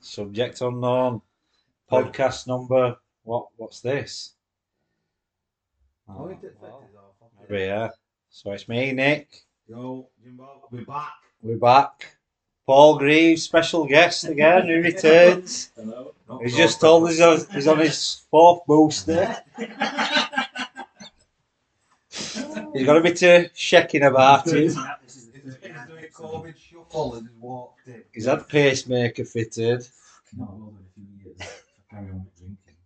Subject unknown. Podcast number. What? What's this? Oh, Oh, well, is off. okay. maybe, yeah. So it's me, Nick. Yo, Jimbo, we're back. We're back. Paul Greaves, special guest again, who returns. Hello. He's just told us he's on- he's on his fourth booster. He's got a bit of checking about him. He's doing COVID shuffle and he's walked in. He's had pacemaker fitted. More than a few years. I carry on with drinking.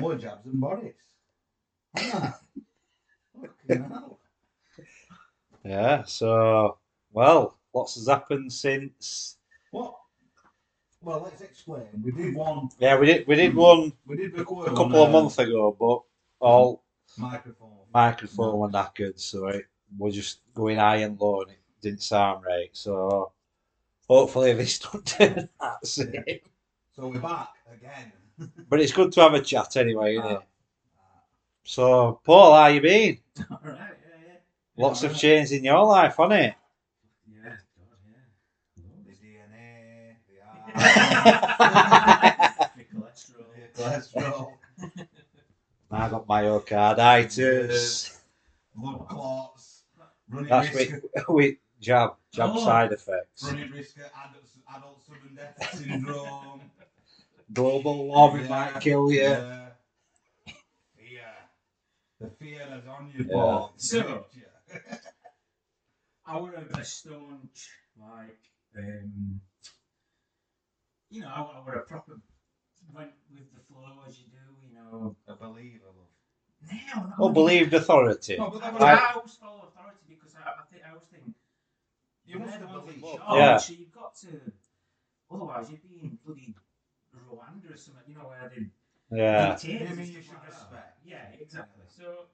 More jabs than Boris. Ah. Fucking hell. Yeah, so, well, lots has happened since. What? Well, let's explain. We did one. Yeah, we did we did one We did record a couple of uh, months ago, but all Microphone. microphone was were knackered, so it was just going high and low and it didn't sound right. So hopefully this don't turn out the same. So we're back again. But it's good to have a chat anyway, isn't it? Ah. So, Paul, how you been? All right, yeah, yeah. Lots Yeah, of change in your life, hasn't it? Yeah, God, yeah. The DNA, the The cholesterol. the cholesterol, I got myocarditis. blood clots, running That's risk, with, with jab, jab Oh. side effects. running risk of adult, adult sudden death syndrome. Global warming Yeah, might kill you. yeah. Fear. The fear is on you, Yeah. Paul. So- I were a, a staunch, like, um, you know, I, I were a proper, went with the flow as you do, you know. a believer, love. No, not Oh, believed authority. No, but that was I, I- always follow authority because I, I think I always think You must they're have the ones in believed. charge, Yeah. So you've got to. Otherwise, you'd be in bloody Rwanda or something. You know where they Yeah. dictate You mean you should like that. respect? Yeah, exactly. So.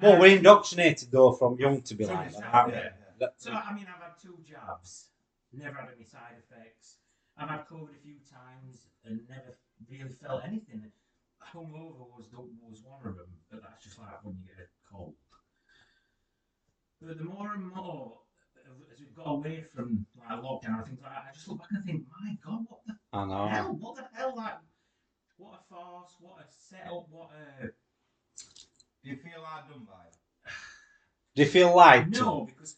Well, um, we're indoctrinated though from young to be From like that, aren't yeah. So I mean, I've had two jabs, never had any side effects. I've had COVID a few times and never really felt anything. Hungover was the, was one of them, but that's just like when you get a cold. But the more and more as we've got away from like lockdown and things like that, I just look back and think, my God, what the I know. hell? What the hell? Like, what a farce! What a setup! What a Do you feel hard done by? Do you feel lied to? No, because,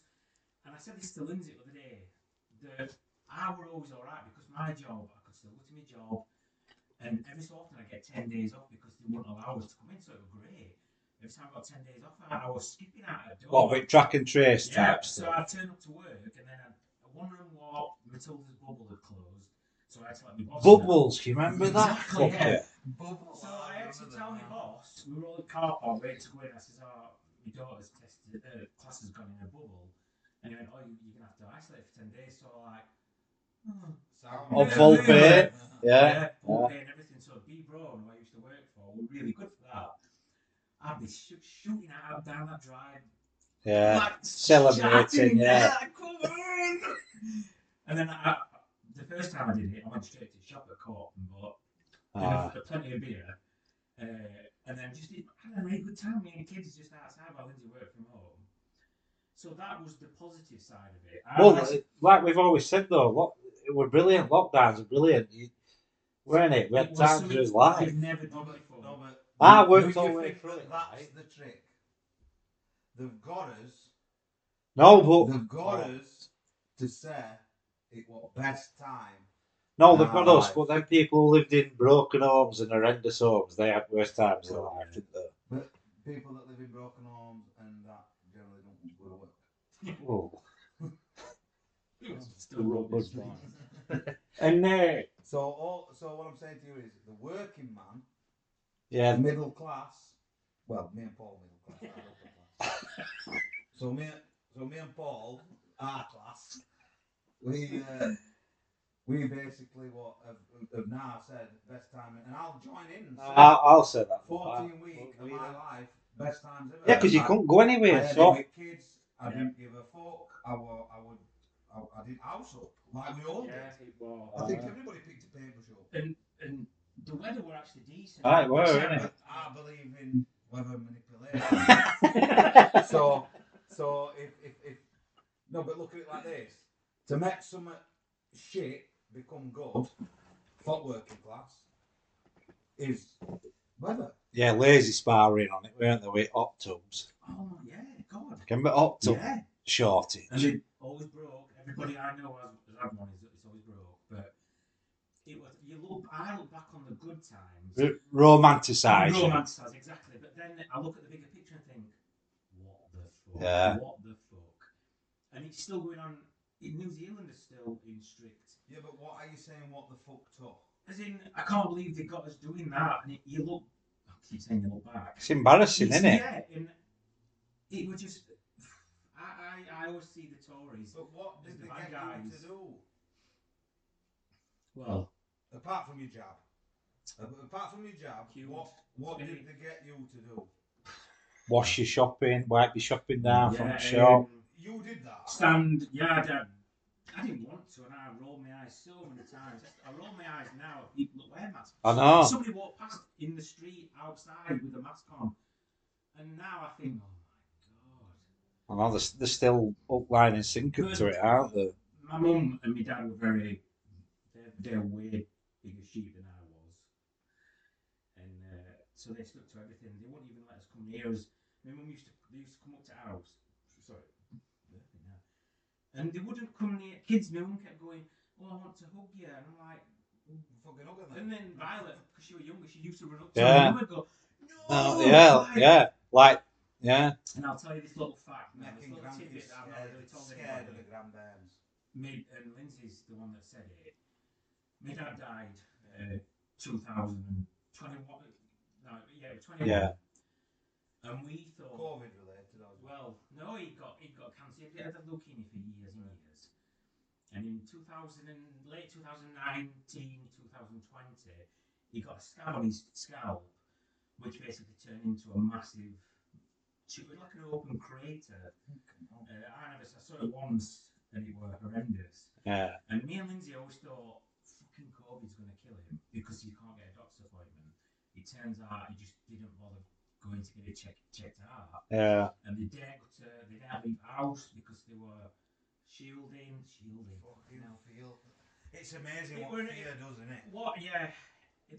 and I said this to Lindsay the other day, that I were always alright because my job, I could still go to my job, and every so often I get 10 days off because they wouldn't allow us to come in, so it was great. Every time I got 10 days off, I, I was skipping out of door. What, with track and trace yeah, type so? I'd turn up to work, and then I'd, I wonder what Matilda's bubble had closed, so I had to let my boss know. Bubbles, you remember that? Exactly, Fuck yeah. it. Bubble. So I had to tell my boss, we were all in the car park waiting to go in. I says, oh, my daughter's tested, uh, class has gone in a bubble. And he went, oh, you- you're going to have to isolate for 10 days. So like, hmm. Sound On good. full pay. Yeah. full pay and everything. So B Bro, who I used to work for, were really good for that. I'd be sh- shooting out down that drive. Yeah. like, Celebrating, yeah. Come on! And then I, the first time I did it, I went straight to the shop at Court and bought Ah. plenty of beer. Uh, and then just had a really good time. Me and the kids just outside while Lindsay worked from home. So that was the positive side of it. I Well, was- like we've always said though, lock, were brilliant. Lockdowns were brilliant. You, weren't it? We it had was times something of his We've life. never done but, before. no, but I worked all the way through it, That's right? the trick. They've got us. No, but They've got us to say it was best time. no, they've got us. right. But then people who lived in broken homes and horrendous homes, they had worse times of their life, didn't they? But people that live in broken homes and that generally don't go to work. Oh. Still rubbish. And uh, So all, so what I'm saying to you is the working man, yeah, the middle class. Well, me and Paul middle class. Class. so me, so me and Paul, our class, we uh, we basically what have, have now said best time, and I'll join in. I'll, I'll say that. 14 week of my life, best times ever. Yeah, because you I- couldn't go anywhere. had So kids. I Yeah. didn't give a fuck. I, I would. I, I did house up like we all did. Yeah, it was. I think everybody picked a paintbrush up. And, and the weather were actually decent. Aye, it were, Except innit? that- I believe in weather manipulation. so, so if, if if no, but look at it like this: to make some shit become good, for working class, is weather. Yeah, lazy sparring on it, weren't there, with hot tubs? Oh yeah, God. Remember hot tub Yeah. shortage? And it always broke. Everybody I know has, has had one. Is it's always broke. But it was. You look. I look back on the good times. R- Romanticise. it. Romanticize exactly. But then I look at the bigger picture and think, what the fuck? Yeah. What the fuck? And it's still going on. In New Zealand is still in strict. Yeah, but what are you saying? What the fuck took? As in, I can't believe they got us doing that. And it, you look. I keep saying you look back. It's embarrassing, It's- isn't it? Yeah, and it was just. I, I, I always see the Tories. But what There's did the they bad get you guys. to do? Well, Apart from your jab. Uh, Apart from your jab, Cute. what what did they get you to do? Wash your shopping, wipe your shopping down from the shop. um, You did that. stand. Yeah, I, did. I didn't want to, and I rolled my eyes so many times. I roll my eyes now. at People that wear masks. I know. Somebody walked past in the street outside with a mask on, and now I think, oh I know they're, they're still up line and sinking to it, aren't they? my mum and my dad were very. They're, they're way bigger sheep than I was, and uh, so they stuck to everything. They wouldn't even let us come near us. My mum used to. They used to come up to our house. Sorry. burping now. And they wouldn't come near kids. My mum kept going, "Oh, I want to hug you," and I'm like, Fucking hug them and then Violet, because she was younger, she used to run up to Yeah. me and go, "No!" Oh, yeah, like- yeah. Like, yeah. And I'll tell you this little fact now, this Making little tidbit that I've not scared, really told scared of the grandbairns. Me and Lindsay's the one that said it. My dad died uh, 2021. No, yeah, 21. Yeah. And we thought, COVID related. Well, no, he got he got cancer. He had leukemia for years and years. And in 2000 and late 2019, 2020, he got a scab on his scalp, which basically turned into a massive, tu- like an open crater. Uh, I never I saw it once, and it were horrendous. Yeah. And me and Lindsay always thought, fucking COVID's going to kill him because he can't get a doctor's appointment. It turns out he just didn't bother going to get it check, checked out. Yeah. And they didn't go to, they didn't leave house because they were shielding, shielding. Fucking hell, feel. It's amazing It what were- fear does, isn't it? What? Yeah,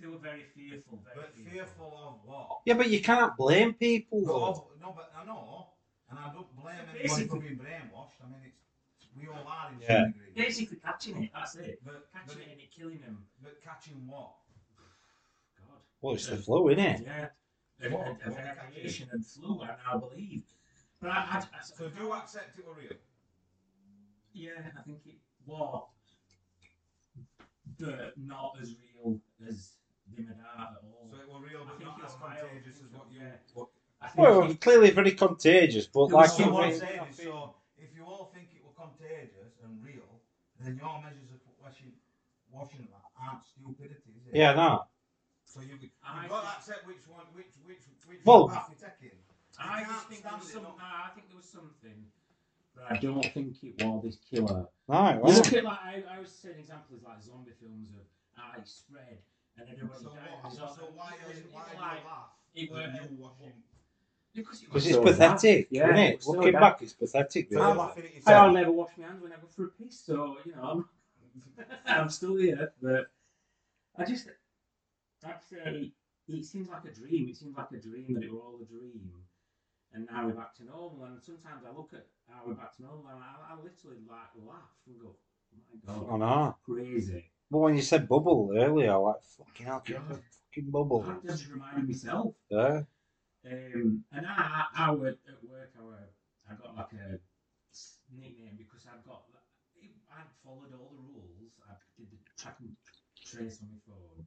they were very fearful. Very But fearful of what? Yeah, but you can't blame people. No, though. no, but I know, and I don't blame So anybody for basically- being brainwashed. I mean, it's we all are in Yeah. degree. Basically catching it. That's it. But, but, Catching it and it killing them. but catching what? God. Well, it's the flu, isn't it? Yeah. A, What? a, a What variation and flu, I now believe. But I, I, I, So do you accept it or real? Yeah, I think it was, but not as real as the at all. So it were real, but think not as contagious as what you. yeah. What, I think Well, it- clearly very contagious, but like was so you what I'm mean- saying is, so if you all think it were contagious and real, then your measures of washing, washing that aren't stupidity, is it? Yeah, no. So you, you've got to think- accept which one, which which which Well- path you're taking. I just think there was some. no. I think there was something, but I don't think it was this killer. Right, You look at like I, I was saying examples like zombie films of ah, it spread and everybody So died. what? So, was so why are was- uh, you, it why was do like- you laugh? it at were- you washing. Because it Because it's so pathetic. Yeah, isn't it it? was so Looking bad. back, it's pathetic. So really. I'm laughing at I yourself. don't never wash my hands when I go for a piss, so you know I'm, I'm still here. But I just, I'd say it seems like a dream. It seems like a dream that it were all a dream, and now we're back to normal. And sometimes I look at how we're back to normal, and I, I literally like laugh and go, "Oh I "My God, know. crazy!" But when you said bubble earlier, I like fucking hell, the fucking bubble. I just reminded myself. Yeah. Um, and I, I, I would at work. I, were, I got like a nickname because I've got. I'd followed all the rules. I did the track and trace on my phone,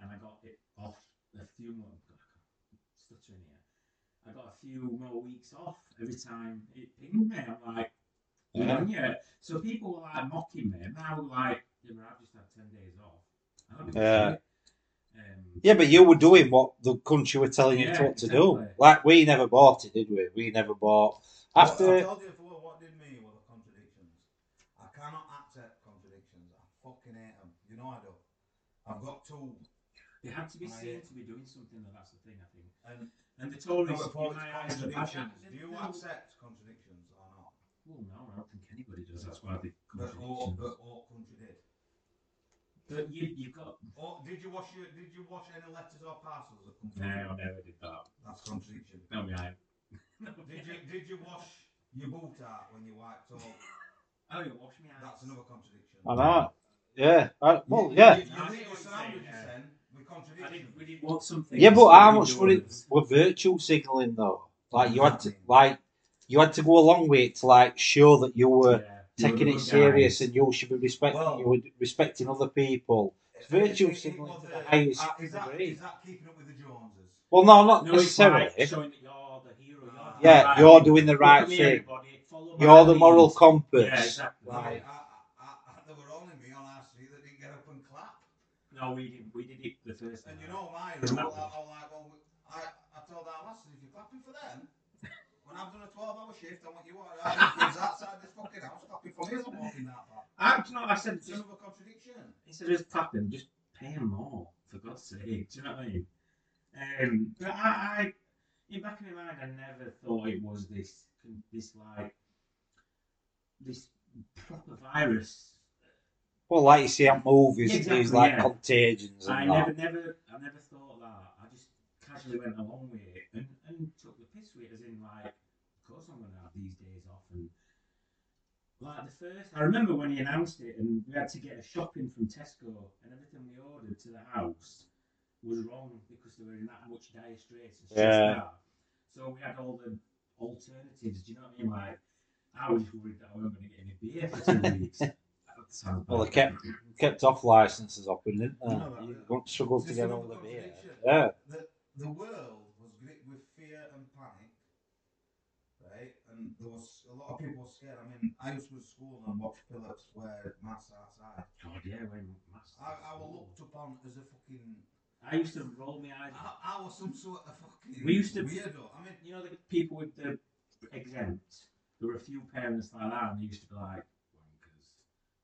and I got it off a few more. I stuttering here. I got a few more weeks off every time it pinged me. I'm like, Yeah. yeah. So people were like mocking me, and now like, yeah, but I've just had ten days off. I don't give a Yeah. Um, Yeah, but you were doing what the country were telling you what to do. Like we never bought it, did we? We never bought. What- I After told you before, what did me were the contradictions. I cannot accept contradictions. I fucking hate them. You know I do. I've got two. They had to be seen to be doing something, though. That's the thing, I think. And And the Tories, but in my eyes, contradictions. Do you accept contradictions or not? Well, no, I don't think anybody does. That's why they But all, but all country did. But you, you've got. Or did you wash your, did you wash any letters or parcels that come from? No, I never did that. That's contradiction. No, me, I. Did you did you wash your boot out when you wiped off? I don't even wash my hands. That's another contradiction. I know. Yeah. I, well, yeah. You, you, I see what you're saying, yeah. then with I contradiction. did, we did want something. Yeah, but how much did would it orders. were virtual signaling though? Like you had to like you had to go a long way to like show that you were Yeah. Taking it serious guy. and you should be respecting Well- you respecting other people. It- virtual it- it signaling was, to the uh, highest uh, is that, degree. is that keeping up with the Joneses? Well, no, not No, it's necessarily. like showing that you're the hero. You're doing Yeah, the right you're thing. doing the right at me, thing. everybody, You're the moral compass. Yeah, exactly. Right. Right. I, I, I, there were only me on our street that didn't get up and clap. No, we did. We did it the first time. And you know my rule, I, one? I was like, well, I, I told our lasses, if you're clapping for them, when I've done a 12 hour shift, I want you all right, kids outside this fucking house clapping for me as I'm walking that far. I, do you know, I said It's just another contradiction. instead of just clapping, just pay him more for God's sake. Do you know what I mean? Um, but I, I, in back of my mind, I never thought it was this, this like, this proper virus. Well, like you see on movies, Exactly, these like yeah. contagions and I that. never, never, I never thought that. I just casually went along with it and, and took the piss with it, as in like, of course I'm gonna have these days off and. Like the first, I remember when he announced it, and we had to get a shopping from Tesco, and everything we ordered to the house was wrong because they were in that much dire straits and shit Yeah. like. So we had all the alternatives. Do you know what I mean? Like, I was worried that I wasn't going to get any beer for two weeks. Well, they bad. kept kept off licenses up, didn't they? No, You won't struggle to get all the beer. Yeah. The, the world was gripped with fear and panic, right? And there was a lot of people were scared. I mean, I used to go to school and watch Phillips wear masks outside. God, yeah, when masks. I, I was looked upon as a fucking. I used to roll my eyes. I, I was some sort of fucking We used to- weirdo. I mean, You know, the people with the exempt. There were a few parents like that, and they used to be like wankers.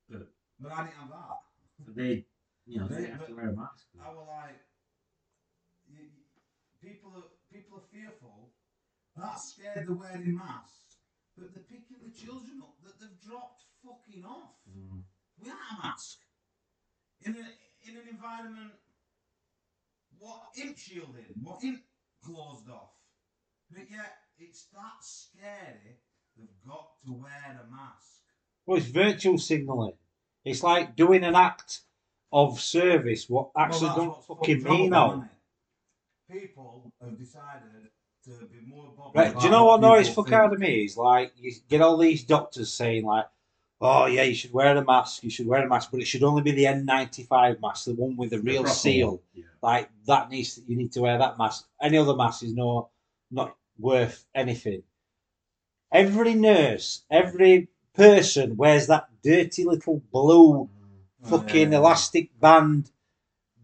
But, but I didn't have that. but they, you know, they They- have to wear a mask. I was like, you, people are people are fearful. That's scared they're wearing masks, but they're picking the children up that they've dropped fucking off Mm. without a mask in a, in an environment what imp shielded, what imp closed off. But yet it's that scary. They've got to wear a mask. Well, it's virtual signalling. It's like doing an act of service what actually Well, don't fucking mean it? People have decided to be more bothered. Right, do you know what people fuck out of me is like you get all these doctors saying like, "Oh yeah, you should wear a mask. You should wear a mask, but it should only be the N95 mask, the one with the real seal. Yeah. Like that needs you need to wear that mask. Any other mask is no not worth anything. Every nurse, every person wears that dirty little blue Mm. fucking Yeah. elastic band.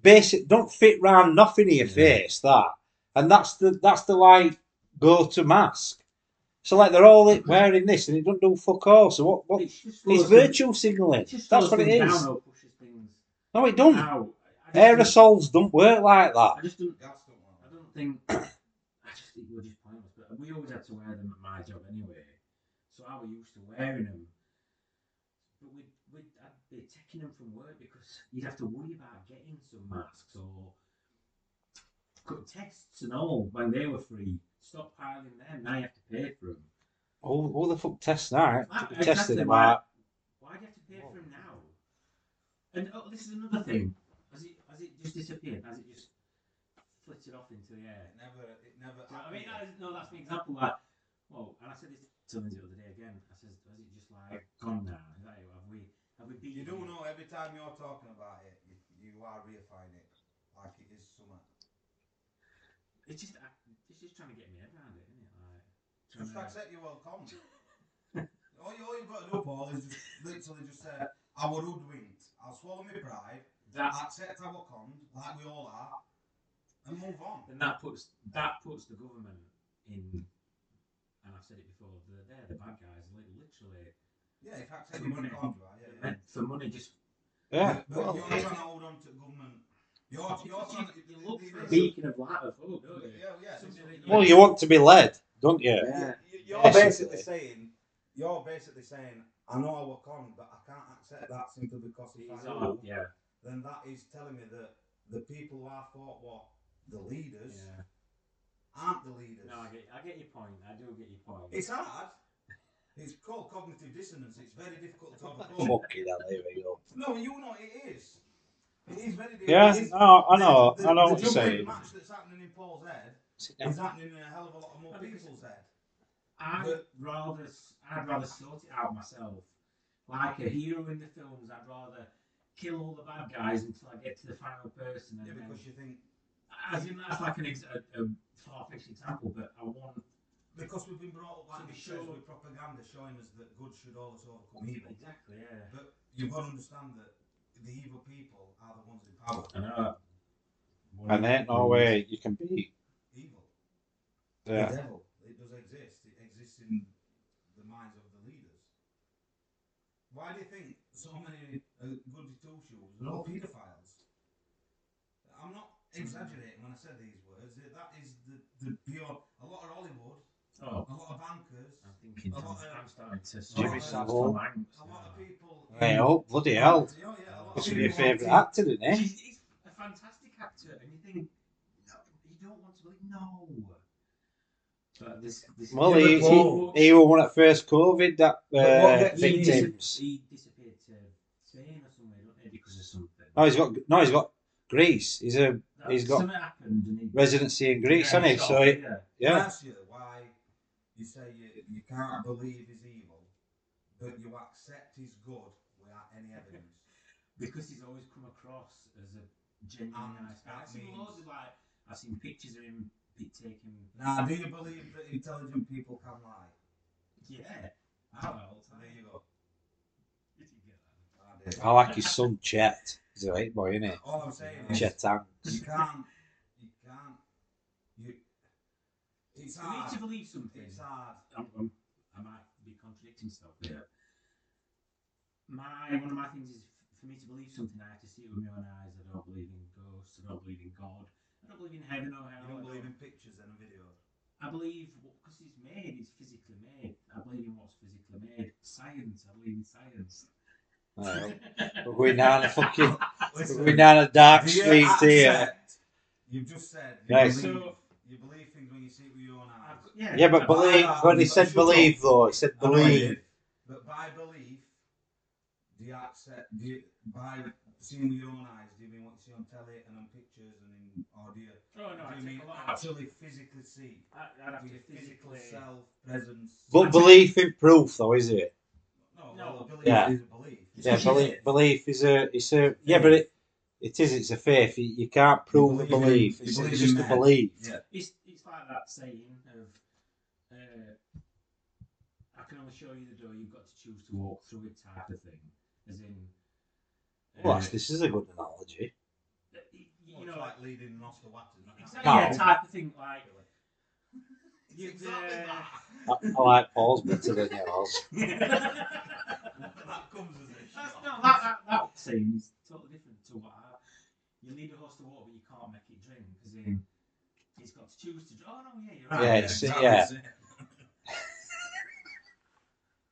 Basic, don't fit round nothing in your Yeah. face. That, and that's the that's the like go to mask. So like they're all wearing this, and it don't do fuck all. So what? What? It's It's virtual signalling. That's what it is. Down or pushes things No, it don't. Aerosols don't work like that. I just don't. That's the one. I don't think. I just think we're just pointless. But we always had to wear them at my job anyway, so I was used to wearing them. But we'd, we'd I'd be taking them from work because you'd have to worry about getting some masks or tests and all when they were free. Stop piling them. Now you have to pay for them. All, who the fuck tests that? To be exactly, tested why- about. Why do you have to pay for them now? And oh, this is another thing. Has it has it just disappeared? Has it just flitted off into the air? It never. It never. Do you know I mean, that is, no, that's an example. Like, well, and I said this to Lindsay the other day again. I said, has it just like gone now? Is that it? Have we have we beaten You do it? know every time you're talking about it, you, you are reifying it like it is summer. It's just I- it's just trying to get me head around it, isn't it? Like, Just trying to- accept you're welcome. all, you, all you've got to do, Paul, is just literally just say, I were hoodwinked. I'll swallow my pride, that accept I were conned, like we all are, and move on. and that puts that puts the government in. And I've said it before. They're, they're the bad guys. li- Literally, Yeah, if accept you've been conned, right? Yeah, yeah. for money. Just Yeah. But, but well, you're trying to hold on to government You're, you're trying you look for a beacon of light of hope, you? Yeah, yeah. Something that Well, you want to be led, don't you? Yeah. You- You're Basically. basically saying, you're basically saying, I know I work on, but I can't accept that simply because if It's I all- do, yeah, then that is telling me that the people who I thought were the leaders yeah. aren't the leaders. No, I get, I get your point. I do get your point. It's hard. It's called cognitive dissonance. It's very difficult to overcome. Fucking hell, here we go. no, you know it is. It is very difficult. Yeah, It is- no, I know, the, I know the what you're jumping saying. match that's happening in Paul's head Sit is happening in a hell of a lot of more people's head. I'd rather, I'd rather sort it out myself. Like a hero in the films, I'd rather kill all the bad guys until I get to the final person. And Yeah, then, because you think as in, that's like an ex- a, a far-fetched example, but I want because we've been brought up like To be this with propaganda showing us that good should always overcome evil. exactly, yeah. But you've got to understand that the evil people are the ones in power. I know. And ain't no way you can beat. Evil. Yeah. The devil. It does exist. It exists in the minds of the leaders. Why do you think so many uh, goody two shoes are all paedophiles? I'm not exaggerating when I said these words. That is the, the pure. A lot of Hollywood, Oh, a lot of bankers, I'm thinking. A lot I'm, starting to. Jimmy Savile. A lot of people. Hey, oh, bloody hell. Yeah, yeah, a lot This of would be your favourite actor, didn't it? He's, he's a fantastic actor, and you think, no, you don't want to believe, no. But this, this Well, he, but Paul- he, he was one at first COVID that But what uh, victims. He disappeared to Spain or somewhere, don't he, because of something. No, he's got no, he's got Greece. He's a That- he's got happened, residency in Greece, yeah, hasn't he? So he, yeah. yeah, ask you say you, you can't believe he's evil, but you accept he's good without any evidence. because he's always come across as a genuine And nice guy. I've seen means- loads of like, I've seen pictures of him be- taking. Now, do you believe that intelligent people can lie? Yeah, I don't know. So there you go. Did you get that? I did. I like his son Chet. He's a right boy, isn't he? All I'm saying is, Chet Hanks. you can't, you can't, you. It's For me hard. to believe something, It's hard. I'm, I'm, I might be contradicting myself here. My one of my things is for me to believe something, I have to see it with my own eyes. I don't believe in ghosts. I don't believe in God. I don't believe in heaven or hell. You don't I believe in pictures and videos. I believe because it's made, it's physically made. I believe in what's physically made. Science. I believe in science. Well, we're going down a fucking, we're going down a dark street here. You've just said you, Right. believe, So- you believe things when you see it with your own eyes. Yeah, Yeah, but believe I- when he said believe up. though, he said I know you believe. But by belief, do you accept? Do you, by seeing with your own eyes, do you mean what you see on telly and on pictures and in, or do you, Oh no, I do you take mean a lot. Of, actually physically see? I, I'd have Do to your physical physically. self presence? But belief in proof though, is it? no, No. well, belief Yeah. is a belief. Yeah, belief, belief is a it's a yeah, but it it is it's a faith. You, you can't prove a believe belief. It's, believe it's just a belief. Yeah. It's, it's like that saying of, uh, I can only show you the door, you've got to choose to walk through it type of thing. As in, uh, Well, this is a good analogy. y- y- you know, it's like leading an Oscar Watson. exactly, yeah, type of thing, like, It's you'd, exactly uh, that. I, I like Paul's better than yours. that comes as a shock. that, that, that saying is totally different to what I, you lead a horse to water, but you can't make it drink. As in, it's got to choose to. Oh no, yeah, you're right. Yeah, it's- exactly yeah.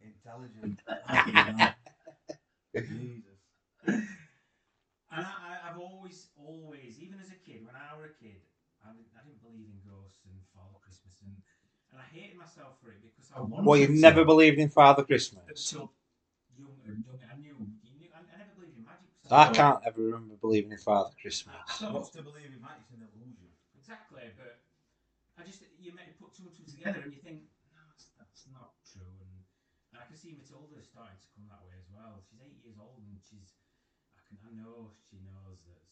Intelligent. Jesus. And I, I, I've always, always, even as a kid, when I was a kid, I didn't, I didn't believe in ghosts and Father Christmas, and, and I hated myself for it because I wanted Well, you've to. never believed in Father Christmas. Until younger and younger, I knew, you knew I, I never believed in magic. 'cause I thought- can't ever remember believing in Father Christmas. So, What's to believe in that? It's an illusion. exactly, but I just, you may put two and two together and you think, no, that's, that's not true. And, and I can see Matilda starting to come that way as well. She's eight years old and she's, I can, I know she knows that,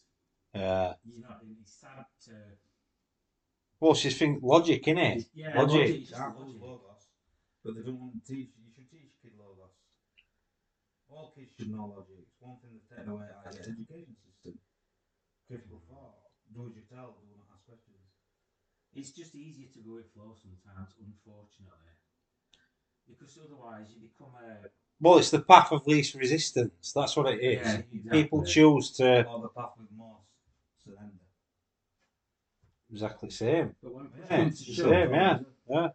Yeah. you know, it's sad to. well, she's think logic, innit? Yeah, Logic. it's just Can't lose logic. logos, but they don't want to teach. You should teach kid logos. All kids should know logic. It's one thing that's taken away out of the education system. Critical thought. Do as you tell. Do not ask questions. It's just easier to go with flow sometimes, unfortunately. Because otherwise you become a. Well, it's the path of least resistance. That's what it is. Yeah, exactly. People choose to. Or the path with more surrender. Exactly same. But when Yeah, it's the same, yeah. Yeah.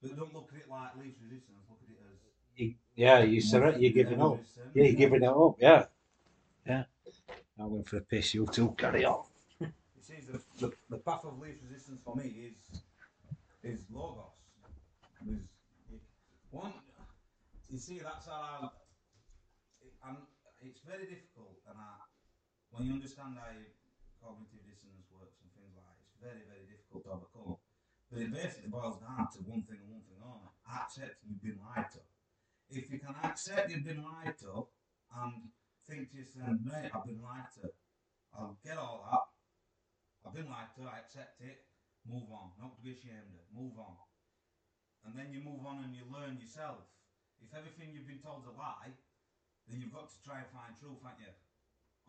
But don't look at it like least resistance. Look at it as You, yeah, you surrender. You're giving up. Yeah, you're giving it up. Yeah. Yeah. I'm going for a piss. You two carry on. You see, the, the, the path of least resistance for me is is logos. Is one. You see, that's how I. It, and it's very difficult, and I, when you understand how cognitive dissonance works and things like that, it's very, very difficult to overcome. But it basically boils down to one thing and one thing only: accepting you've been lied to. If you can accept you've been lied to and think to yourself, mate, I've been lied to, I'll get all that. I've been lied to, I accept it, move on. Not to be ashamed of, move on. And then you move on and you learn yourself. If everything you've been told's a lie, then you've got to try and find truth, haven't you?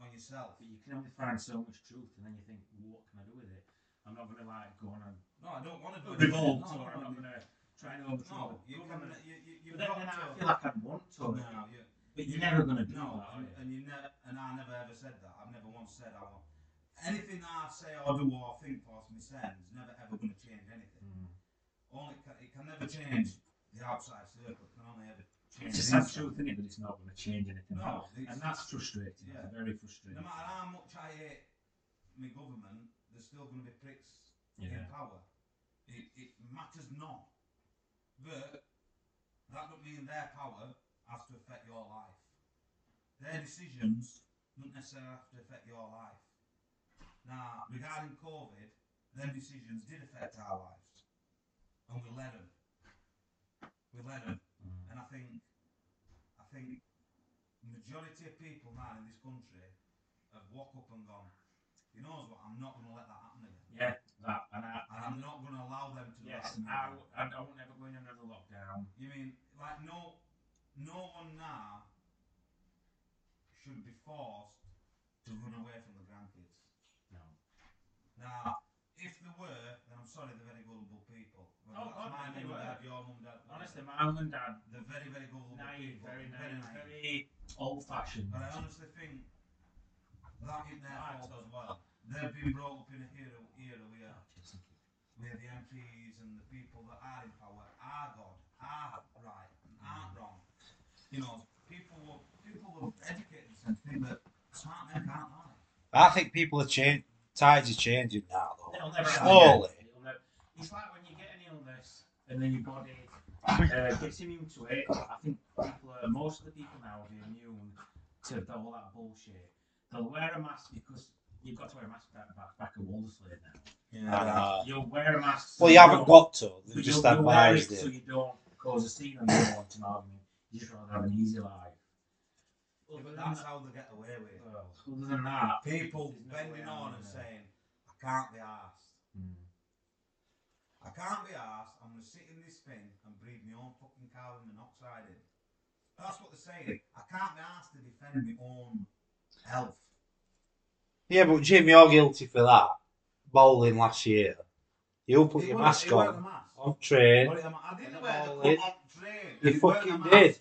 On yourself. But you can only find so much truth, and then you think, what can I do with it? I'm not going to like go on and No, I don't want to do it. revolt, or I'm not going to try and overthrow No, the you can. You, you, But then, then I feel like I'd want to, No, you, but you're never going to do no, that. and, you? never, and I never ever said that. I've never once said I want. Anything I say or do or think for my sins never ever going to change anything. Mm. Only it can, it can never change the outside circle. It can only ever change. It's a sad truth, isn't it, that it's not going to change anything. No, and that's frustrating. Yeah. It's very frustrating. No matter how much I hate my government, there's still going to be pricks in power. It, it matters not. But that don't mean their power has to affect your life. Their decisions don't necessarily have to affect your life. Now, regarding COVID, them decisions did affect our lives. And we let them. We let them. And I think, I think, majority of people now in this country have walked up and gone. You know what? I'm not going to let that happen again. Yeah, that. And I, I'm not going to allow them to do yes, that. I, w- I, I won't ever go in another lockdown. You mean like no, no one now should be forced to run away from the grandkids. No. Now, if there were, then I'm sorry, they're very gullible people. Whether Oh, that's God, my mum and dad, your mum and dad. Honestly, my mum and dad, they're very, very gullible naive, people. very very naive, very old fashioned. But I honestly think that in their fault as well. They've been brought up in a era, era where, where the MPs and the people that are in power are God, are right, and aren't wrong. You know, people will, people will educate themselves to think that smart men can't lie. I think people are changing. Tides are changing now, though. It'll never Slowly. It'll never- It's like when you get an illness and then your body uh, gets immune to it. I think people are, most of the people now are immune to all that bullshit. They'll wear a mask because you've got to wear a mask back, back, back at Waldersleigh now. Uh, You'll wear a mask. so well, you haven't got to. but They've just you'll, you'll wear advised it so you don't cause a scene and you don't want an argument. You just rather have an easy life. Well, but that's how they get away with it. well, other than that, People there's no bending on and saying, I can't be asked. Hmm. I can't be asked. I'm going to sit in this thing and breathe my own fucking carbon monoxide in. That's what they're saying. I can't be asked to defend my own health. Yeah, but Jim, you're guilty for that. Bowling last year. You put your mask on mask. on train. What it a ma- I didn't wear the bowling. on train. You It weren't a fucking mask. did.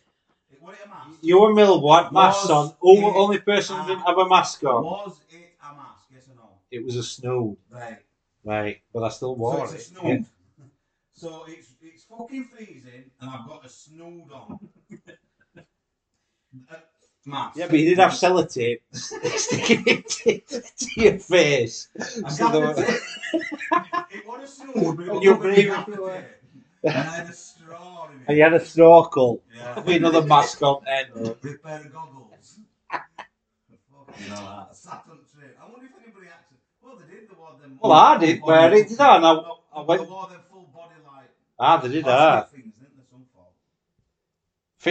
It a mask. You had masks Was on. Only, it only person who didn't have a mask on. Was it a mask? Yes or no? It was a snood, Right. right? But I still So wore it's a it. snood. So it's it's fucking freezing, and I've got a snood on. Uh, Yeah, but you did have sellotape sticking it to, to your face. I So there were-. It was a snood, but it And was you breathe everywhere. And I had a straw in it. and you had a snorkel Yeah. with another mask on then. with a pair of goggles. I sat on. I wonder if anybody actually. Well, they did. They wore them. Well, I did wear it, did I? And I- I They went- wore them full body like. Ah, they did plastic that. Things, didn't they? Some form.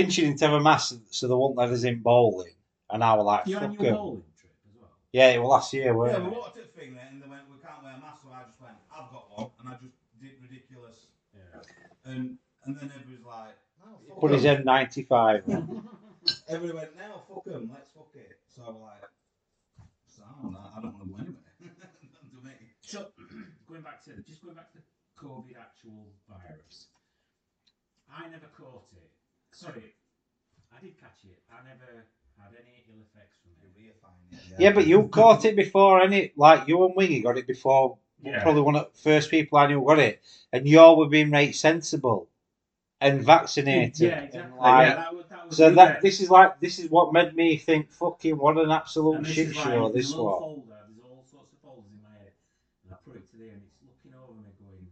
Finchie didn't have a mask, so they won't let us in bowling. And I was like, you fuck your 'em. bowling trip as well. Yeah, it was last year, Yeah, weren't we it? walked at the thing there and they went, we can't wear masks, so I just went, I've got one, and I just did ridiculous. Yeah. And and then everybody's like, no, fuck Put his 'em. N95 on. Everybody went, no, fuck them, let's fuck it. So I was like, sound, I, I don't want to go anywhere. to me. So, going back to just going back to the COVID actual virus, I never caught it. Sorry, I did catch it. I never had any ill effects from it. reifine Yeah, but you caught it before, any like you and Wingy got it before. Yeah. Probably one of the first people I knew got it, and you all were being right sensible and vaccinated. Yeah, and, exactly. like, yeah, that was, that was so that other- this is like this is what made me think, fucking, what an absolute shit show like, this there's a was. folder, there's all sorts of folders in my head, and I put it to there, and it's looking over me, going,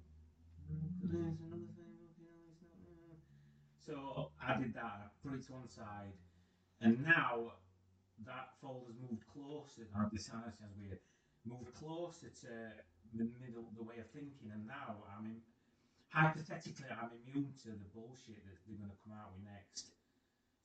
"Mm, there's another thing, okay, it's not, uh." So I did that, and I put it to one side, and now that folder's moved closer. Now this sounds sounds weird. Moved closer to the middle, the way of thinking, and now I'm in, hypothetically I'm immune to the bullshit that they're going to come out with next.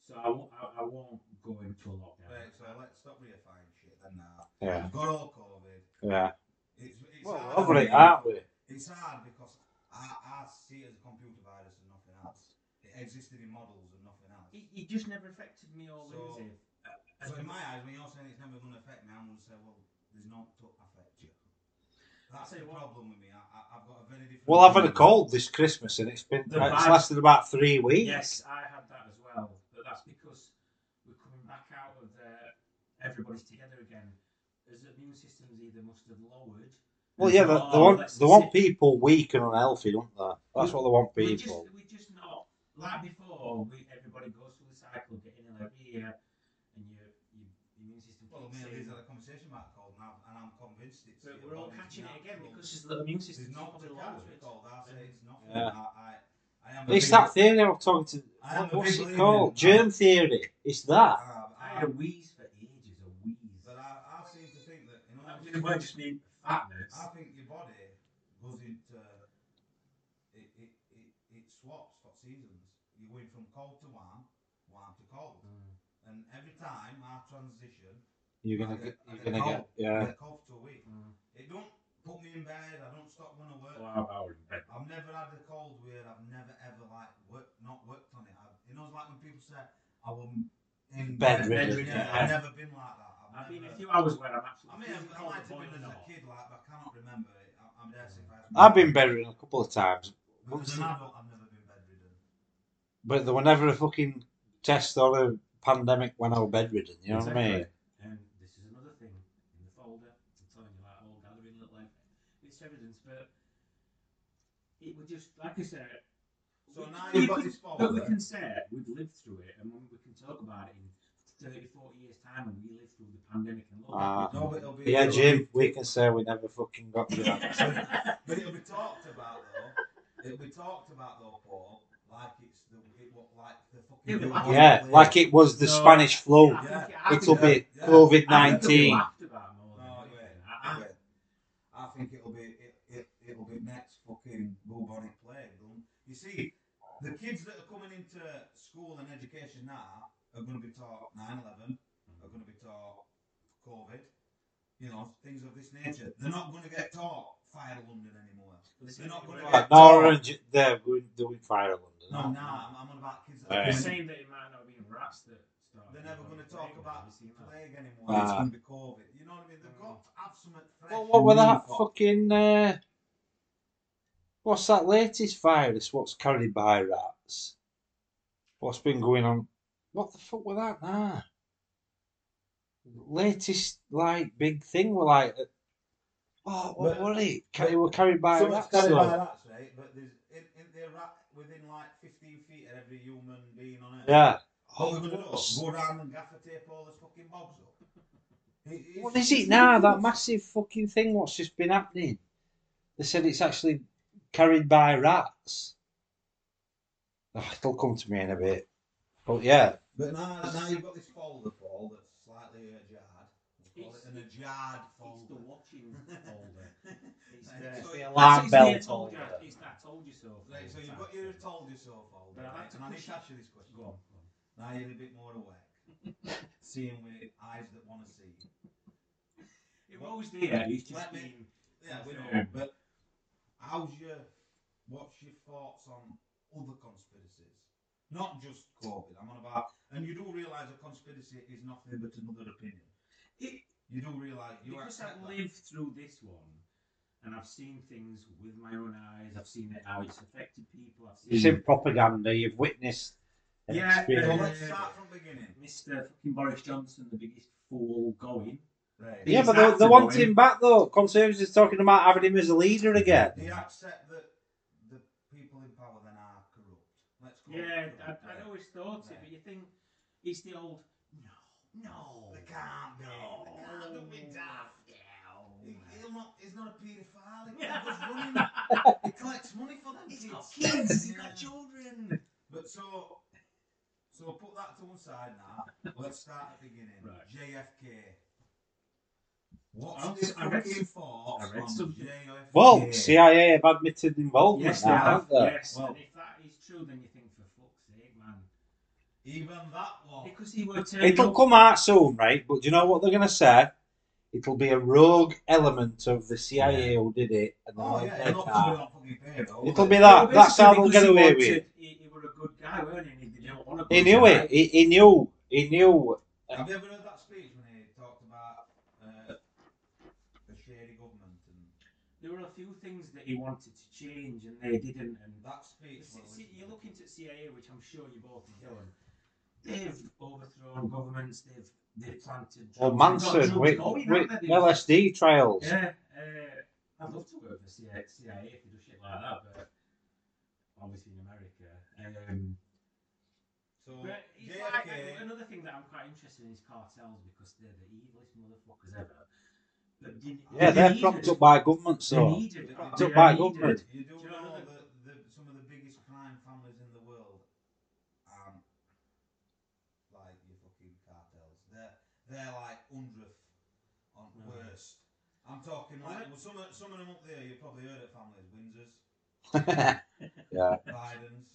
So I, won't- I, I won't go into a lockdown. Right, so let's stop reifying shit then now. Yeah, We've got all COVID. yeah. It's, it's Well, hard over it, aren't we? It's hard because I, I see it as a computer virus and nothing else. It existed in models and nothing else. It, it just never affected me or So- Lindsay. Uh, so in my eyes, when you're saying it's never going to affect me, I'm going to say, well, there's not to affect you. That's Tell the you what. problem with me. I, I, I've got a very different. Well, I've had a cold this Christmas, and it's been The it's bad- lasted about three weeks. Yes, I had that as well, but that's because we're coming back out of the everybody's together again. As the immune systems either must have lowered. Well, yeah, they, they "Oh, want they want people weak and unhealthy, don't they? That's what they want We're just, people. We're just not like before. We everybody goes through the cycle, getting ill every year, and your your immune system. Well, kicks me and in. Liz had a conversation about cold now, and I'm convinced it's. But we're all catching it again natural- because the immune system There's is not not to catch with cold. I say it's nothing. Yeah. I, I, I am It's that theory I was talking to. I am what- a what's it called? in- Germ theory. It's that. Uh, I had a wheeze for ages, a wheeze. But I, I seem to think that you know. That really might just mean fatness. I think your body goes into it, it, it, it swaps for seasons. You're going from cold to warm, warm to cold, Mm. and every time I transition, You're gonna get. get- You're gonna cold. get. Yeah. I get cold for a week. Mm. It don't put me in bed. I don't stop going to work. I, I was in bed. I've never had a cold where I've never ever like worked, not worked on it. I, you know, it's like when people say I was in Bedridden, Yeah, yeah. I've never been like that. I've, I've been a few hours where I'm I mean, I cold might have before been as a kid, like, but I cannot remember it. I, I'm there if I I've been bedridden a couple of times, But as an adult, I've never been bedridden. But there were never a fucking test or a pandemic when I was bedridden. You know what I mean? And this is another thing in the folder. I'm telling you, like all gathering little like it's evidence, but it would just like I said. So we- now we you've got could- this But we can say we've lived through it, and we can talk about it in 30, 40 years' time, and we lived through the pandemic and look. Back, we No, but it'll be. Yeah, it'll Jim, be- we can say we never fucking got to that. But it'll be talked about though. It'll be talked about though, Paul, like it's the it, what like the fucking. It'll be new like- yeah, like it was the No. Spanish flu. I think- Yeah. It'll think- be yeah. COVID I think it'll be nineteen. laughed about more than No, anything. yeah. I- I- Yeah. I think it'll be it, it it'll be next fucking bubonic plague. Um, you see, the kids that are coming into school and education now are going to be taught 9/11, are going to be taught COVID, you know, things of this nature. They're not going to get taught Fire London anymore. They're not gonna we're- get- No, orange. They're going doing fire London. No, no, I'm, I'm on about kids that Right. They're coming saying that it might not be rats that start. They're never going to talk about Have you seen that? plague anymore. It's going to be COVID. You know what I mean? They've got to have something fresh. Well, what and were that for- fucking? Uh, what's that latest virus? What's carried by rats? What's been going on? What the fuck was that? Nah. Latest like big thing were like. uh, Oh, what But- were it? Ca- It were carried by Some rats. it's carried by rats, right? But there's in, in the rat within like 15 feet of every human being on Earth. Yeah. What we're gonna do? what's- Go around and gaffer tape all this fucking bogs up. It- What is it now? That massive fucking thing. What's just been happening? They said it's actually carried by rats. Oh, it'll come to me in a bit. But yeah, But now, now you've got this folder, Paul, that's slightly ajarred. We'll call it an ajarred It's the folder. watching folder. It's Right, the, so the you- alarm it's bell told you, folder. it's the I told you so. Right, so you've got your told you so folder. But I like to And I need to ask you this question. Go on. go on. Now you're a bit more awake. Seeing with eyes that want to see. It was always there. It's just Let me-. Yeah, we know. But how's your what's your thoughts on other conspiracies? Not just COVID. I'm on about, and you do realise a conspiracy is nothing but another opinion. It, You do realise you because that. lived through this one, and I've seen things with my own eyes. I've seen it how it's affected people. I've seen. you've seen propaganda. You've witnessed Yeah, So experience. let's start from the beginning. Mr. fucking Boris Johnson, the biggest fool going. Right. Yeah, but they, had they want him back though. Conservatives are talking about having him as a leader again. Do you accept that the people in power then are corrupt? Let's call Yeah, I, corrupt, I always thought it, but you think it's the old no, no. They can't be. No. They can't do be daft. He, not, he's not a paedophile. He goes running. he collects money for them He's kids. got kids, he's Yeah. got children. But so, so put that to one side now. Let's start at the beginning. Right. JFK. What's I'll- this I read fucking some- thoughts I read on something. JFK? Well, CIA have admitted involvement Yes, now, they have. haven't they? Yes, Well- and if that is true, then you think, for fuck's sake, man. Even that one. Because he were It'll up- come out soon, right? But do you know what they're going to say? It'll be a rogue element of the CIA who did it, and Oh yeah, their you're not card. somebody on fucking payroll. It'll be Well, that. That's how basically they'll get away with it. He, he were a good guy, weren't he? He didn't want a He knew it. He, he knew. He knew. Have you ever heard that speech when he talked about uh, the shady government and There were a few things that he wanted to change, and they didn't. And that speech? See, well, see, you look into CIA, which I'm sure you both have done. They've overthrown governments. They've they've planted. Well, drugs, they've got Manson drugs with, going, with haven't? LSD trials. Yeah, uh, I'd love to work for CIA, CIA if they do shit like that, but obviously in America. Um, So but it's like JFK. another thing that I'm quite interested in is cartels because they're the evilest motherfuckers ever. But you, Yeah, they're needed- propped up by government, They're so. needed. Propped up by government. You do Do you know know another- that the, some of the biggest crime families in the world aren't like your fucking cartels. They're they're like hundredth on No. worst. I'm talking like well, some of, some of them up there. You've probably heard of families: Windsors, yeah. Bidens,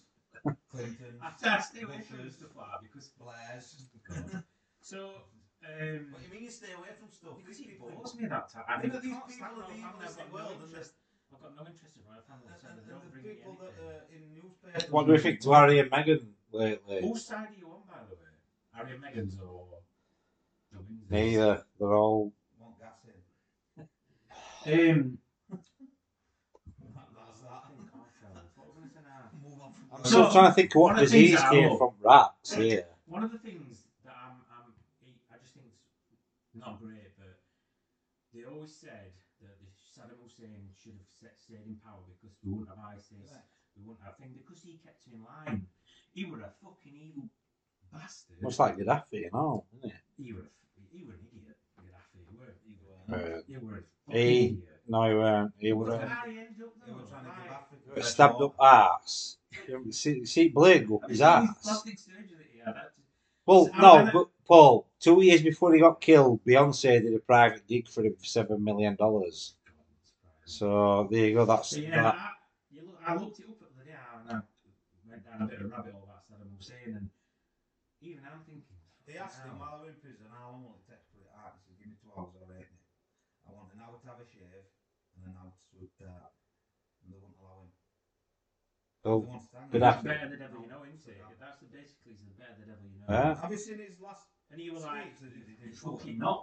Clintons, I I stay away from Bushes, stuff like that because Blairs. so. Um, What do you mean you stay away from stuff? because These it people- bores me that time. I Yeah, think these can't people are the evilest in the got no world, and interest. I've got no interest in royal family, And, so and, they don't the bring me people that anything. are in newspapers. What do we think to Harry and Meghan lately? Whose side are you on, by the way? Harry and Meghan's or the Windsors? Neither. They're all. Want gas in. Um, I think cartels. What was I gonna say now? Move on from I'm. So, still trying to think what one of the disease came love- from rats here. One of the things that I'm, I'm, I just think it's not great, but they always said that the Saddam Hussein should have set, stayed in power because we wouldn't have ISIS, Right. we wouldn't have thing because he kept him in line. He were a fucking evil bastard. Much like Gaddafi and all, isn't it? he were, a, he were an idiot. Gaddafi, he were, he were, Uh, he were a he- idiot. no, he weren't. He Well, was yeah. How he ended up They though, were trying to give Africa. stabbed up arse. You see, see blade go up his you seen arse. plastic surgery that he had? Well, I'm no, gonna- but Paul, two years before he got killed, Beyonce did a private gig for him for seven million dollars. So there you go. That's So, yeah, that. I, you look, I looked it up the other day and I went down a bit of rabbit hole about Saddam Hussein and even I'm thinking. They asked him "Fucking hell." while they were in prison how long will it take to put it out. He said, give me two hours or eight. I want an hour to have a shave and an hour to swoop that. And they wouldn't allow him. Oh, They won't stand Good. That's afternoon. better the devil you know, isn't it? That's the basically it's the better the devil you know. Yeah. Have you seen his last And he was like, speech that he did? you're fucking not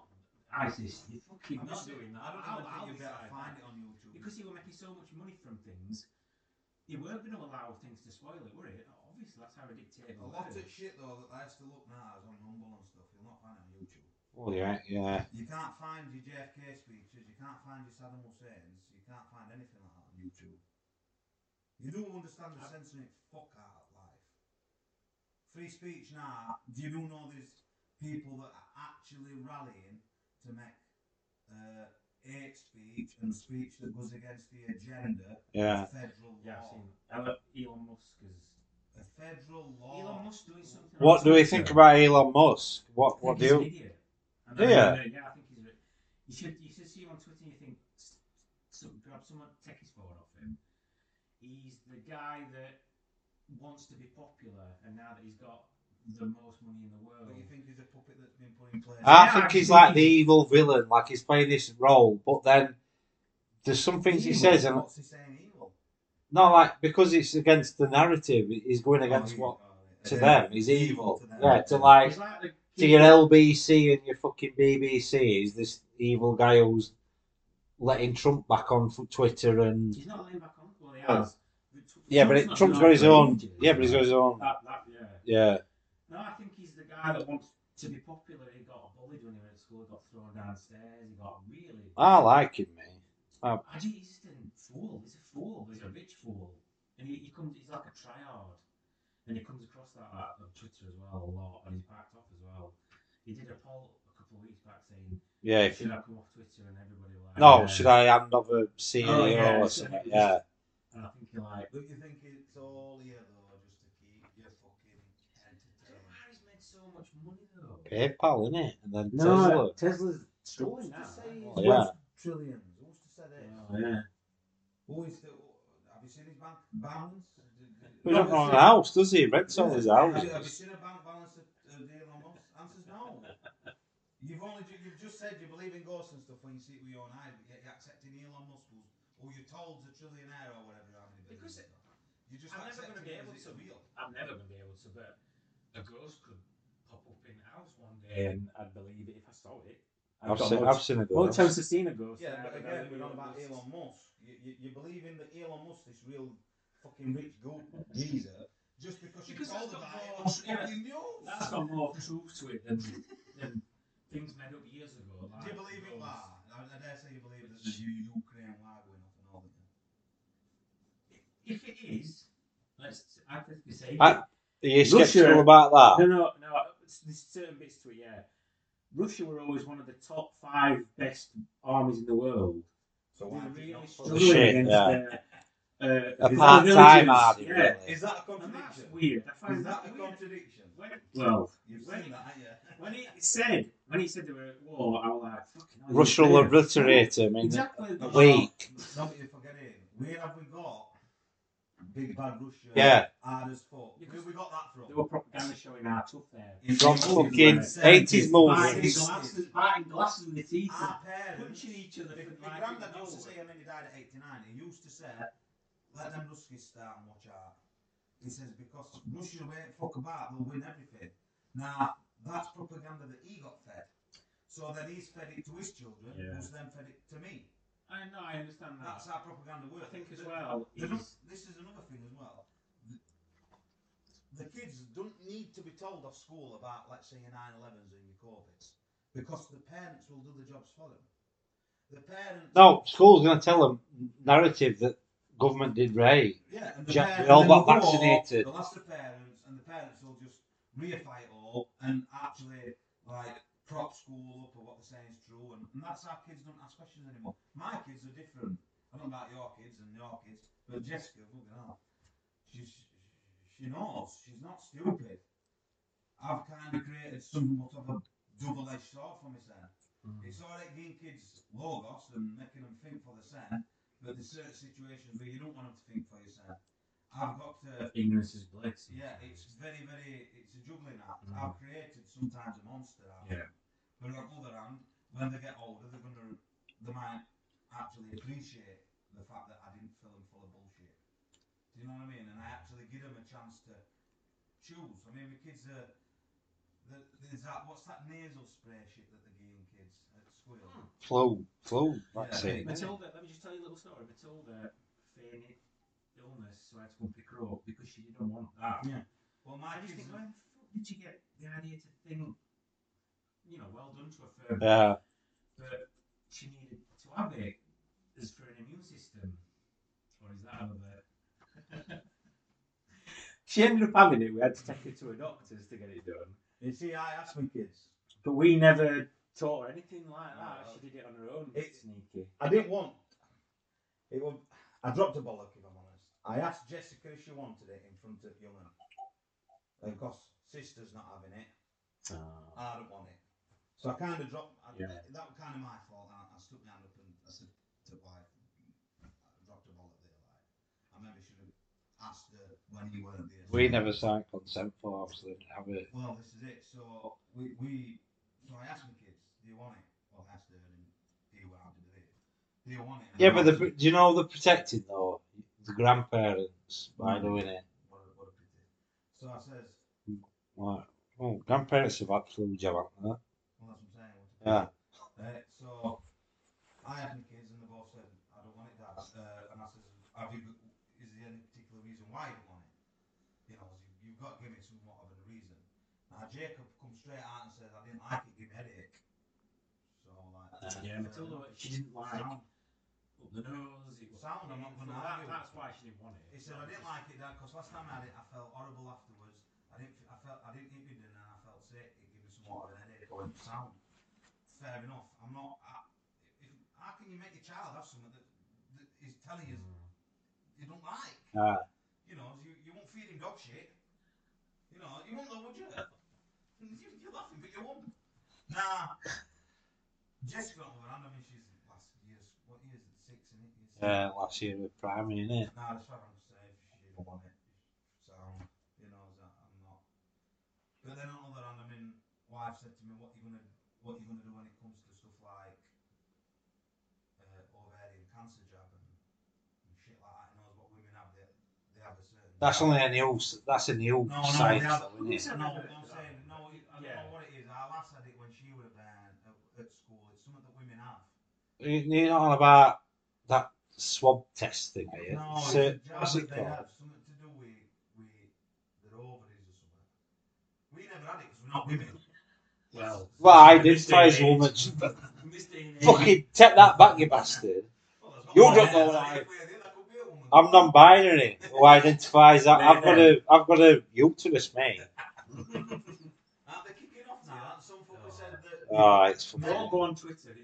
ISIS. You're fucking Have you not seen- doing that. I don't I'll- even I'll you better find it on YouTube. Because he was making so much money from things, he weren't going to allow things to spoil it, were it? Obviously, that's how a dictator a lot of shit though that I still look now is on Rumble and stuff. You'll not find it on YouTube. oh yeah, yeah. You can't find your JFK speeches. You can't find your Saddam Hussein's. You can't find anything like that on YouTube. You don't understand the censoring fuck out of life. Free speech now. Do you don't know there's people that are actually rallying to make uh, hate speech and speech that goes against the agenda Yeah. a federal Yeah, I've law? seen Elon Elon Musk is. A federal law. Elon Musk doing something. What on do we think about Elon Musk? What I what think do you? an idiot. And Do I ya? mean, uh, yeah, I think he's. A, you should you should see him on Twitter and you think, "S- so, grab someone, take his phone off him. He's the guy that wants to be popular, and now that he's got the most money in the world, But you think he's a puppet that's been put in place? I Yeah, think I he's think like the evil villain, like he's playing this role, but then there's some things he says, and What's he saying evil? not like because it's against the narrative, he's going oh, against Oh, what oh, to yeah. them is evil. to them. Yeah, to like like the to your LBC and your fucking BBC is this evil guy who's letting Trump back on f- Twitter and He's not letting back on. Well, he has. yeah, but it, Trump's got his own. Yeah, but he's got his own. That, that, yeah. yeah. No, I think he's the guy that wants to be popular. He got bullied when he went to school. Got thrown downstairs. He got really. I like him, mate. I just, he's just a fool. He's a fool. He's a rich fool, and he, he comes. He's like a triad, and he comes across that on Twitter as well a lot, and he's backed off as well. He did a poll a couple of weeks back saying, Yeah. If "Should I come off Twitter?" and everybody like, no, "Yeah." should I hand over CEO Oh, yeah, or something? Yeah. And I think you're like, Don't you think it's all here though, just to keep your fucking entertainment? Harry's made so much money though. PayPal, innit? And then No, Tesla. Tesla's Who's struggling to now. say he's Oh, yeah. trillions? Who's to say this? Oh, yeah. Who is the, have you seen his bank balance? He don't own a house, does he? He rents all his Have you, have you seen a bank balance at uh, Elon Musk? Answer's no. You've only you've just said you believe in ghosts and stuff when you see it with your own eyes, but yet you're accepting Elon Musk, who's, who you're told's a trillionaire or whatever. How many Because billion it- you're just I'm never accepting gonna be it able to. real. I'm never going to be able to, but a ghost could pop up in the house one day and I'd believe it if I saw it. I've got seen, more- I've seen a more ghost. chance of seeing a ghost. Yeah, but again, believe we're on in about ghosts. Elon Musk. You, you, you believe in the Elon Musk, this real fucking rich goat geezer, just because you're Because told that's about it more- on yeah, fucking news. That's got more truth to it than, than things made up years ago. Do Like you believe in ghosts. war? I, I dare say you believe there's a U- Ukraine war going off and all that. If it is, let's hypothetically say. I- Are you Russia- sceptical about that? No, no, no. There's certain bits to it, yeah. Russia were always one of the top five best armies in the world. So They why were really not struggling Shit, against yeah. their, uh, A part-time army, Yeah. really. Is that a And that's contradiction? weird. I find Is that a weird. contradiction? When, well, You've when seen it- that, haven't when he said when he said they were at war, I was like, fucking hell. Russia will obliterate him in Exactly. a week. No, but you're forgetting. Where have we got big bad Russia? Yeah. Hard as fuck. Where we got that from? There were propaganda showing how tough they are. From fucking 70s, 80s Biting movies. glasses, biting glasses in the teeth, Our parents, punching each other my, for my like granddad used to say, and then he died at 89, he used to say, let them Ruskies start and watch out. He says, because Russia won't fuck about, they'll win everything. Now, that's propaganda that he got fed. So then he's fed it to his children, Yeah. who's then fed it to me. I know, I understand that. That's how propaganda works. I think as The- well, oh, the- is- this is another thing as well. The, the kids don't need to be told off school about, let's say, your 9-11s and your COVIDs, because the parents will do the jobs for them. The parents. No, school's going to tell them narrative that government did right. Yeah, and the Ja- parents, we all got vaccinated. They'll ask the parents, and the parents will just reify it all and actually like prop school up or what they're saying is true, and, and that's how kids don't ask questions anymore. My kids are different. I don't know about your kids and your kids, but Jessica, fucking hell, she's she knows. She's not stupid. I've kind of created somewhat of a double-edged sword for myself. Mm. It's alright giving kids logos and making them think for themselves, but there's certain situations where you don't want them to think for yourself. I've got to, Ignorance is bliss. yeah, it's very, very, it's a juggling act. Mm. I've created sometimes a monster out of Yeah. them. But on the other hand, when they get older, they're gonna, they might actually appreciate the fact that I didn't fill them full of bullshit. Do you know what I mean? And I actually give them a chance to choose. I mean, the kids are, the- there's that, what's that nasal spray shit that they're giving kids at school? Hmm. Flu, flu vaccine. Matilda, let me just tell you a little story. Matilda feigned illness, so I had to go and pick her up because she didn't want that. Yeah. Well, my I just think, where the fuck did you get the idea to think, you know, well done to her for, Yeah. but she needed to have it as for an immune system, or is that another? she ended up having it. We had to take her to a doctor's to get it done, you see, I asked my kids. but we never taught her anything like that. No. She did it on her own. It- sneaky. I didn't want. It was. I dropped a bollock if I'm honest. I asked Jessica if she wanted it in front of Young'un. Of course, sister's not having it. Ah. I don't want it. So I kind of dropped. I, Yeah. That was kind of my fault. I, I stuck my hand up and I said to wife, I dropped a bollock there. Like, I maybe should have asked her when you weren't there. We never signed consent forms, didn't have it. Well, this is it. So we, we so I asked my kids, do you want it? Well, I asked her and he went out to do it. Do you want it? And Yeah, but the, do you know the protected though? The grandparents by Mm. doing it. What a, what a pity. So I says, Like, oh, grandparents have had flu jab, haven't they? well, that's what I'm saying. What Yeah. Uh, so I asked my kids, and they both said, I don't want it, Dad. Uh, and I says, Have you? got- Is there any particular reason why you don't want it? You know, you, you've got to give it somewhat of a reason. Now Jacob comes straight out and says, I didn't like it, give me a headache. So like Yeah, Matilda, she didn't like sound. up the nose. It was Sound, I'm not gonna that. That's why she didn't want it. He said I didn't like it, Dad, because last time I had it, I felt horrible afterwards. I didn't, I felt, I didn't eat my dinner, and I felt sick. It gave me some water, an headache. I went sound. Fair enough. I'm not. I, if, how can you make your child have something that, that is telling you Mm. you don't like? Ah. You know, you, you won't feed him dog shit. You know, you won't though, would you? you you're laughing, but you won't. Nah. Jessica, on the other hand, I mean, she's last year's, what year is it? Six, isn't it? Year Yeah, last year with primary, innit? Nah, that's what I'm saying. She didn't it. So, you know, that I'm not. But then on the other hand, I mean, wife said to me, "What you gonna, what you gonna do when it comes to stuff like uh, ovarian cancer jab and, and shit like that? You know, what women have, they, they have a certain. That's only a new, that's a new No, no, site, they have- though, isn't it? No, I'm saying, no, I don't Yeah. know what it is. Our lass had it when she was there at, at school. It's something that women have. You- You're not on about that swab test thing, are you? No, So, it's a job what's it called? something to do with, with their ovaries or something. We never had it because we're not women. Well, Well, I in this identify as woman. age- in this day and age- Fucking take that back, you bastard. Well, You one don't there, know so why. if we're there, that could be a woman. I'm non-binary. Who identifies that? I've got a, I've got a uterus, mate. Aren't they kicking off now? Aren't some said that? Oh, it's Don't go on Twitter.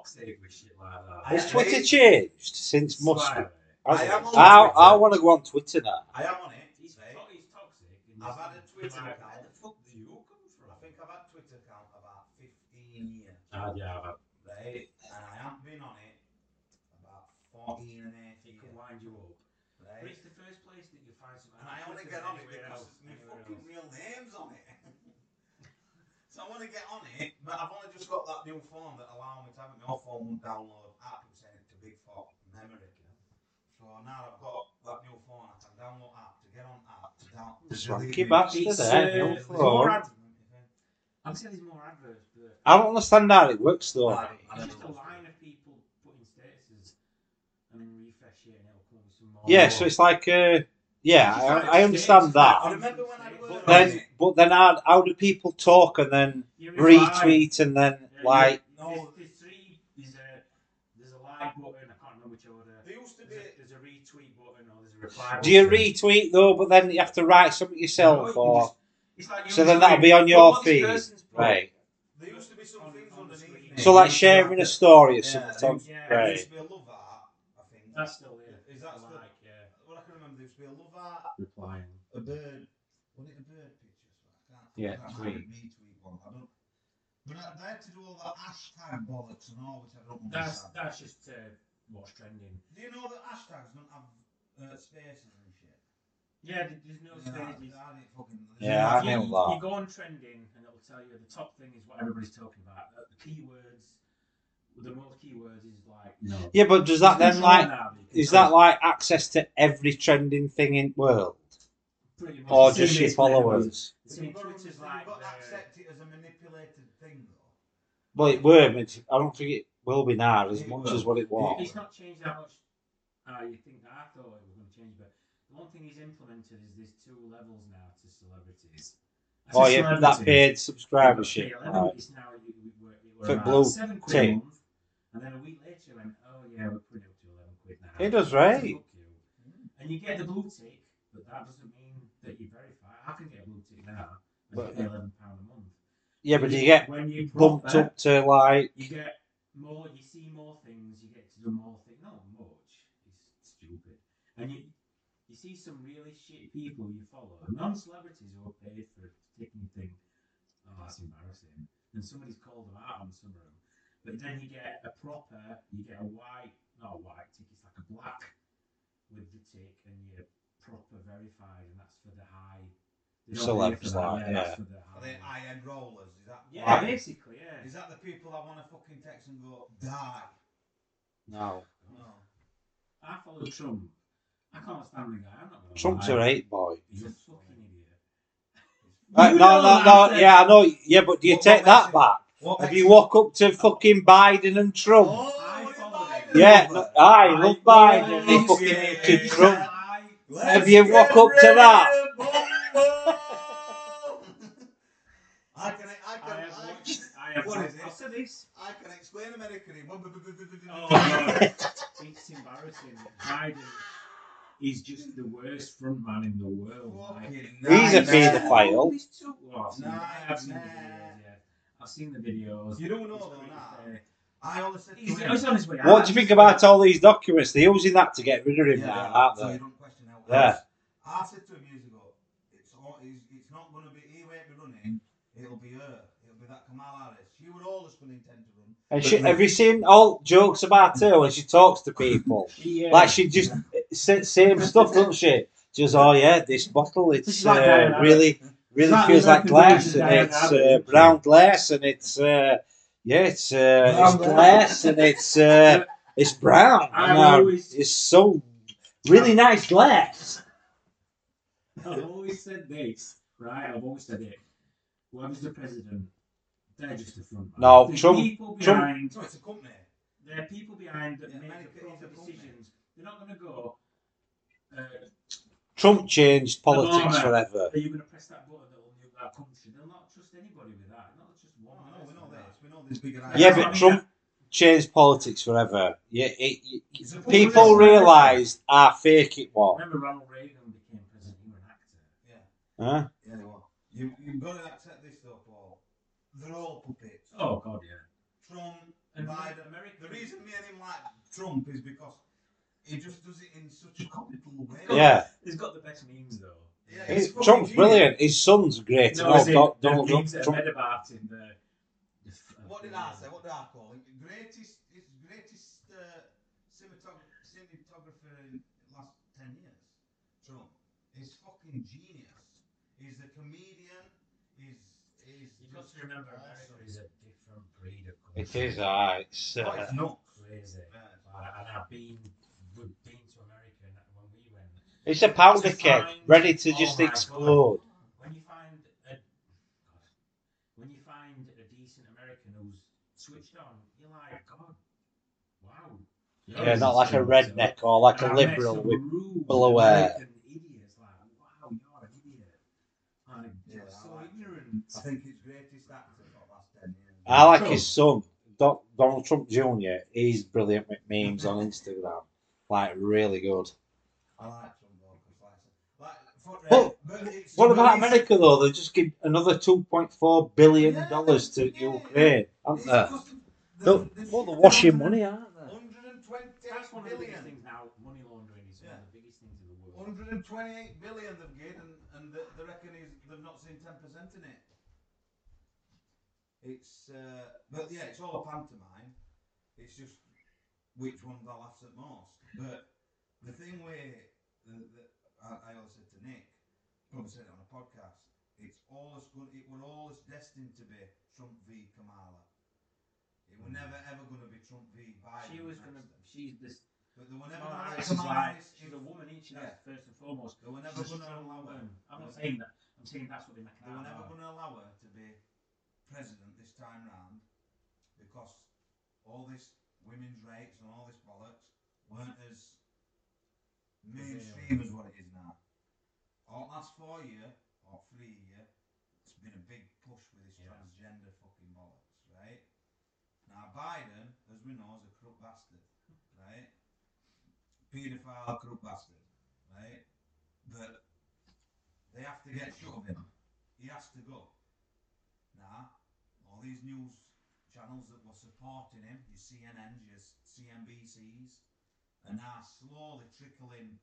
It's with shit like that. I- Has Twitter changed since Musk? Swear. I am on I, Twitter. I want to go on Twitter now. I am on it. He's, to- he's toxic. I've had a Twitter account. Where the fuck do you come from? I think I've had Twitter account about 15 years. Ah, yeah, I've had- Right? And I haven't been on it about 14 and a half it years. can wind you up. But it's the first place that you find something. And I only get on it because my fucking real name's on it. So I want to get on it, but I've only just got that new phone that allow me to have it. My old phone won't download app and send it to big fat memory. So now I've got that new phone, I can download app to get on app to down. to Swanky delete me. bastard, It's, eh? uh, New there's phone. more ad- I'm saying there's more adverts, but I don't understand how it works though. I- I it's just a line of people putting statuses and then refresh it and it'll come with some more. Yeah, so it's like, uh, yeah, I, I understand it's I that. remember when I But were But on then, but then how, how do people talk and then retweet and then Yeah, like? you- there's, there's three. There's a there's a like button. I can't remember which order. There used to There's be. a, there's a retweet button or there's a reply. Do you retweet though? But then you have to write something yourself, you can or just- like so then that'll be on your what feed, right? There used to be some On- things on underneath. So like sharing a story or Yeah, something. there on- Yeah, Right. used to be a love art, I think. That's still there. Is that The still- like? Yeah. Well, I can remember there used to be a love art, Replying. a bird. Was it a bird picture? So I can't. Yeah, I can't tweet. one. I don't. But I, they had to do all that hashtag bollocks and all, which I don't That's understand. that's just uh, what's trending. Do you know that hashtags don't have uh, spaces and shit? Yeah, there's no Yeah, I- stages. I didn't fucking- Yeah, I you, know that. You go on trending and it'll tell you the top thing is what everybody's talking about. Uh, The keywords, the most keywords is like no. Yeah, but does that then like now, you can is that like access to every trending thing in world, pretty much or the just same your as Twitter. followers? The So you've got to, like you've got to the- accept it as a manipulated thing, though. Well, it were. but I don't think it will be now as It much will. as what it was. It's not changed that much. Uh, you think I thought it was going to change, but the one thing he's implemented is there's two levels now to celebrities. As Oh a yeah, that celebrity, paid you've subscribership. got paid 11, Right. Now you, we were, it were For blue seven quid a month, and then a week later you went, oh yeah, we're putting up to eleven quid now. It does, right. And you get the blue tick, but that doesn't mean that you verify. I can get a blue tick now and But- pay eleven pound a month. Yeah, but do you get when you bumped up to like you get more, you see more things, you get to do more things. Not much. It's stupid. And you you see some really shit people you follow, non-celebrities who are paid for taking you think, oh, that's embarrassing. And somebody's called them out on some of them. But then you get a proper, you get a white, not a white tick, it's like a black with the tick, and you're proper verified, and that's for the high. they don't pay for Celebs, that, like, yeah. the Are they high. high-end rollers? Is that? Yeah, basically, yeah. Is that the people I want to fucking text and go die? no. No. I follow Trump. I can't stand the guy. I'm not gonna Trump's lie. a eight boy. He's a fucking idiot. Uh, no, no, no. then. Yeah, I know. Yeah, but do you What- take what that makes back? What Have you it- walk up to fucking Biden and Trump? Oh, I follow Biden? Yeah, no, I love Biden. He fucking hated Trump. Let's Have you walked up to that? I can, What is it? I can explain American. Oh no, it's embarrassing. Biden is just the worst front man in the world. Like, He's a paedophile. well, I've seen, I have seen the videos. Yeah, I've seen the videos. You don't know though, nah. I always said. He's, What do you think about all these documents? They're using that to get rid of him now, aren't so they? you don't yeah. is. I said to him years ago, it's, all, it's, it's not going to be, he won't be running, it'll be her. It'll be that Kamala Harris. She would always going to intend to run. And she, have you seen all jokes about her when she talks to people? Yeah. Like she just sa- same stuff, doesn't she? Just oh yeah, this bottle it's uh, Diana really really feels like American glass version and it's uh, brown glass and it's uh, yeah it's uh, it's glass and it's uh, it's brown. I've And, uh, always- it's so really nice glass. I've always said this, right? I've always said it. Whoever's the president, they're just the front man. No, There's Trump- people Trump- behind. No, it's a company. There are people behind that Yeah, make America the proper decisions. They're not going to go. Uh, Trump changed politics Obama. forever. are you going to press that button that will nuke that country? They'll not trust anybody with that. Not just one. Oh, no, we person know this. that. We know this bigger Yeah, but mean, Trump changed politics forever. Yeah, it, it- It's a people popular- realised how fake it was. Remember Ronald Reagan became president? He was an actor. Yeah, Huh? yeah, they were. You, you've got to accept this though, Paul. They're all puppets. Oh God, yeah. Trump, And Biden. America. The reason me and him like Trump is because he just does it in such a comical way. Yeah. he's got the best memes though. Yeah, Hey, he's Trump's genius. brilliant. His son's great. No, oh, and all. is it Don't- the don't- memes that are Trump- about him? The, the f- What did I say? What did I call him? Greatest, his greatest uh, cinematog- cinematographer in the last ten years. Trump. He's fucking genius. He's a comedian. He's he's. You've got to remember, awesome. America is a different breed of It country. is, ah, it's, Oh, uh, it's not crazy. Yeah. And I've been, we've been to America when we went. it's a powder keg ready to Oh just my explode. When you find a, God, when you find a decent American who's switched on, you're like, God, wow. Yeah, not like a redneck or like a And I liberal some with rude blue hair. Like, wow, you're an idiot. And Yeah, I so like. I think his greatest actor for the last ten years. I like his son, Donald Trump Jr. He's brilliant with memes on Instagram. Like, really good. I like Trump though, 'cause like, I said- like for, But but What about America, though? They just give another $2.4 billion Yeah, to yeah. Ukraine, haven't It's they? because They're, the- the well, they're washing money, aren't they? 128 That's one of the biggest billion. things now. Money laundering is one of the biggest things in the world. 128 billion they've gained, and, and they, they reckon is, they've not seen 10% in it. It's, uh, but yeah, it's all a pantomime. It's just which one that laughs at most. But the thing with, the, the, I, I always said to Nick, probably said it on a podcast, it's always good, it was always destined to be Trump v Kamala. It was never ever going to be Trump v Biden. She was gonna. time. She's this. But they were never going to is like. She's a woman, isn't she? Yeah. First and foremost. They were never going to allow her. I'm not saying that. I'm saying that's what they make They were never going to allow her to be president this time round because all this women's rights and all this bollocks weren't as mainstream as what it is now. All last four year or three year, it's been a big push with this Yeah. transgender fucking? Now Biden, as we know, is a corrupt bastard, right? Paedophile, corrupt bastard, right? But they have to get shut of him. He has to go. Now, all these news channels that were supporting him, your CNNs, your CNBCs, are now slowly trickling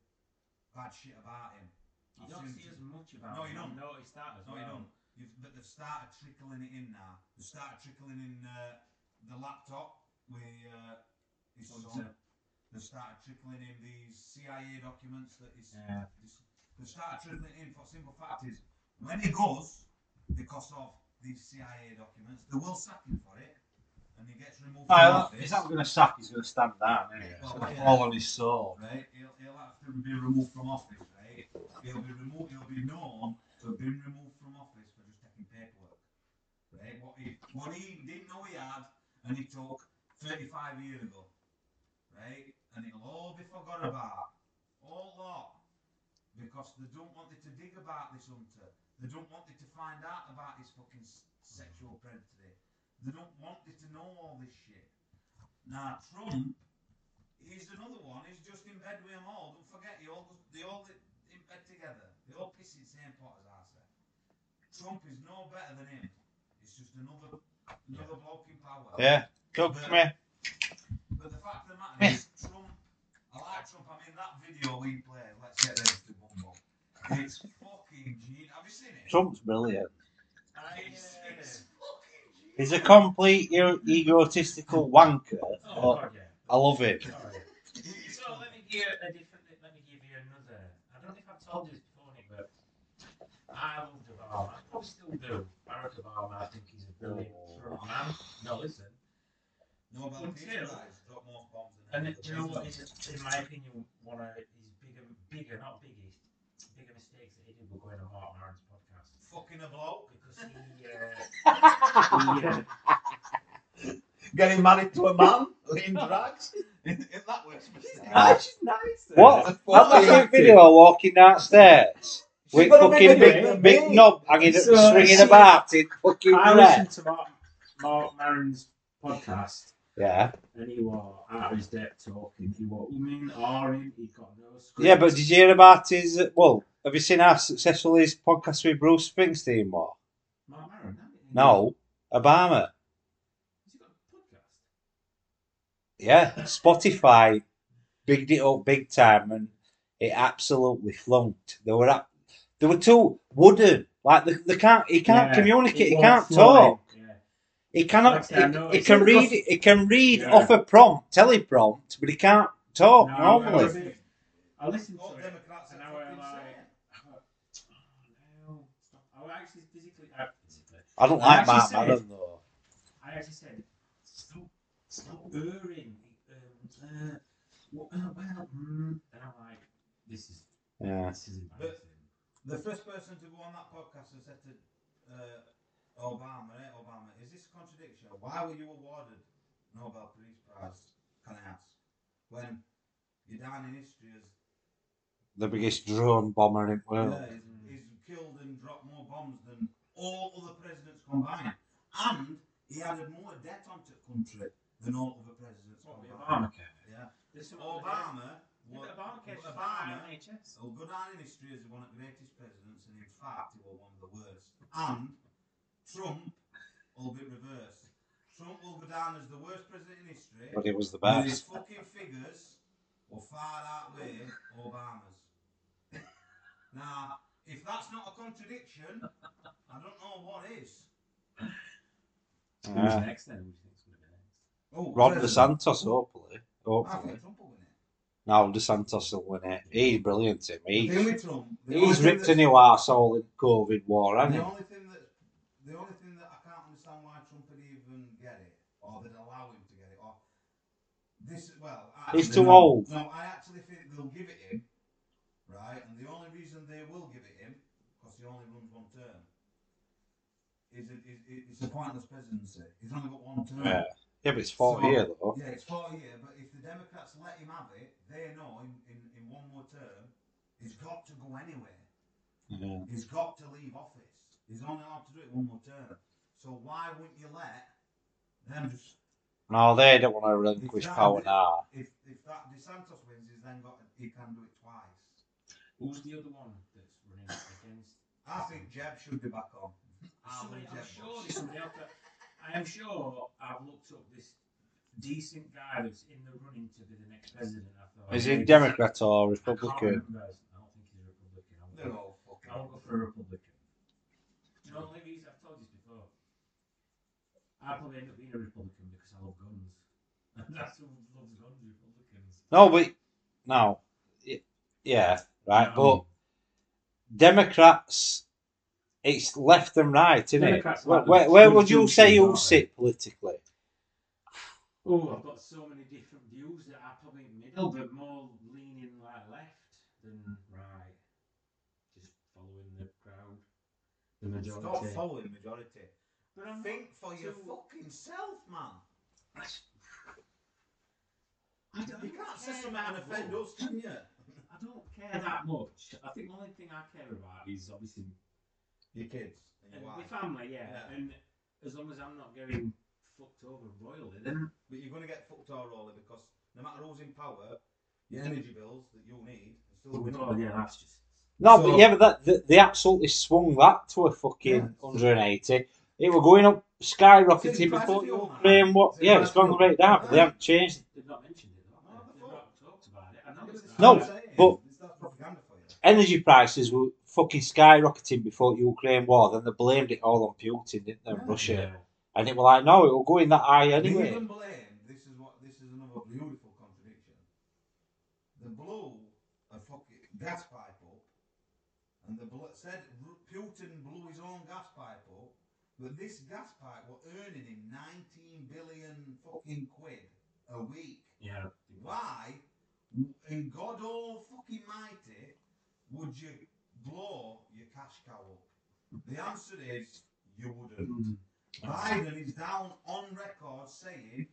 bad shit about him. You I've don't see as much about. No, it. you don't. Noticed that as No, well. you don't. You've, but they've started trickling it in now. They've started trickling in uh, the laptop with uh, his Onto- son. They've started trickling in these CIA documents that is. Yeah. this- They've started trickling in for simple fact is when he goes because of these CIA documents, they will sack him for it, and he gets removed from Oh, office. he's not going to sack, he's going to stand down, isn't he? It's Well, going to fall on his sword. right? He'll, he'll have to be removed from office, right? He'll be removed. He'll be known to have been removed from office for just taking paperwork, right? What he what he didn't know he had, and he took 35 years ago, right? And it'll all be forgot about, all lot, because they don't want you to dig about this hunter. They don't want you to find out about his fucking sexual predator. They don't want you to know all this shit. Now Trump, he's another one. He's just in bed with them all. Don't forget, they all they all in bed together. They all piss in the same pot, as I say. Trump is no better than him. It's just another another bloke in power. Yeah. Go, come here. But the fact of the matter is, Trump. I like Trump. I mean, that video we played. Let's get ready to bumble. It's fucking genius. Have you seen it? Trump's brilliant. I, It's, it's fucking genius. He's a complete e- egotistical wanker. oh, but God, yeah. I love him. Sorry. He's So let me give you a different. Let me give you another. I don't know if I've told you this before, Nick, but I loved Obama. I probably still do. Barack Obama. I think he's a brilliant front man. No, listen. Nobel Peace Until- Prize drop more bombs than And any it, do you know what president. in my opinion, one of his bigger, bigger, not biggest, bigger mistakes that he did were going on Marc Maron's podcast Fucking a bloke. because he, uh, he, uh, Getting married to a man in drags. Isn't that worse? She's nice. What? That's Have fucking- that video walking downstairs with She's got a fucking big big, knob hanging, So- swinging so- about in fucking I red. listened to Marc, Marc Maron's podcast. Yeah. And he was out of his depth talking. He was umming, ahhing, he got no script. Yeah, but did you hear about his? Well, have you seen how successful his podcast with Bruce Springsteen was? Marc Maron. No, Obama. Has he got a podcast? Yeah, Spotify bigged it up big time, and it absolutely flunked. They were up. They were too wooden. Like they, they can't. He can't Yeah, communicate. He can't talk. Yeah. He cannot. Like I said, I he, know he it's can because- read. He can read Yeah. off a prompt, teleprompt, but he can't talk No, normally. I was- I to it. And now I'm like, saying. oh, no. I was actually physically, uh, I don't I like actually Mark said- Maron though. I actually said, stop, stop erring. Um, uh, well, well, mm. and I'm like, this is, Yeah. this is embarrassing. The first person to go on that podcast and said to uh, Obama, eh, Obama, is this a contradiction? Why were you awarded Nobel Peace Prize? Can I ask? When you're down in history as The biggest drone bomber in the world. yeah, he's, he's killed and dropped more bombs than all other presidents combined, and he added more debt onto the country than all other presidents What, with combined. Obamacare? Yeah, There's some other- Obama. Yeah, wa- but Obama like NHS. will go down in history as one of the greatest presidents, and in fact, he was one of the worst. And Trump will be reversed. Trump will go down as the worst president in history, But he was the best. his best. fucking figures will far outweigh Obama's. now, if that's not a contradiction, I don't know what is. Who's Yeah. next then? Who do you think's going to be next? Oh, Ron president. DeSantis, hopefully. I Hopefully. think Trump will win it. No, DeSantis will win it. He's brilliant, him. The thing He's, with Trump, he's ripped a that's- new arsehole in COVID war, hasn't The he? Only thing that the only thing that I can't understand why Trump would even get it, or they'd allow him to get it, or this well, He's too no, old. No, I actually think they'll give it him, right? And the only reason they will give it him, because he only runs one term, is it, is it, it's a pointless presidency. He's only got one term. Yeah. Yeah, but it's 40 So- year though. Yeah, it's four year, but if the Democrats let him have it, they know in, in, in one more term, he's got to go anywhere. Yeah. He's got to leave office. He's only allowed to do it one more term. So why wouldn't you let them just No, they don't want to relinquish If that- power now. if if that DeSantis wins, he's then got he can do it twice. Who's the other one that's running against? I think Jeb should be back on. I Somebody, want I'm sure somebody else. I am sure I've looked up this decent guy that's in the running to be the next president. I thought. Is maybe- he Democrat or Republican? remember. I don't think he's a Republican. I'll They're go, all fucking. I'll go for a Republican. The only reason I've told you this before. I probably end up being a Republican because I love guns. And that's who loves guns, Republicans. No, but no. Y- Yeah, right. Um, But Democrats, it's left and right, isn't it? Democrats Where, like where, where would you say you aren't they? sit politically? Oh, I've got so many different views that are probably middle, but more leaning like left than right. Just following the crowd, the Stop majority. following majority. But I'm Think for your too- fucking self, man. I don't You can't say care something that and offend much. us, can you? I don't care that much. I think the only thing I care about is obviously Your kids and and your my wife. family, yeah. Yeah. And as long as I'm not getting fucked over royally. Then But you're going to get fucked all rolling because no matter who's in power, your energy bills that you'll need are still going up. oh yeah, that's just. No, So- but yeah, but that, they, they absolutely swung that to a fucking Yeah. 180. It were going up, skyrocketing See, the price before of fuel now. Ukraine. What? See, Yeah, it's gone fuel. right down, but they haven't changed. They've not mentioned it. No, They've not talked about it. I know it's No, what I'm saying. but- This- that's propaganda for you. Energy prices were fucking skyrocketing before the Ukraine war. Then they blamed it all on Putin, didn't they? Yeah. Russia, Yeah. and it was like, no, it will go in that high They anyway. even blame. This is what. This is another beautiful contradiction. The blew a fucking gas pipe up, and the said Putin blew his own gas pipe up, but this gas pipe were earning him 19 billion fucking quid a week. Yeah. Why, in God all fucking mighty, would you blow your cash cow up? The answer is you wouldn't. Mm. Biden is down on record saying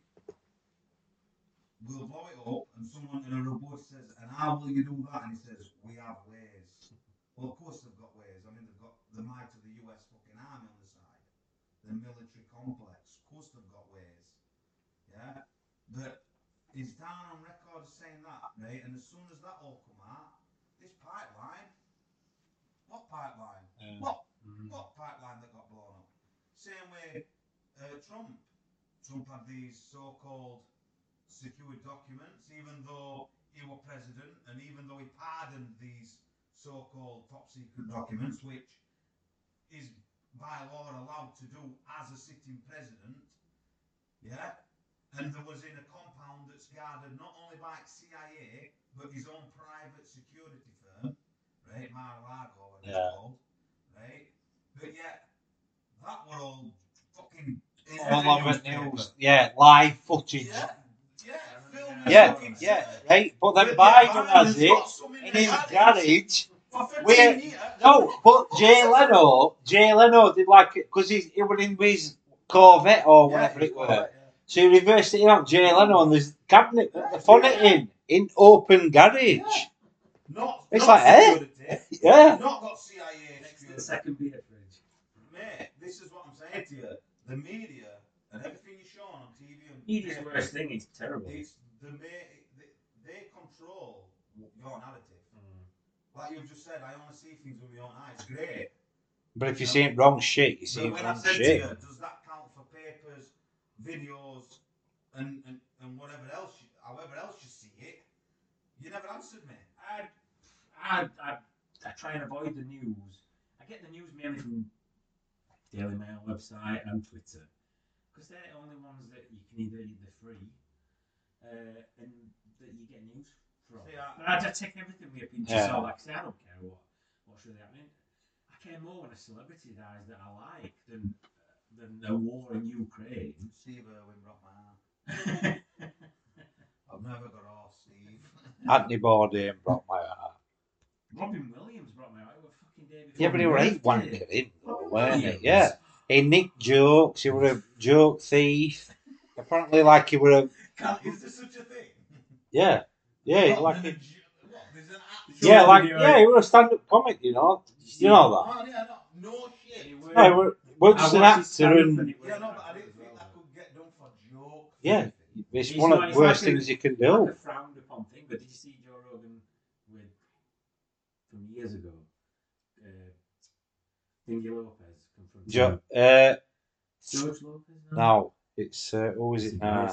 we'll blow it up, and someone in a report says, and how will you do that? And he says, we have ways. Well, of course they've got ways. I mean, they've got the might of the US fucking army on the side, the military complex. Of course they've got ways. Yeah, but he's down on record as saying that, mate. And as soon as that all come out, this pipeline, what pipeline? Yeah. What Mm. what pipeline that got blown up? Same way uh, Trump. Trump had these so-called secured documents, even though he was president, and even though he pardoned these so-called top secret documents, which is by law allowed to do as a sitting president. Yeah, and there was in a compound that's guarded not only by CIA but his own private security firm, right, Mar-a-Lago, Yeah. called, right? But yet, that were all fucking. All over news, yeah, live footage. Yeah, Yeah, yeah, set. right. But then But Biden has it in his garage garage. for 15 Where- No, but Jay Leno, Jay Leno did like it because he, he was in his Corvette or whatever he's it was. were. yeah. So he reversed it out, Jay Leno, and there's cabinet that they found in, in open garage. Yeah. Not, It's not like, eh? security, Yeah. Not got CIA Next to the second beer fridge. Mate, this is what I'm saying to you. The media and everything you're shown on TV and Media's paper, worst thing is terrible. It's the ma- they, they control your narrative. Mm. Like you've just said, I only see things with my own eyes. Great. But if you're see wrong shit, you see But when I wrong said to shit. you, does that count for papers, videos, and, and, and whatever else, you, however else you see it? You never answered me. I, I, I, I try and avoid the news. I get the news mainly from Daily Mail website and Twitter because they're the only ones that you can either either free uh, and that you get news from. See, I- But I just take everything with a pinch Yeah. of salt. Like, I say, I don't care what what's really happening. I care more when a celebrity dies that I like than than the war in Ukraine. Steve Irwin broke my heart. I've never got off, Steve. Anthony Bourdain broke my heart. Robin Williams brought me out. It was fucking day before Yeah, but he my were eight birthday. wanker him, weren't he? Yeah. He nicked jokes, he were a joke thief. Apparently, like he were a. Can't, is there such a thing? Yeah. Yeah, What, like there's a, a what, there's an app- Yeah, like, video, yeah, he were a stand up comic, you know. You know that. Oh, yeah, no, no shit. He No, he were, were just an actor and. Yeah, no, but I didn't think that could get done for jokes. Yeah. It's He's one of like- the he's worst like a- things you can Like do. a frowned upon thing, but did you see Joe Rogan with from years ago? Uh, Dingy Lopez come from Jo- uh, George Lopez. no, it's uh, who is it now?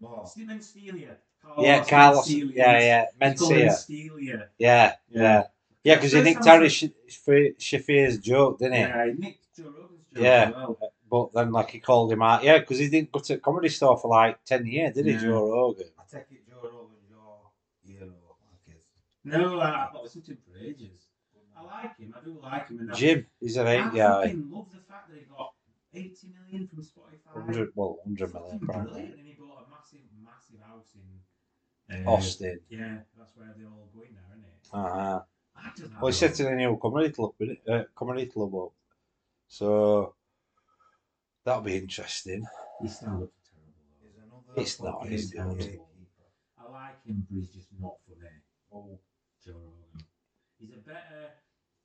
What? Stephen Stelia. Yeah, Carlos. Yeah, yeah, Mencia. Stelia. Yeah, yeah, yeah. Because he nicked time I Harry Sh- Sh- Shaffir's joke, didn't he? Yeah, he nicked Joe Rogan's joke Yeah. as well. But then, like, he called him out. Yeah, because he didn't go to a comedy store for like ten years, did he, Yeah. Joe Rogan? I take it Joe Rogan's your hero, like his. No, I, I've not listened to him for ages. I like him. I do like him. And I- Jim, he's an I eight guy. fucking love the fact that he got 80 million from Spotify. Hundred, well, hundred million, Fucking apparently. brilliant. And he bought a massive, massive house in uh, Austin. Yeah, that's where they're all going now, isn't it? Uh-huh. I just Well, he's setting a new comedy club, isn't? Uh, comedy club up. So that'll be interesting. His stand-up's terrible. Is another It's not, fucking it's not. I like him, but he's just not for me. Oh, Joe Rogan. He's a better.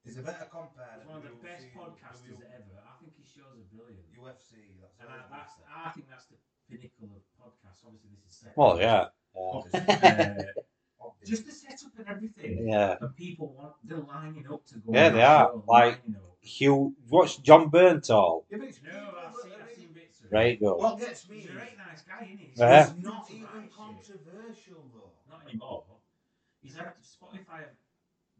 He's a better compare. He's one of the than best podcasters W- ever. I think his shows are brilliant. UFC. That's And I, that's. I think that's the pinnacle of podcasts. Obviously, this is second. Well, yeah. yeah. Uh, just the setup and everything. Yeah. And people want, they're lining up to go. Yeah, they are, show, like- lining up. Hugh, watch Jon Bernthal. Yeah, but it's No, I've seen, I I've seen bits of Right, go. What gets me He's a very nice guy, isn't he? He's Yeah. it's not even right controversial though. Not anymore. He's had Spotify,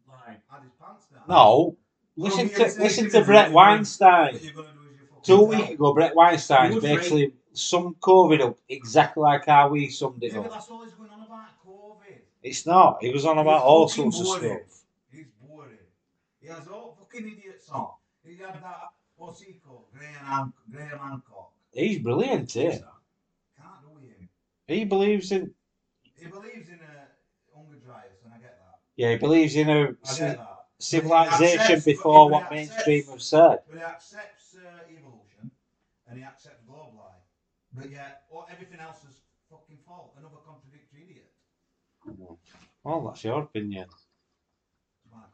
like, Had his pants down. No. Listen Well, to listen to Bret Weinstein. What you're gonna do is you fucking Two weeks ago, Bret Weinstein's He was basically summed COVID up exactly like how we summed it Yeah, up. that's all he's going on about COVID. It's not. He was on about He's all sorts of stuff. He's boring. He has all fucking idiots on. He had that, what's he called? Graham, Han- Graham Hancock. He's brilliant, eh? Can't do him. He believes in. He believes in a hunger drives, and I get that. Yeah, he believes in a I ci- get that. civilization accepts- before what he mainstream accepts- have said. But he accepts uh, evolution, and he accepts. But yet, all, everything else is fucking fault. Another contradictory idiot. Well, that's your opinion. My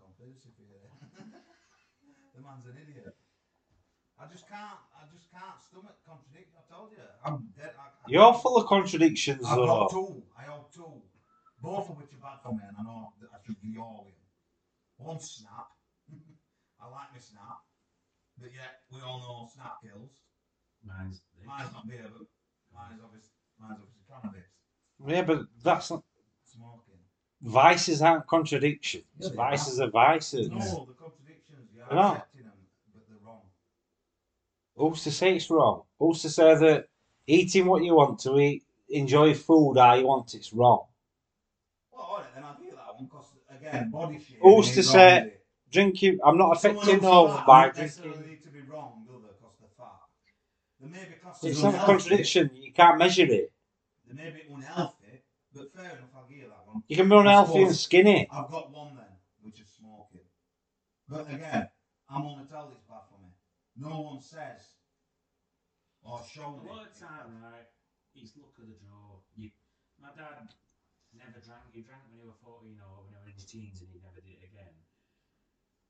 here. the man's an idiot. I just can't. I just can't stomach contradiction. I told you. I'm dead. I, I You're full of contradictions, I've got two. I have two. Both of which are bad for me, and I know that I should be all in. One snap. I like my snap, but yet we all know snap kills. Mine's this. Mine's not beer, but mine's obviously mine's obviously cannabis. Yeah, but that's not. Smoking. Vices aren't contradictions. Yeah, vices are vices. No, the contradictions. They're not. accepting them, but they're wrong. Who's to say it's wrong? Who's to say that eating what you want to eat, enjoy food how you want, it's wrong? Well, alright, then I'll give that one because again, body shape. Who's to say- Drinking, I'm not affected no by drinking. need to be wrong, do they? Because they're fat. They may be classed It's as not a contradiction. You can't measure it. They may be unhealthy, but fair enough, I'll give you that one. You can be unhealthy and suppose- skinny. I've got one then, which is smoking. But again, I'm on the tell this bad for me. No one says or show A me. lot of time, right, it's luck of the draw. You, my dad never drank. He drank when he was 14 or when he was in his teens and he never did it again.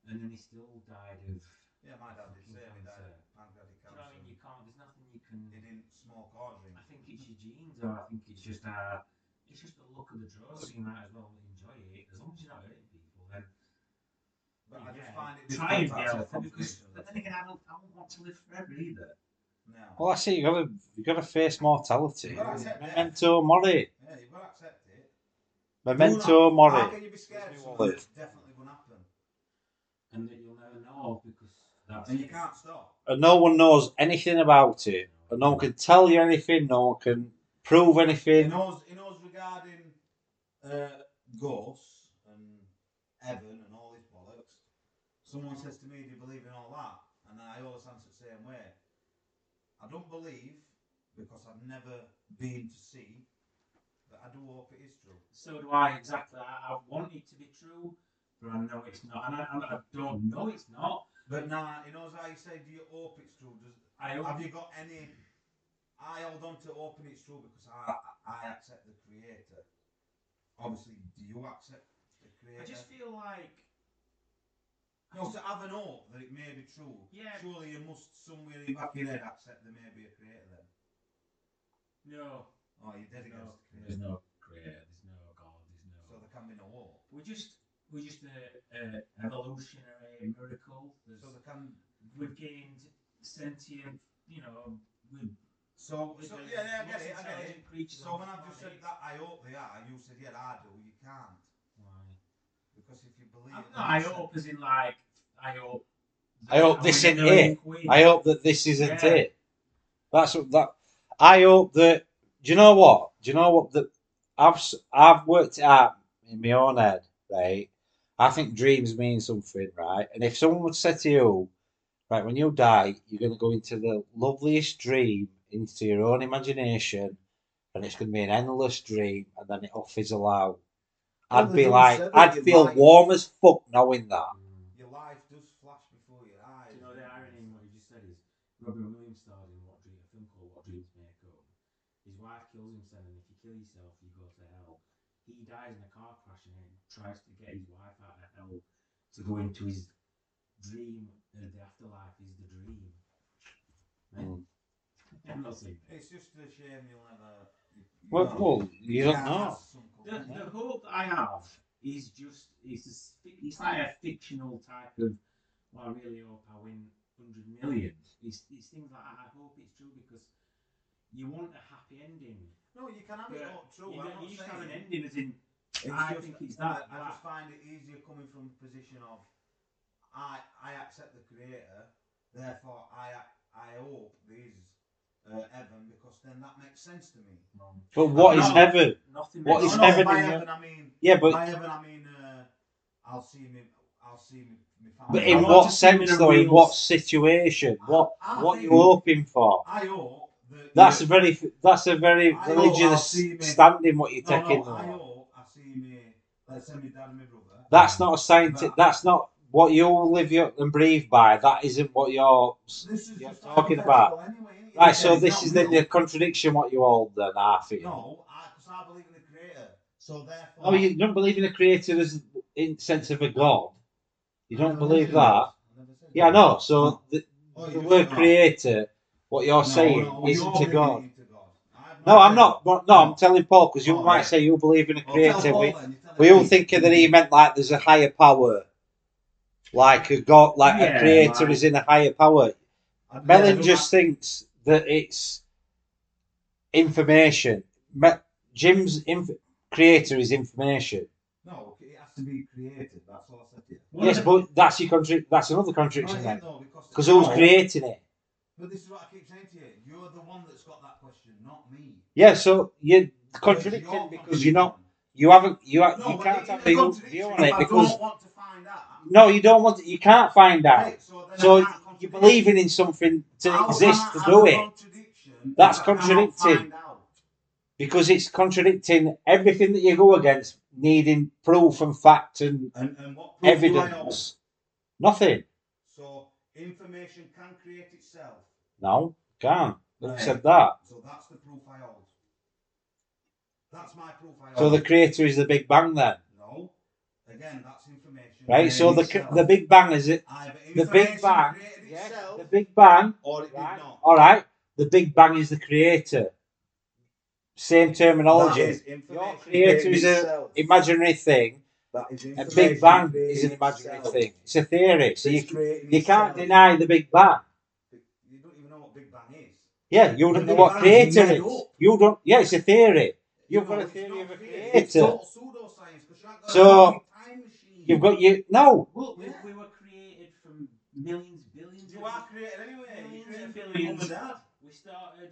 And then he still died of. Yeah, my dad did say he died of pancreatic Do you know what I mean? You can't, there's nothing you can. He didn't smoke or drink. I think it's your genes or I think it's just uh, it's just the look of the draw, so you might as well enjoy it. As long as you're not hurting people, then. But I just find it Try and be healthy because, but then again, I don't, I don't want to live forever either. No. Well, that's it. You gotta, you gotta face mortality. You've got to accept death. Memento mori. Yeah, you've got to accept it. Memento Do not- How mori. can you be scared of something World. definitely going to happen? And that you'll never know because that's And you can't stop. And no one knows anything about it. And no one can tell you anything. No one can prove anything. He anything. knows, he knows regarding uh, ghosts and heaven and all this bollocks. Someone says to me, Do you believe in all that? And I always answer the same way. I don't believe because I've never been to see, but I do hope it is true. So do I exactly. I, I want it to be true, but I know it's not, and I, I don't know it's not. But nah, he knows how you say, Do you hope it's true? Does, I hope have you got any. I hold on to open. it's true because I, I accept the creator. Obviously, do you accept the creator? I just feel like No, to have an hope that it may be true. Yeah. Surely you must somewhere in your back of your head accept there may be a creator then. no, Oh, you're dead no, against the creator. there's no creator, there's no God, there's no. So there can be no hope. we're just we're just a, a evolutionary miracle. There's, So there can. we've gained sentient, you know, we've So, so the yeah, yeah, I get it, I get it. intelligent So when I've just said that, I hope they are. You said yeah, I do. You can't Why? because if you believe. I'm it, not, I you hope as in like I hope. I hope this isn't it. queen. I hope that this isn't Yeah. it. That's what that. I hope that. Do you know what? Do you know what? That I've I've worked it out in my own head, right? I think dreams mean something, right? And if someone would say to you, right, when you die, you're going to go into the loveliest dream, into your own imagination, and it's going to be an endless dream, and then it'll fizzle out. Well, I'd they be like, say I'd feel might- warm as fuck knowing that. Mm. Your life does flash before your eyes. You know the irony in what you just said is Robin Williams starred in what dream, a film called What Dreams May Come. His wife kills himself, and if you kill yourself, you go to hell. He dies in a car crash and he tries to get his wife out of hell to go into his dream of the afterlife is the dream. Mm. I'm not saying. It's just a shame you'll never. You, you Well, know, well, you don't can't know. The, the hope I have is just it's a, s- it's like a fictional type of. Well, I really hope I win hundred million. It's, it's things like I hope it's true because you want a happy ending. No, you can have it But all true. you, I'm know, not you just have an saying- ending as in It's I just, think it's that I, I just find it easier coming from the position of I I accept the creator, therefore I I hope these uh, heaven because then that makes sense to me. But what is No. heaven? nothing. What makes is no, heaven by in heaven I mean Yeah, but by heaven I mean uh, I'll see me I'll see me, me family. but in want what to see him in sense a though? In what s- situation? What I what you think- hoping for? I hope that That's a very that's a very I religious standing. What you're no, taking. no, I hope I see me let's say my dad and my brother. That's not a scientific. That's not what you live your, and breathe by. That isn't what you're. Is you're talking about. Anyway. Right. So this is the, the contradiction. What you hold then, half it. No, I because I, believe in the creator. So therefore. Oh, you don't believe in a creator as in sense of a god. You don't believe that. I Yeah, no. So oh, the, Oh, the word creator, what you're No, saying, no, isn't you're to God. it into God. I've No, I'm not. but No, I'm telling Paul because you Oh, might yeah. say you believe in a creator. Paul We, then, we all thinking that he meant like there's a higher power, like a god, like a creator like- is in a higher power. I'd Melon never- just thinks that it's information. Me- Jim's inf- creator is information. No, it has to be created. That's all I said to yes, but that's your contra- That's another No, contradiction it then, ain't because because who's No, creating it? But this is what I keep saying to you. You're the one that's got that question, not me. Yeah, so you're contradicting because you're not. You haven't. You, ha- No, you can't have a the view on if it I because don't want to find out. No, you don't want. You can't find out. Right, so So you're believing in something to How exist to do it contradiction That's if I cannot contradicting. because it's contradicting everything that you go against, needing proof and fact and And, and what proof do I know? evidence. Nothing. So information can create itself. No, can't. Who Right. said that? So that's the proof I hold. That's my proof I hold. So the creator is the Big Bang then, no. Again, that's. Right? So the creating the. Big Bang is it? The Big Bang. created Yes, itself, the Big Bang. or it Right. did not. All right. The Big Bang is the creator. Same terminology. That is Your information creator created is a itself. imaginary thing. That is A Big Bang is an imaginary itself. thing. It's a theory. So you It's creating you can't deny the Big Bang. You don't even know what Big Bang is. Yeah, you don't know what Bang creator is made is. up. You don't. Yeah, it's a theory. You've got a theory of a theory. Creator. total pseudoscience, 'cause you ain't got a So, fucking time machine. You've got you. No, Well, we, we were created from millions, billions. You of are created anyway. You Millions created and from billions. mum and dad. We started.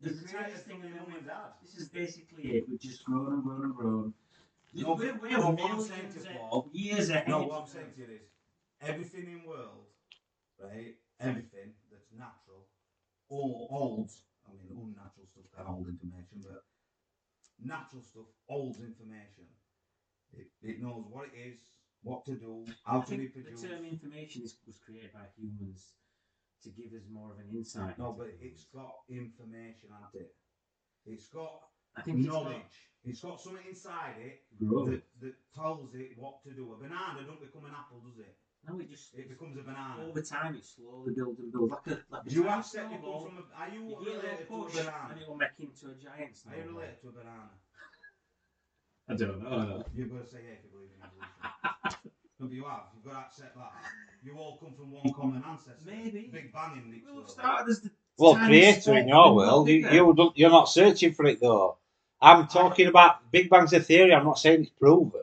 You the created tiniest thing in the mum and dad. This is basically it. We've just grown and grown and grown. No, we're, we're no, what I'm millions saying to of Paul- years ahead. No, what I'm saying to you is, everything in world, right? Everything that's natural, all old. I mean, unnatural stuff can hold information, but natural stuff holds information. It, it knows what it is, what to do, how I to think the term information is, was created by humans to give us more of an insight. No, but it's got information, hasn't it? It's got I think knowledge. It's got something inside it got that, that tells it what to do. A banana don't become an apple, does it? No, it just It becomes a banana. over time it slowly builds and builds like a like a you accept you come from a, are you, You related to a banana? and it will make into a giant Are you related to a banana? I don't know. I don't. You've got to say yeah if you believe in evolution. no, but you have. You've got to accept that. You all come from one common ancestor. Maybe. Big bang in Nick's We world. started as the well, creator in your world. You, you don't, you're not searching for it though. I'm talking about Big Bang's a theory. I'm not saying it's proven.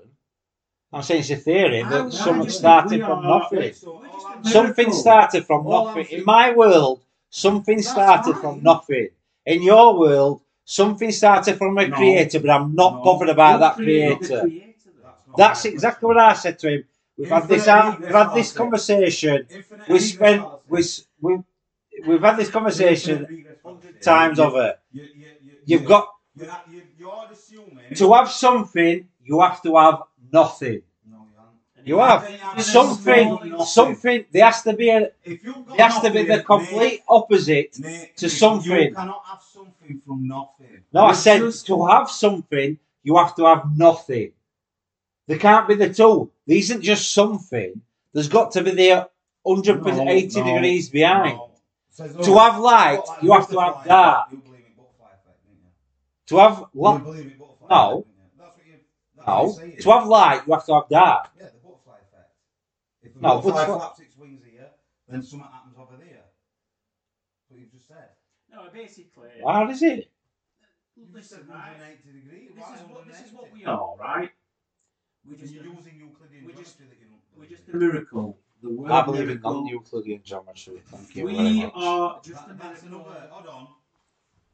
I'm saying it's a theory that I something just started from nothing. Right, so We're all just I'm a saying- Something started from All nothing. In my world, something started fine. from nothing. In your world, something started from a No. creator, but I'm not No. bothered about You that creator. creator. That's That's exactly what I said to him. We've had this we've had this conversation. We spent we we we've had this conversation Infinite regress fallacy. times over. You, you, you, You've you- got You're, you, you're to have something, you have to have nothing. You haven't. And You if have Something- something. There has to be a. If you've got There has to be the complete opposite. To something. You cannot have something from nothing. No, I said to have something, you have to have nothing. There can't be the two. There isn't just something. There's got to be the 180 No, no, degrees behind. no. Says, To have light, what, like you have to have dark. You believe in butterfly effect, don't you? To have You light, believe in butterfly No. effect, don't you? That's what you. That's what no. you're. To have light, you have to have dark. Yeah, the butterfly effect. If the No, butterfly butterfly- flaps its wings here, then something happens over there. What you've just said. No, basically. How does it? You've Listen, right. degrees. This is what this is what we are, right? We're just you're using Euclidean we're just- geometry that you don't we're just in. a miracle. The word I believe in miracle. non-Euclidean geometry. Thank you very We much. are just That- a that's miracle. another. Hold on.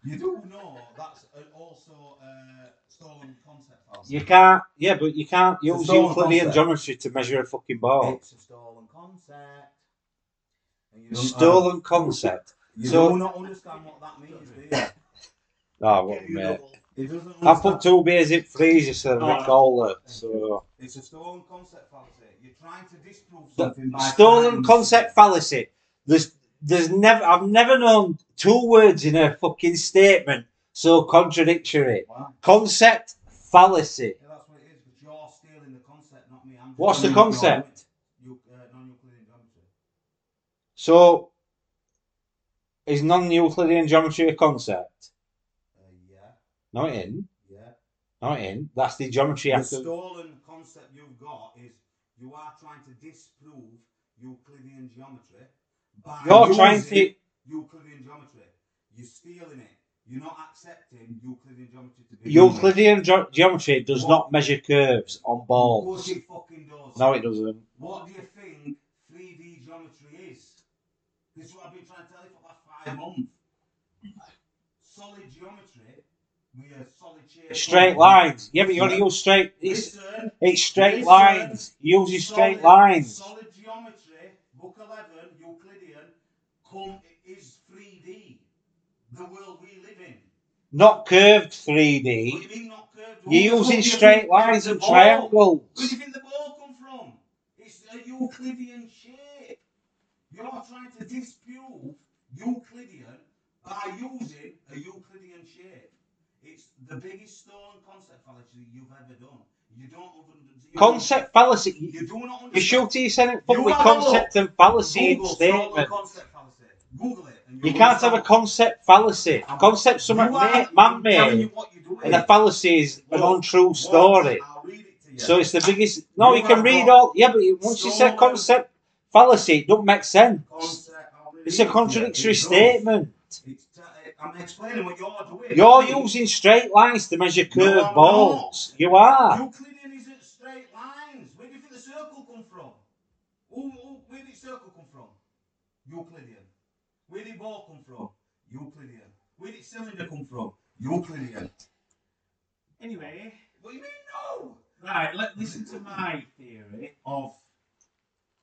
You do know that's also uh, stolen concept. fallacy. You can't. Yeah, but you can't It's a use stolen Euclidean concept. geometry to measure a fucking ball. It's a stolen concept. And you don't- Stolen concept. You So- do not understand what that means, do you? No, what, mate. I put two beers in freezer so Oh. they're colder. So It's a stolen concept fallacy. You're trying to disprove something by stolen concept fallacy. There's there's never I've never known two words in a fucking statement so contradictory. Wow. Concept fallacy. Yeah, that's what it is. Because you're stealing the concept, not me. I'm What's the telling you what you're concept? Uh, non-Euclidean geometry. So is non-Euclidean geometry a concept? Yeah, No, it ain't. yeah. No, it ain't. That's the geometry The after. stolen concept you've got is you are trying to disprove Euclidean geometry by You're trying to. Euclidean geometry. You're stealing it. You're not accepting Euclidean geometry to be Euclidean ge- geometry does What? not measure curves on Of balls. course it fucking does. No, it doesn't. What do you think 3D geometry is? This is what I've been trying to tell you for the last five months. Solid geometry with a solid shape. Straight lines. Yeah, but you only use straight. It's it's straight lines. Using straight lines. Solid geometry, book 11, Euclidean, is 3D. The world we live in. Not curved 3D. do you mean not curved? You're using straight lines and ball- Where do triangles. you think the ball come from? It's a Euclidean shape. You're trying to disprove Euclidean by using a Euclidean shape. It's the biggest stolen concept fallacy you've ever done. You don't you Concept fallacy. don't- You do not understand. You shooting yourself full You with concept and fallacy Google stolen statement. concept fallacy. Google it. and You can't have a concept fallacy. Concept something You are- I'm telling man-made, what you're and a fallacy is an untrue story. I'll read it to you. So it's the biggest. No, You you can read all. Yeah, but once you say concept fallacy, it don't make sense. Concept, It's a contradictory It statement. It's, I'm explaining what you're doing. You're Me, using straight lines to measure No, curved I'm balls. You are. Euclidean isn't straight lines. Where do you think the circle come from? Who, who, where did circle come from? Euclidean. Where did the ball come from? Euclidean. Where did cylinder come from? Euclidean. Anyway, What do you mean no? right, let listen to my theory of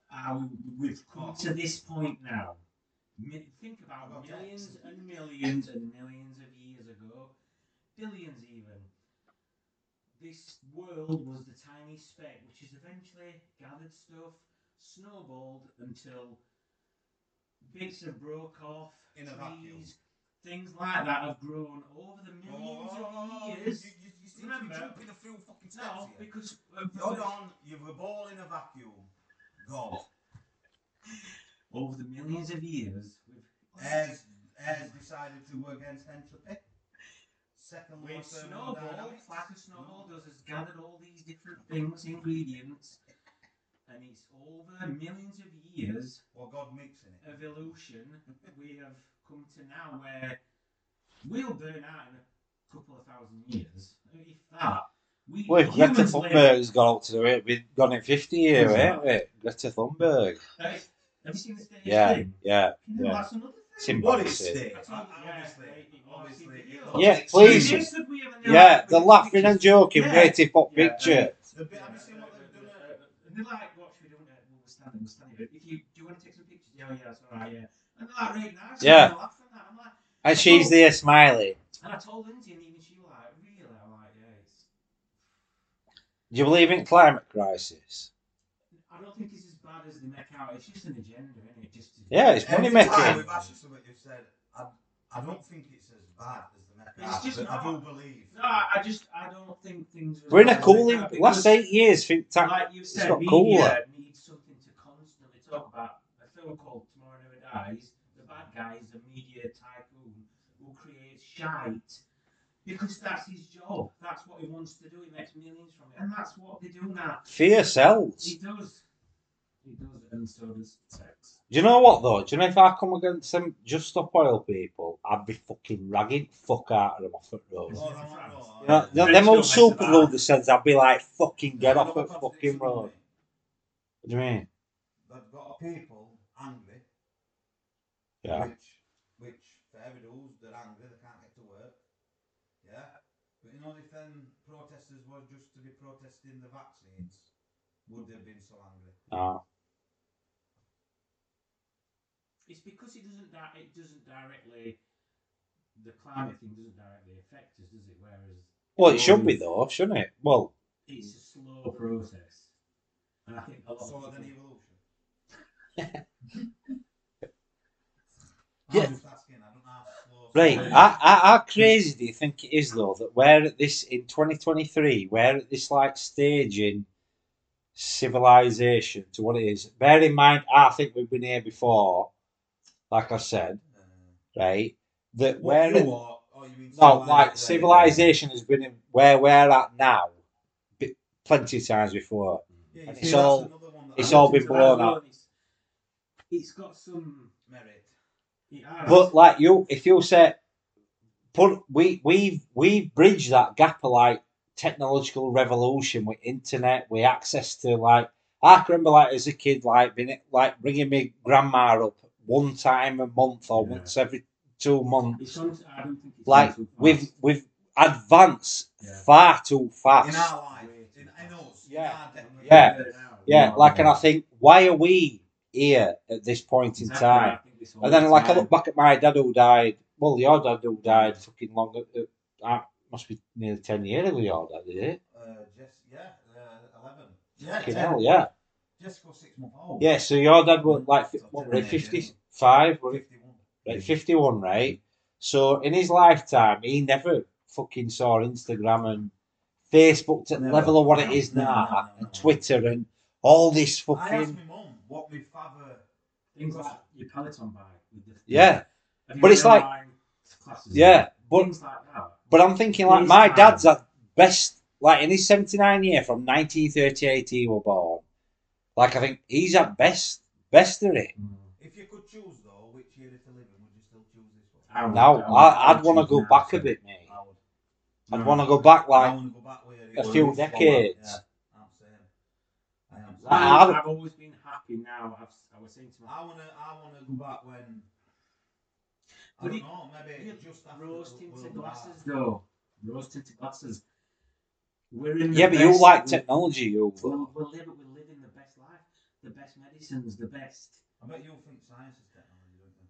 how we've come to this point now. Mi- Think about Okay. millions and millions and millions of years ago, billions even. This world was the tiny speck which has eventually gathered stuff, snowballed until bits have broke off, In a vacuum. trees, things like that have grown over the millions Oh, of years. You, you, you seem Remember- to be jumping a few fucking steps No, here. because uh, Hold on, you a ball in a vacuum. God. over the millions of years, we've Airs, airs decided to work against entropy. Second law of snowball, thermodynamics. like a snowball does, has gathered all these different things, ingredients, and it's over millions of years Or God mixing it. of evolution, we have come to now where we'll burn out in a couple of thousand years, if that. We Well, if Greta humans live- Thunberg's got up to do it, we've gone in 50 years, ain't we? Greta Thunberg. Uh, Have you seen the stage Yeah, yeah, You know, yeah. that's another thing. Symbol- What is Symbolic state? Yeah, Obviously, yeah, you obviously. the it Yeah, please. Yes, that we have in the Yeah, life they're with laughing and joking, Yeah. waiting for Yeah, picture. The bit, have you seen what they've done? uh, they're like, watch, we don't, uh, we'll stand it, we'll stand it. If you, do you want to take some pictures? Yeah, yeah, that's alright, yeah. And they're like, right nice. Yeah. And they're laughing at that. I'm like, And she's there smiling. and I told Lindsay, and even she was like, really? I'm like, yeah, it's. Do you believe in climate crisis? I don't think it's as bad as they make out. It's just an agenda, isn't it? Just to, Yeah, it's money Every making. we've asked you something, you've said, I, I don't think it's as bad as the Mecca. It's just but I do not. believe. No, I I just, I don't think things are. We're in a as bad cooling. they are Last eight years, think ta- like you said, got media cooler. needs something to constantly talk about. a film called tomorrow and I feel guy is a media tycoon who creates shite because that's his job. That's what he wants to do. He makes millions from it, and that's what they do now. Fear sells. He does. He does, and so does sex. Do you know what though? Do you know if I come against them just stop oil people, I'd be fucking ragging fuck out of them off the road. Oh, no, no, no, You know, no. them- them old super loader says I'd be like fucking get off Look at fucking road. What do you mean? They've got people angry, Yeah. which, which fair dues, they're angry, they can't get to work. Yeah? But you know, if then protesters were just to be protesting the vaccines, would they have been so angry? No. It's because it doesn't. Di- it doesn't directly. The climate thing doesn't directly affect us, does it? Whereas Well, it should be mm. though, shouldn't it? Well, it's a slow process, and I think a lot of So people- then evolution. Yeah. I'm just asking, I don't know how slow. right. How, how, how crazy do you think it is though that we're at this in 2023? We're at this like stage in civilization to what it is. Bear in mind, I think we've been here before. Like I said, Uh, right? That what we're you at, are- oh, you mean no, like civilization. civilization has been in where we're at now, bi- plenty of times before. Yeah, and see, it's all- another one that it's I all wanted been blown up. It's- it's got some. Merit. But like you, if you say, put we we've we've bridged that gap of like technological revolution with internet, with access to like I can remember like as a kid like being like bringing me grandma up one time a month or Yeah. once every two months. it's on, I don't think it's Like too fast. we've we've advanced Yeah. far too fast. In our life, in, in us, Yeah. in. Yeah. Yeah, no, like and. I think why are we here at this point in Exactly, time? I think this all And then, the like, I look back at my dad who died. Well, your dad who died fucking long. Uh, uh, must be nearly 10 years ago, your dad, did it? Uh, Jess, yeah, uh, 11. Yeah, Fucking 10. hell, yeah. Jessica was six months old. Yeah, so your dad was like, what, 10 were he, 55? Were he, 51. right, 51, right? So, in his lifetime, he never fucking saw Instagram and Facebook to the Never. level of what it No, is no, now, no, no, and. Twitter and all this I asked fucking. my mum what my father. things like your Peloton bike Yeah, But it's like- classes? yeah. But things like that. But I'm thinking like His my dad's at best, like in his 79 year from 1938 he was born. Like I think he's at best, best of it. Mm. If you could choose though, which year to live in, would you still choose this one? I would- I would- I, I'd want to go now, back so- a bit, mate. I would. I'd No. want to go back like go back a few decades. Yeah, I'm saying. I am saying. I- I've, I'd- I've always been happy now. I've, I was saying to my I wanna, I wanna go back when. I don't know, maybe just rose tinted glasses, though. Rose tinted glasses. We're in the yeah, but you like technology, you. We're, though. we're, living, we're living the best life, the best medicines, the best. I bet you'll think science is technology, don't you?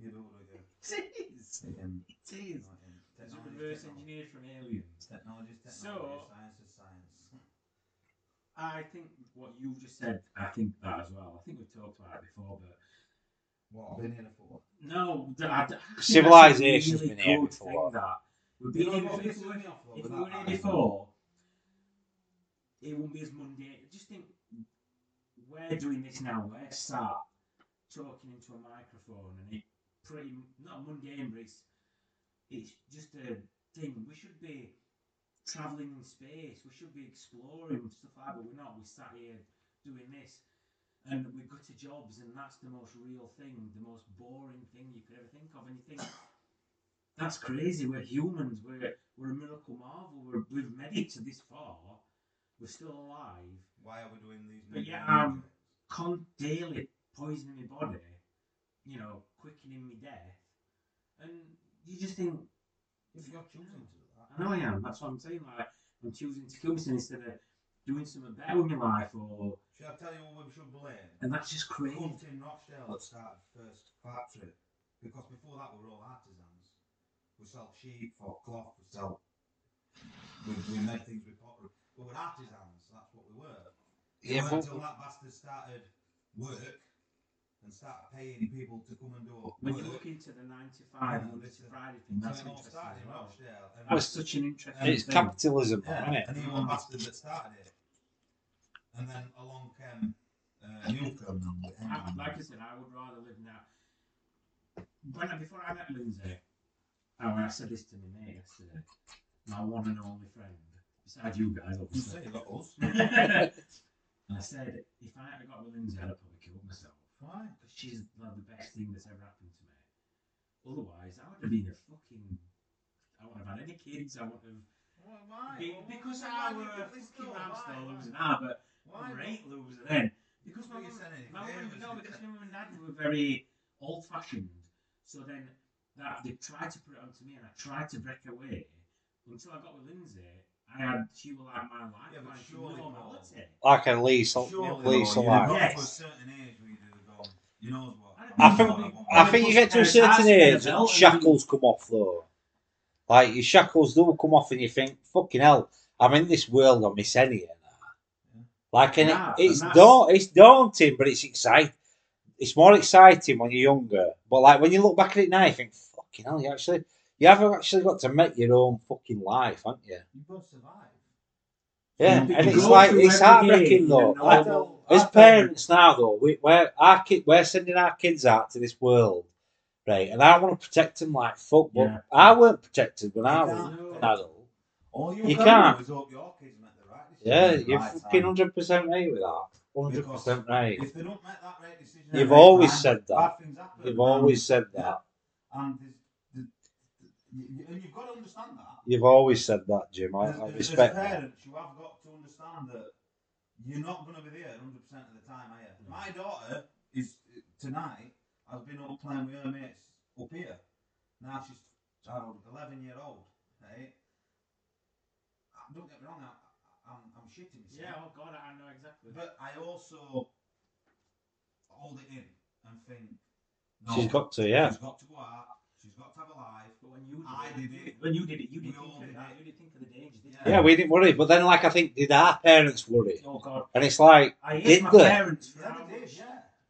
You do, don't you? It is. Um, It is. right, um, It's technology, reverse technology. engineered from aliens. Technology is So- science is science. I think what you've just said, I think that as well. I think we've talked about it before, but What, I've been here for? no, th- I, d- I think that's a Civilization's really been here good before. thing, That we've You been know here what if pisses we were- me off, though, if with we were here attitude? before, it wouldn't be as mundane. Just think, we're doing this now. We're sat talking into a microphone, and it pretty not mundane, but it's it's just a thing. We should be traveling in space. We should be exploring stuff like but we're not. We sat here doing this, and we go to jobs, and that's the most real thing, the most boring thing you could ever think of. And you think that's crazy. We're humans. We're we're a miracle marvel. We're, we've made it to this far. We're still alive. Why are we doing these? But yeah, I'm Con daily poisoning my body, you know, quickening my death, and you just think, if you're choosing to do that, I know I am. That's what I'm saying. Like I'm choosing to kill myself instead of doing something better with my life, or should I tell you what we should blame? and that's just crazy. Hunting Rochdale that started first factory because before that we were all artisans. We sell sheep for cloth. We sell. We, we made things with pottery. We were artisans. That's what we were. It Yeah, but- until that bastard started work and started paying people to come and do it. When you look into the 95 Yeah, Monday this to Friday thing, that's it interesting. started as in well. Rochdale. And That's such an interesting It's thing. capitalism, Yeah, isn't it? and he was bastard that started it. And then along came uh, Newcomb. Like I said, I would rather live now. when I, before I met Lindsay, oh, I said this to my mate yesterday, my one and only friend, besides you guys, You obviously. you got us. and I said, if I had got with Lindsay, I'd have probably killed myself. Why? Because she's like, the best thing that's ever happened to me. Otherwise, I would have been a fucking. I wouldn't have had any kids. I wouldn't have. Well, why? Be, Well, because why I were a fucking hamster loser now, but Why? a great loser then. Because my you mum, my mum, no, because my mum and dad were very old fashioned. So then that they tried to put it onto me, and I tried to break away until I got with Lindsay. I had she was like my life, Yeah, but like surely, normality. Like a lease, Surely, lease though, of you life. Yes. to a certain age where you do go, you know? I I think want I my- think you get to a certain age and shackles come off though. Like your shackles do come off and you think, fucking hell, I'm in this world on miss any. Like and Yeah, it, it's and da- it's daunting, but it's exciting. It's more exciting when you're younger. But like when you look back at it now, you think, fucking hell, you actually you have actually got to make your own fucking life, haven't you? You've got to survive. Yeah, You and it's like it's every heartbreaking day though. a Like, normal- as parents now though, we, we're our kid, we're sending our kids out to this world, right? And I want to protect them like fuck, but Yeah. I weren't protected when I You was an adult. All you, You can can't. is hope your kids make the right decision. Yeah, you're right fucking hundred percent right with that. Hundred percent right. If they don't make that right decision, You've at the right always time, said that. Bad things happen. You've always said that. and, there's- the- the- you- and you've got to understand that. You've always said that, Jim. I, As- I as- respect as that. you have got to understand that you're not going to be there 100 percent of the time, are you? My daughter is tonight has been up playing with her mates up here. Now she's I 11 year old, right? Uh, Don't get me wrong, I, I'm, I'm shitting myself. Yeah, oh god, I know exactly. But I also hold it in and think, no, She's got to, yeah. she's got to go out. She's got to have a life. But when you did I did it. When you did it, you didn't all think of did that. You didn't think of the dangers, did you? Yeah, we didn't worry, but then, like, I think did our parents worry? Oh god, And it's like, I hate Did my they? parents Yeah, how they did, yeah.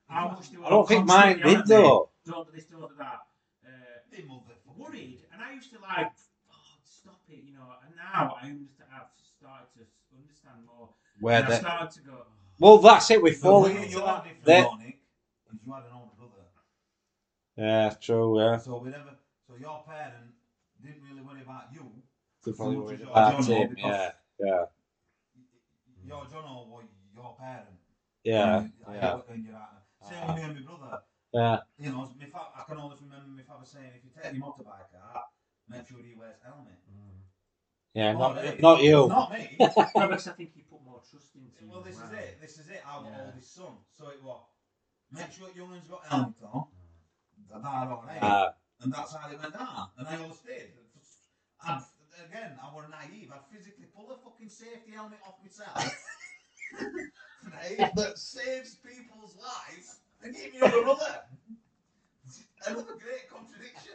how much they were I don't think mine did at me. though. Don't do this, don't do that. Uh, They motherfucker. worried, and I used to like, oh, stop it, you know. And now I understand. I've started to understand more. Where and I they, started to go. oh, well, that's it. We're The falling way into that. different, They- though, Nick, is you had an older brother. Yeah, true. Yeah, So we never. So your parent didn't really worry about you. They're probably much worried as your about Jono, him. Yeah, yeah, Your Jono was your parent. yeah, And I yeah, hate it when you're out there. Same with me and my brother. yeah. You know, my fa- I can always remember my father saying, if you take your motorbike out, make sure he wears helmet. Mm. Yeah, Oh, not, not you. Not me. No, because I think you put more trust into. you well, as this is it. This is it. i Our Yeah. oldest son. So it was, make sure young one's got helmet on. That I don't. Uh, And that's how it went down. And I always did. And again, I were naive. I'd physically pull the fucking safety helmet off myself. right? That saves people's lives and give me a brother. Another great contradiction.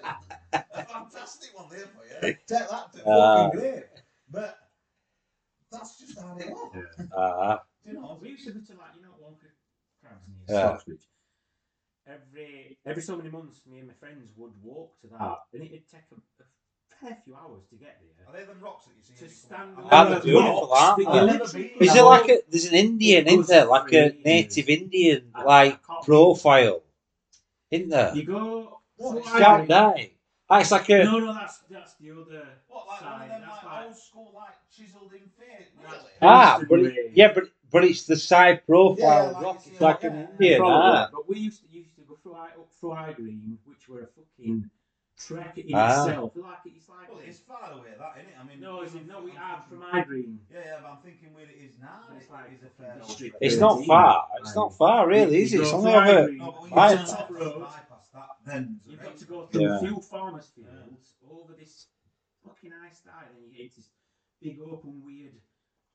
A fantastic one there for you. Take that to Uh, fucking grave. But that's just how it was. uh, You know, We used to go to like you know Wonka crabs near Yeah. Stocksbridge. Every every so many months, me and my friends would walk to that, and it'd take a, a fair few hours to get there. are they them rocks that you see? To stand on? Ah, the they're beautiful, rocks, aren't but they? you literally- is it like a? There's an Indian, isn't there? Like a Crazy. native Indian, I- like I profile, isn't there? You go. What, Fort it's Highbury- Shout die. Ah, it's like a. No, no, that's that's the other. What, like one of side. them That's like like- old school, like chiseled in face? That's- Really? Ah, but it, yeah, but but it's the side profile Yeah, like rock. you see It's like it, an yeah. Indian. Ah. But we used to used to go through High, up through High Green, which were a fucking trek in Ah. itself. Like it's like Well, it's far away, that, isn't it? I mean, no, is it, no, we are from thinking- Green. Yeah, yeah, but I'm thinking where it is now. But it's like is a fair district It's Yeah, not it's far. easy. It's not far, really, is it? It's go only through High over. Green, No, but when you turn off road, road, bypass that, then you've got to go through Yeah. a few farmers fields over this fucking ice style, and you get this big open weird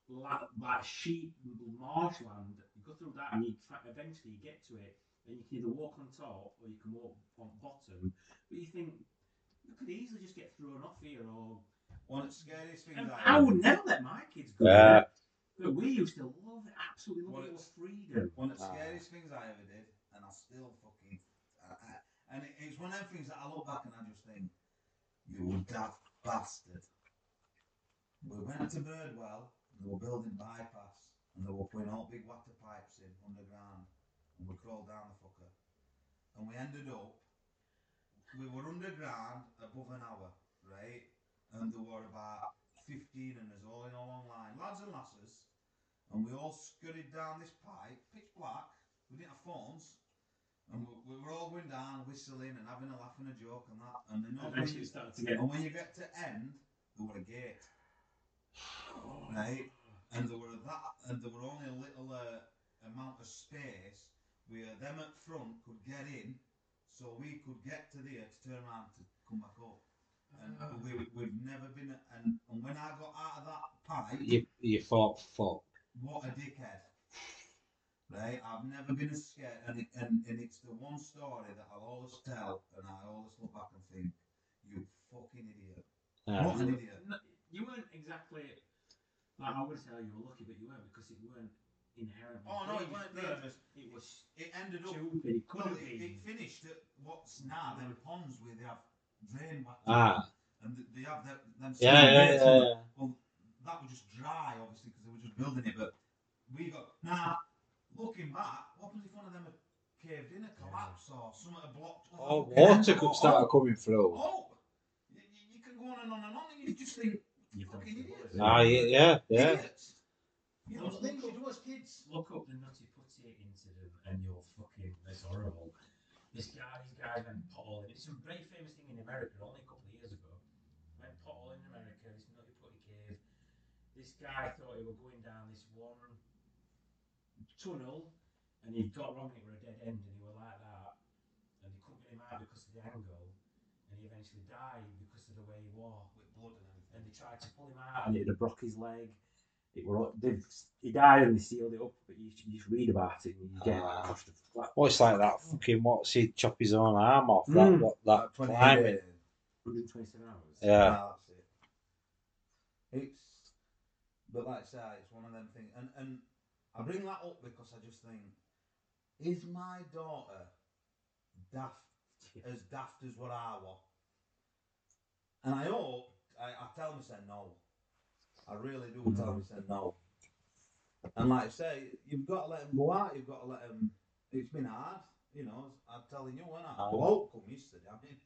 la- like sheep marshland. You go through that, and you eventually get to it, and you can either walk on top or you can walk on bottom. But you think you could easily just get thrown off here, or One of the scariest things and I I would never let my kids go. Yeah. But we used to love it, absolutely love it. It was freedom. One of the Ah. scariest things I ever did, and I still fucking. I, I, and it, it's one of the things that I look back and I just think, you daft bastard. We went to Birdwell, and they were building bypass, and they were putting all big water pipes in underground, and we crawled down the fucker. And we ended up we were underground above an hour, right? And there were about 15 and us all in a long line, lads and lasses. And we all scurried down this pipe, pitch black. We didn't have phones. And we, we were all going down, whistling and having a laugh and a joke and that. And then when Eventually you, it started to get. and when you get to end, there were a gate, right? And there were that, and there were only a little uh, amount of space where them at front could get in, so we could get to there to turn around to come back up. And we, we've never been, and, and when I got out of that pipe, You, you thought, fuck. what a dickhead. Right, I've never been as scared, and, it, and and it's the one story that I'll always tell, and I always look back and think, you fucking idiot. Yeah. What an idiot. No, you weren't exactly. Like, I would tell oh, you were lucky, but you weren't because it weren't inherently. Oh no, it dangerous, wasn't but dangerous. It was It ended up. stupid. It could Well, have it, been. it finished at what's now them ponds where they have drain water, Ah, and they have them. them yeah, small yeah, yeah. yeah. Well, that was just dry, obviously, because they were just building it. But we got now looking back. What happens if one of them had caved in, a collapse, or something had blocked? Oh, water could Oh, start oh, coming through. Oh, you, you- you can go on and on and on, and you just think, You've fucking idiots. Ah, yeah, yeah, yeah. idiots. You know, Look- things look you kids. Look up the nutty putty incident, and you're fucking. It's horrible. This guy, these guys went potholing. It's a very famous thing in America, only a couple of years ago. Went potholing in America. This nutty putty cave. This guy thought he was going down this one tunnel, and he got wrong. and It were a dead end, and he was like that, and they couldn't get him out because of the angle, and he eventually died because of the way he was With blood and everything. and they tried to pull him out, and it had broke his leg. It were they he died and they sealed it up, but you, you just read about it and you get Ah. across the flat. Well, it's like that fucking what's he chop his own arm off? That Mm. what that Like 28 climbing. 127 hours. Yeah. Ah, that's it. It's, but like I say, it's one of them things, and and I bring that up because I just think, is my daughter daft as daft as what I was? And I hope I, I tell them, say no. I really do tell them, say no. And like I say, you've got to let them go out. You've got to let them. It's been hard, you know. I'm telling you, when I Aye. go out, come yesterday. I mean,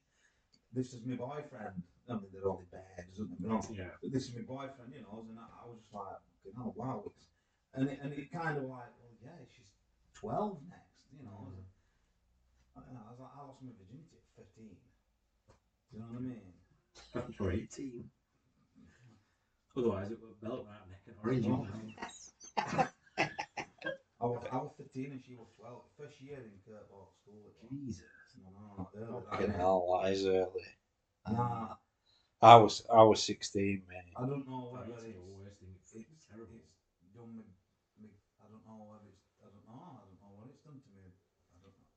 this is my boyfriend. I mean, they're only bears, isn't they? Yeah. But this is my boyfriend, you know. And I, I was just like, you know, wow. It's, and it, and it kind of like, well, yeah, she's twelve next, you know. I, don't know, I was like, I lost my virginity at fifteen. Do you know what I mean? You're 18. Otherwise, it would melt right neck and orange. You know. I was, I was fifteen and she was twelve. First year in Kirk Balk school. It. Jesus. No, no, early that, Fucking hell, that is early. And I, I was I was sixteen, man. I don't know whether That's the it's, worst thing. It's, it's, terrible. it's done me, me. I don't know whether it's. I don't know. I don't know what it's done to me. I don't know.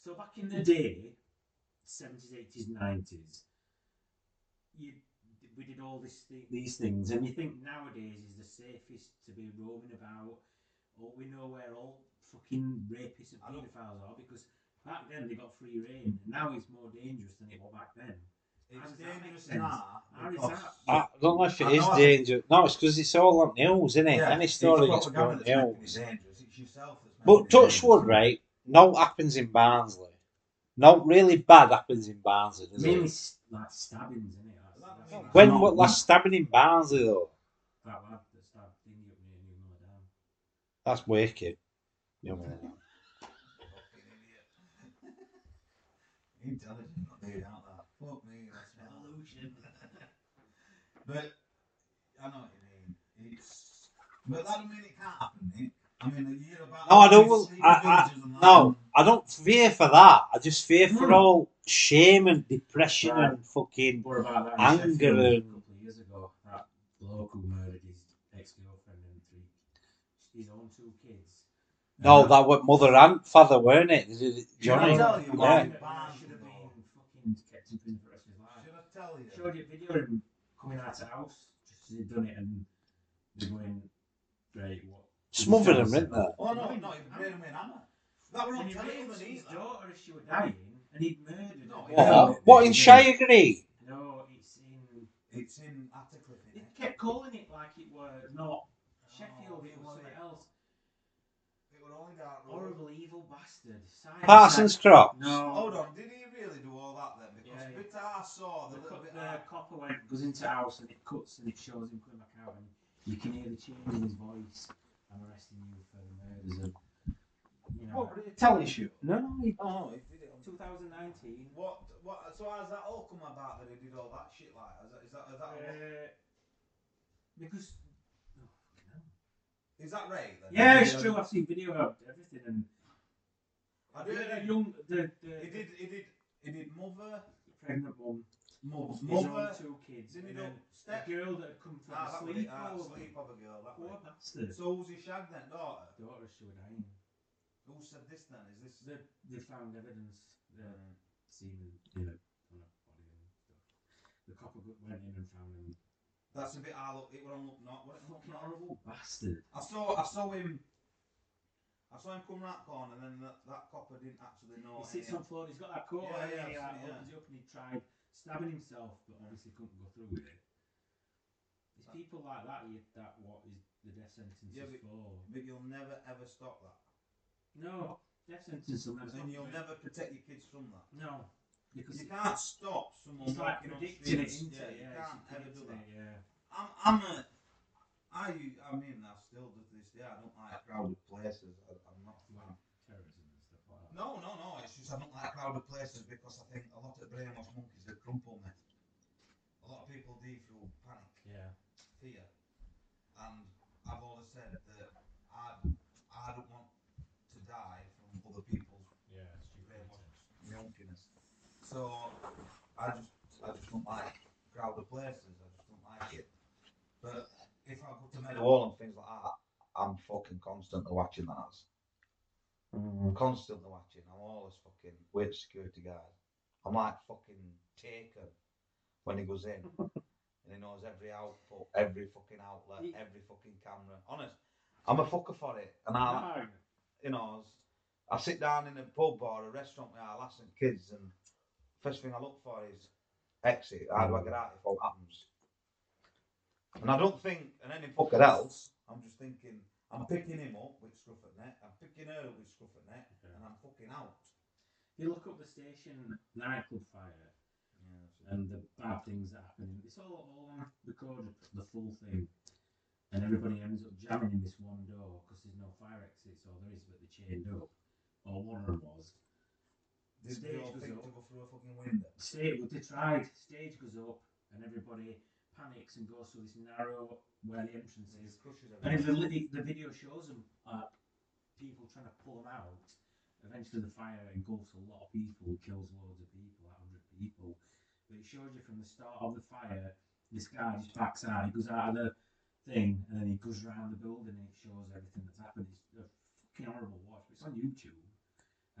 So back in the day, 70s, 80s, 90s, you, we did all this thi- these things, and you think nowadays is the safest to be roaming about, or we know where all fucking rapists and I paedophiles are because back then they got free reign, and now it's more dangerous than it was back then. It's How does that make dangerous now. How is because- oh, that? I don't know if it I is dangerous. No, it's because it's all on news, isn't it? Yeah, Any it's story not that's going government that's making it news. It's yourself But it touch wood, right? No happens in Barnsley. No really bad happens in Barnsley, does Mainly it? s- like stabbings, isn't it? When No, what last stabbing in Barnsley though? that lad that stabbed Thingy up near New Moor Down. That's wicked. You know, Fucking idiot. Intelligent, not made out that. Fuck me, that's evolution. but I know what you mean. It's but that don't mean it can't happen, Nick. I mean, you hear about No, I don't. these will- sleepy I, I, villages and that, no, I don't fear for that. I just fear for Hmm. all shame and depression Right. and fucking. What about that in Anger Sheffield a and- couple of years ago? That bloke who murdered his ex-girlfriend and three, his own two kids. No, that was mother and father, weren't it? Johnny. I tell you, Yeah. why? That should have been fucking kept in prison for the rest of his life. Should I tell you? Showed you a video of him coming out of the house just as he'd done it and they're going, right, what? Smothered him, didn't they? Oh no, no, he made him in hammer. That were on And he telly raped the his daughter as she was dying and he'd murdered No, her. he What, what in Shiregreen? No, it's in. It's in Attercliffe, They innit? kept calling it like it oh, was not Sheffield, Oh, it was for something else. It were only down. Horrible, evil bastard. Science- Parsons Cross. No. Hold on, did he really I saw the The, little co- bit. the I- copper went, goes into the house and it cuts and it shows him coming back out and you can hear the change in his voice. I'm arresting you for the murders of, you know. What, but it tell you no, no, he, Oh, he did it on 2019. What, what, so how's that all come about that he did all that shit like? Is that, is that, is that, Uh, because. oh, fucking is that right then? Yeah, it's true. I've seen video of everything and I the, did, the young, the, the, he did, he did, he did mother, pregnant mum, mother, mother, two kids, and do then a step? girl that had come from Ah, that was sleep. ah, sleep of a girl, that Poor way. bastard. So who's he shagged then, daughter? Daughter, she was dying. Who said this then? Is this? They, they found evidence, uh, Mm. semen in a, on a body and stuff. The copper went in and found him. That's a bit. I look. It were on look not. What look not. horrible bastard. I saw. I saw him. I saw him come that corner, and then that, that copper didn't actually know. He sits on floor. He's got that coat Yeah, on. yeah, he like, seen opens it up and he tried stabbing himself, but obviously couldn't go through with it. It's people like that. You, that what is the death sentence Yeah, is but- for? But you'll never ever stop that, No, death sentence will never. and you'll never protect your kids from that. No, because You can't stop someone it's like walking on predicting it, streets. isn't yeah, it? you Yeah, can't ever do that. Yeah. I'm, I'm a, I, I mean, I still do this day. I don't like crowded places. I, I'm not a fan. Terrorism and stuff like that. No, no, no. It's just I don't like crowded places because I think a lot of brainwashed monkeys they crumple me. A lot of people do through panic, Yeah. fear, and I've always said that I, I don't want to die from other people's Yeah. brainwashed monkeyness. So I just, I just don't like crowded places. I just don't like it. But if I go to Meadowhall and things like that, I'm fucking constantly watching that. Mm. Constantly watching. I'm always fucking with security guard. I'm like fucking taken when he goes in. and he knows every output, every fucking outlet, Ye- every fucking camera. Honest. I'm a fucker for it. And I you know, I sit down in a pub or a restaurant with our lass and kids and first thing I look for is exit. How do I get out if all happens? And I don't think, and any fucker else, I'm just thinking, I'm picking him up with scruff at neck, I'm picking her up with scruff at neck, and I'm fucking out. You look up the station nightclub fire and the bad things that happen. It's all, all on recorded, the full thing. And everybody ends up jamming in this one door because there's no fire exits, or there is, but they're chained up. Or one of them was. Stage goes up. to go through a fucking window? Stage, well, they tried. Stage goes up, and everybody panics and goes through this narrow where the entrance is. And if the, the video shows them uh, people trying to pull them out, eventually the fire engulfs a lot of people, kills loads of people, like 100 people. But it shows you from the start of the fire, this guy just backs out, he goes out of the thing, and then he goes around the building and it shows everything that's happened. It's a fucking horrible watch, but it's on YouTube.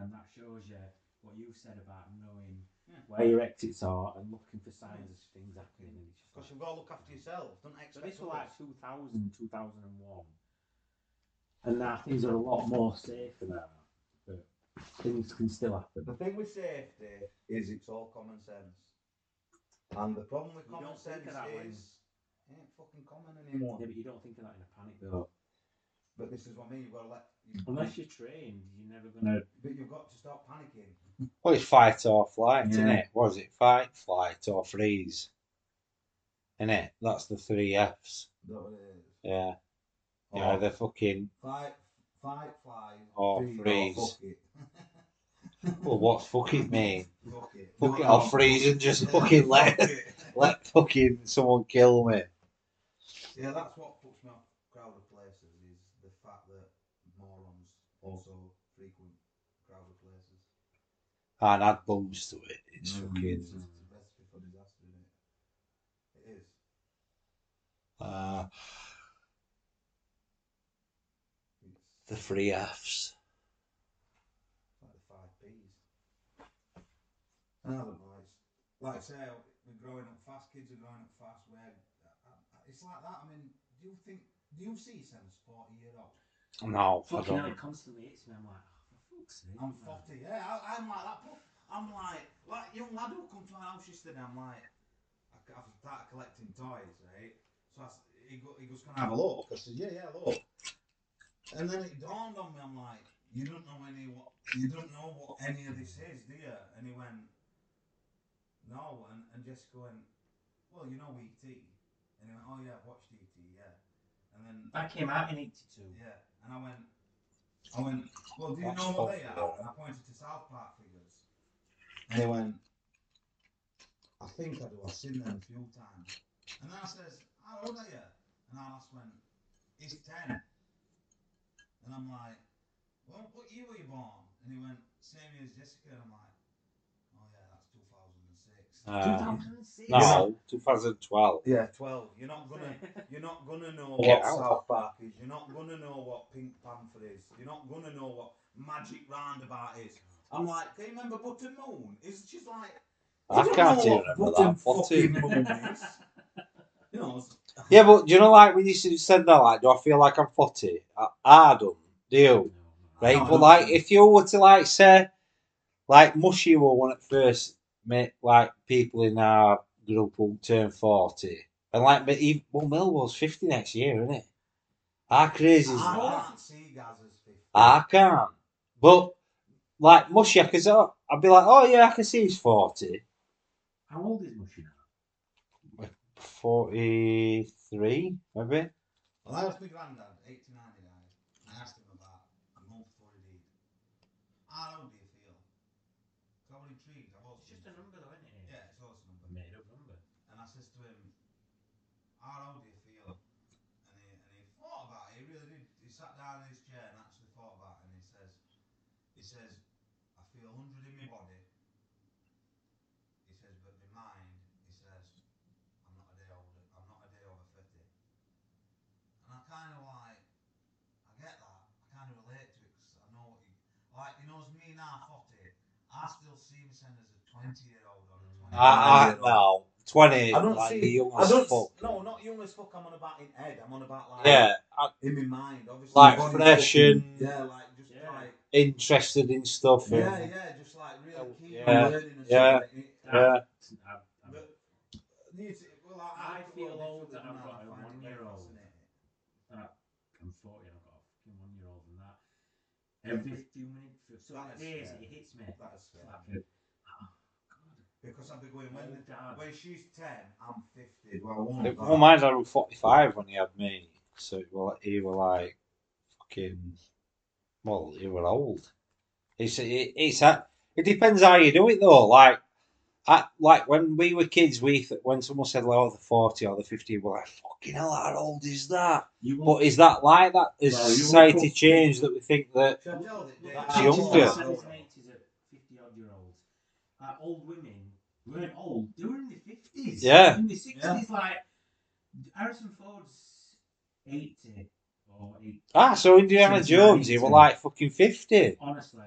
And that shows you what you said about knowing Yeah. where your exits are and looking for signs of things happening. And it's just Because like- you've got to look after yourself. Don't so expect this was like others. 2000, 2001. And now things are a lot more safer now. But things can still happen. The thing with safety is it's all common sense. And the problem with You common sense is. that when- is it ain't fucking common anymore. Yeah, but you don't think of that in a panic though. But this is what I mean, you've got to let you, Unless you're trained, you're never gonna. but you've got to stop panicking. Well, it's fight or flight, isn't it? What is it? Fight, flight, or freeze. Isn't it? That's the three Fs. Is that what it is? Yeah. Or Yeah, they're fucking. fight fight, fly, Or freeze, freeze. Or fuck it. Well, what's fuck it mean? fuck it. Fuck it, I'll no. freeze and just fucking let fuck let fucking someone kill me. Yeah, that's what puts me off crowded places is the fact that morons also frequent crowded places. And add bums to it. It's It's, fucking. it's a recipe for disaster, isn't it? It is. Uh, the three Fs. like the five P's. I don't know. Like I say, we're growing up fast. Kids are growing up fast. Where uh, it's like that. I mean, do you think? Do you see Sense forty year old? No, I Fucking hell, don't. it constantly hits me. I'm like, for fuck's sake. I'm man. forty. Yeah, I, I'm like that. I'm like, like young lad who come to my house yesterday. I'm like, I, I've started collecting toys, right? So I, he, go, he goes, "Can I have a look?" I said, "Yeah, yeah, look." And then it dawned on me. I'm like, "You don't know any what? You don't know what any of this is, do you?" And he went, no, and, and Jessica went, well, you know E.T. And he went, oh yeah, I've watched E.T., yeah. And then, That came out in '82. yeah, and I went, I went, well, do you know what they are? And I pointed to South Park figures. And he went, I think I do, I've seen them a few times. And then I says, how old are you? And our lass went, he's 10. And I'm like, well, what year were you born? And he went, same year as Jessica. And I'm like, oh yeah, that's 2006. Uh, 2006. no, 2012. Yeah, 12. You're not gonna, you're not gonna know Get what out. South Park is. You're not gonna know what Pink Panther is. You're not gonna know what Magic Roundabout is. I'm like, can you remember Button Moon? Is she's like, I can't know even what remember Button that. Fucking- fucking Moon is. You know, Yeah, but do you know, like when you said that, like, do I feel like I'm 40? I, I don't. Do you? Right, No, but like, think- if you were to like say, like Mushy were one at first, mate, like people in our group will turn forty, and like, but he, well, Millwall's fifty next year, isn't it? How crazy is I that? can't see Gaz as 50. I can't. But like Mushy, I could, oh, I'd be like, oh yeah, I can see he's forty. How old is Mushy now? Forty-three, maybe. Well, my granddad, 89 he died. I asked him about a month before he died. How old do you feel? So I was intrigued. I was It's just a number, though, isn't it? Yeah, it's also a number. A made up number. And I says to him, how old do you feel? And he, and he thought about it. He really did. He sat down in his chair and actually thought about it. And he says, he says, I feel 100 in my body. He says, but my mind, he says, I'm not a day older. I'm not a day over 50. And I kind of like, I get that. I kind of relate to it because I know what he, like, he knows me now, 40. I still see myself as a 20 year old or a 20 I, I no twenty. I don't like, see. young I don't. fuck. No, not young as fuck. I'm on about in head. I'm on about like. Yeah, I, In my mind, obviously. Like fresh and- Yeah, like just Yeah. like. interested in stuff. and- Yeah, yeah, just like really oh, keen Yeah, on learning and yeah, stuff. Like, it- yeah. I, I, But needs well, I, I I've feel old that I've got a I find it very one-year-old. I'm 40 and I've got a one year old and that. Every few minutes, for some That is days it hits me. That is scary. Like a, oh, God. Because I'll be going when Old dad. when she's ten, I'm fifty. Do I want that? Well, mine's around 45 when he had me. So well, he were like fucking. Well, he were old. It's it, it's a, it depends how you do it though. Like, I, like when we were kids, we th- when someone said like, oh, the 40 or the 50, we're like, fucking hell, how old is that? You But is that like that? Has Well, society won't- changed that we think that? Should I tell it, Dave? That's Our younger. teachers in the 70s and 80s are 50 odd year olds. Our old women weren't old, they were in the 50s. Yeah. In the 60s, like Harrison Ford's 80 or 80. Ah, so Indiana 79, Jones, he were 80. like fucking 50. Honestly,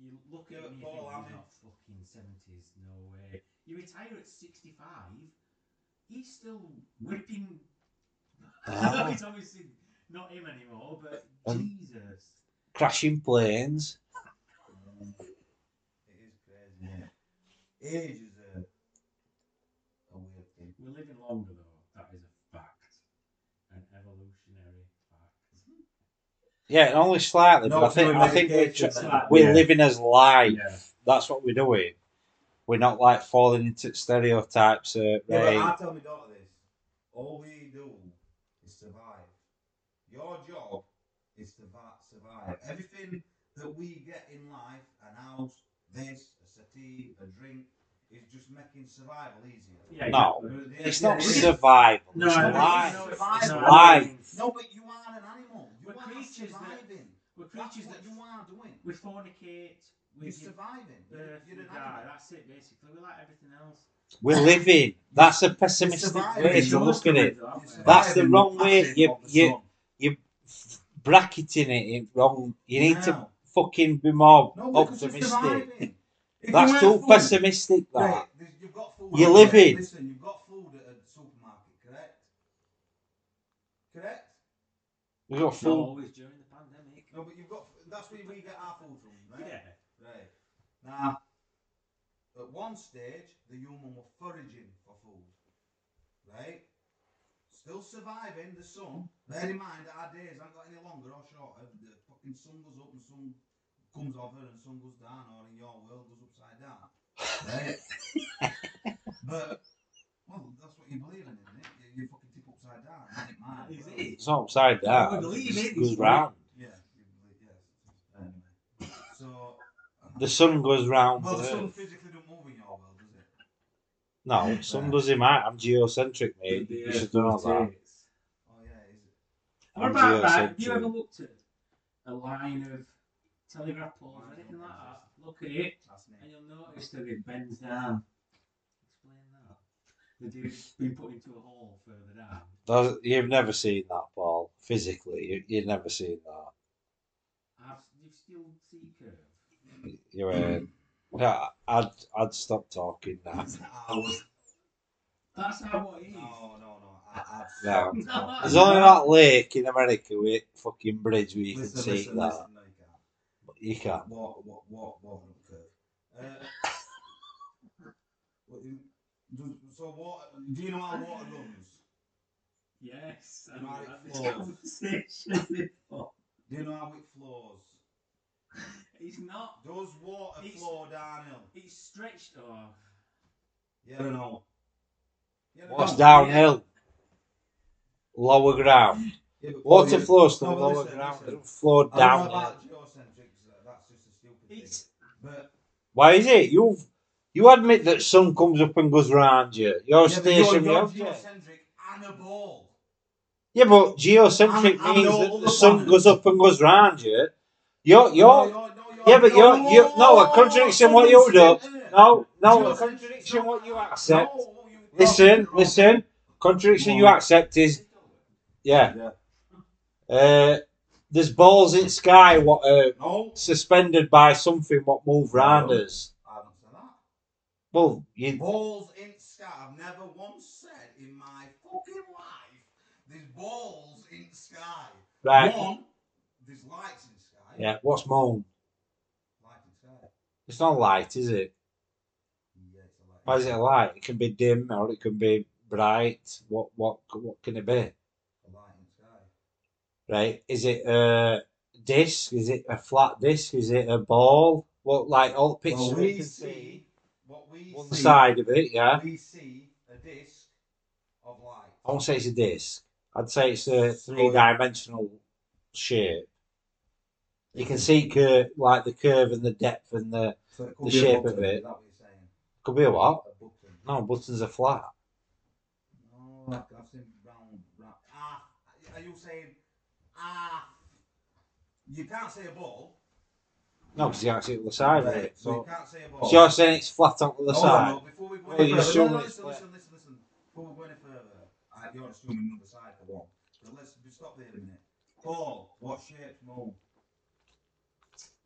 you look at him you Paul, think I he's not fucking 70s, no way. You retire at 65, he's still whipping. Ah. it's obviously not him anymore, but Um, Jesus. Crashing planes. It is crazy. Yeah. Age is a, a weird thing. We're living longer though, that is a fact. An evolutionary fact. Yeah, only slightly, but I think through I think we're, medication tr- then. we're Yeah. living as life. Yeah. That's what we're doing. We're not like falling into stereotypes. Uh, Yeah, but right. I tell my daughter this. All we do is survive. Your job is to va- survive. Everything that we get in life, an house, this, a a drink, is just making survival easier. Yeah, No. exactly. Yeah, It's yeah, not it is. survival. No, it's I know, life. no, it's, Life. it's Life. Life. No, but you are an animal. You We're are creatures that- We're That's creatures what that you are doing. we fornicate, we You're surviving. You're, birth, you're an die. animal. That's it basically. We're like everything else. We're living. That's a pessimistic way It's to look at it. That's the wrong way. passing You- of you- sun. Bracketing it wrong. You need to fucking be more No, optimistic. Surviving. If That's you too food- pessimistic. That. Right, you've got food. You're out there. living. Listen, you've got food at a supermarket, correct? Correct? We've got Not food. always during the pandemic. No, but you've got. That's where we get our food from, right? Yeah. Right. Now, at one stage, the human were foraging for food, right? Still surviving the sun. Bear in mind that our days aren't got any longer or shorter. The fucking sun goes up and sun comes over and sun goes down, or in your world goes upside down. Right? but, well, that's what you believe in, isn't it? You, you fucking tip upside down. That ain't mine. Is it? It's not upside down. I believe it it. goes round. Yeah, you believe, yes. Anyway. So. The sun goes round Well, the the sun earth. physically don't move in your world, does it? No, sun does him out. I'm geocentric, mate. You should know that. Oh, yeah, is it? What I'm about that? Have you ever looked at a line of telegraph poles or anything like that? Look at it, and you'll notice that it bends down. Explain that. The dude's been put into a hole further down. Does- You've never seen that, Paul. Physically, you, you've never seen that. I've, you've still see curve. You, um, yeah, I'd, I'd stop talking now. That's how it is. No, no, no. I, I've No. No. There's only that lake in America with fucking bridge where you can Listen, see listen, that. listen. No, you can't. But you can't. Walk, walk, walk, walk up curve. Uh, what do- so what? Do you know how water runs? Yes, You know how it flows. Do you know how it flows? It's not. Does water It's- flow downhill? It's stretched off. Yeah or no? Yeah What's no? downhill? Lower ground. Yeah, Water flows to No, lower listen, ground. listen. It doesn't flow I don't know downhill. about geocentrics. uh, That's just a stupid thing. It's But Why is it? You you admit that sun comes up and goes round you. You're yeah, you're, stationary you're geocentric and a ball. Yeah, but geocentric I'm- I'm means that the sun goes up and goes round you. You're you're No, no, you're- yeah, but you're you no a contradiction what you do. No, no a contradiction what you no, accept. you- Listen, listen. Contradiction you accept is yeah. Yeah. Uh, there's balls in sky what are No, suspended by something what move round No. us. I haven't said that. Well, you Balls in sky. I've never once said in my fucking life there's balls in sky. right? One, there's lights in sky. Yeah. What's moon? Light in sky. It's not light, is it? Yeah, it's a light. Why is it a light? It can be dim or it can be bright. What what what can it be? A light in sky. Right? Is it a disc? Is it a flat disc? Is it a ball? What like all the pictures Well, we see what we one see. side of it, yeah. We see a disc of light. I won't say it's a disc. I'd say it's a three dimensional shape. You can see cur- like the curve and the depth and the So The shape of button, it. Is that what you're saying? could be a what? A button. No, buttons are flat. Oh, no, like I've seen round, round. Ah, are you saying ah? You can't say a ball. No, because you can't see it on the side of Right, it. so you So, can't say a ball. so you're saying it's flat on the Hold side. on, no, before we go any you're further, assuming no, no, it's listen, flat. listen, listen, listen. Before we go any further, uh, you're assuming another side for one. So let's just stop there a minute. Paul, what shape's moon?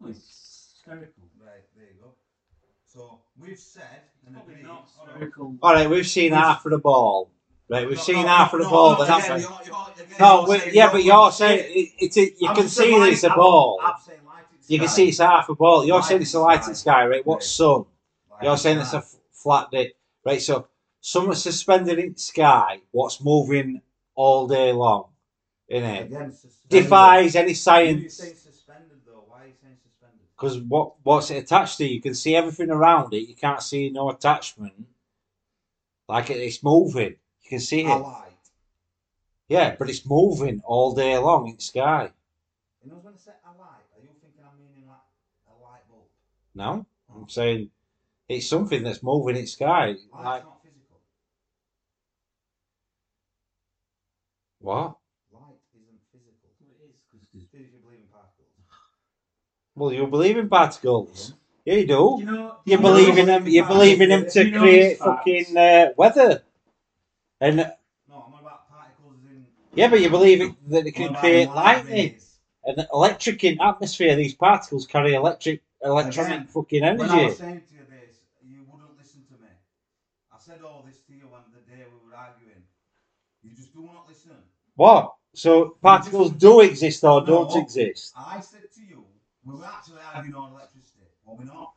Oh, it's spherical. Right, there you go. So we've said and Probably agreed. not spherical. All right, we've seen half of the ball. Right, we've No, seen no, half of the no, ball, but again, haven't we? you're- you're- again, No, yeah, but you're saying it, it's a, you I'm can see that it's a ball. I'm, I'm You can see it's half a ball. You're Light saying it's a light in sky. sky, right? What's sun? Light You're in saying it's a f- flat disk, right? So something suspended in sky, what's moving all day long, in it, Again, defies any Why are you science. suspended though? Why are you saying suspended? Because what what's it attached to? You can see everything around it. You can't see no attachment. Like it, it's moving. You can see A it. light. Yeah, but it's moving all day long in the sky. You know when I say a light, are you thinking I'm meaning like a light bulb? No, I'm saying it's something that's moving in the sky. Light's Like not physical. what? Light isn't physical. It is because you believe in particles. Well, you believe in particles. Yeah, you do. You know, You know- believe in them. You believe in them to You know create fucking uh, weather. And No, I'm about particles in. yeah, but you believe it, that it can create lightning and electric in atmosphere. These particles carry electric, electronic Again, fucking When I was energy. saying to you this, you wouldn't listen to me. I said all this to you on the day we were arguing. You just do not listen. What? So particles do exist or don't exist? I said to you, we were actually arguing on electricity. Were we not?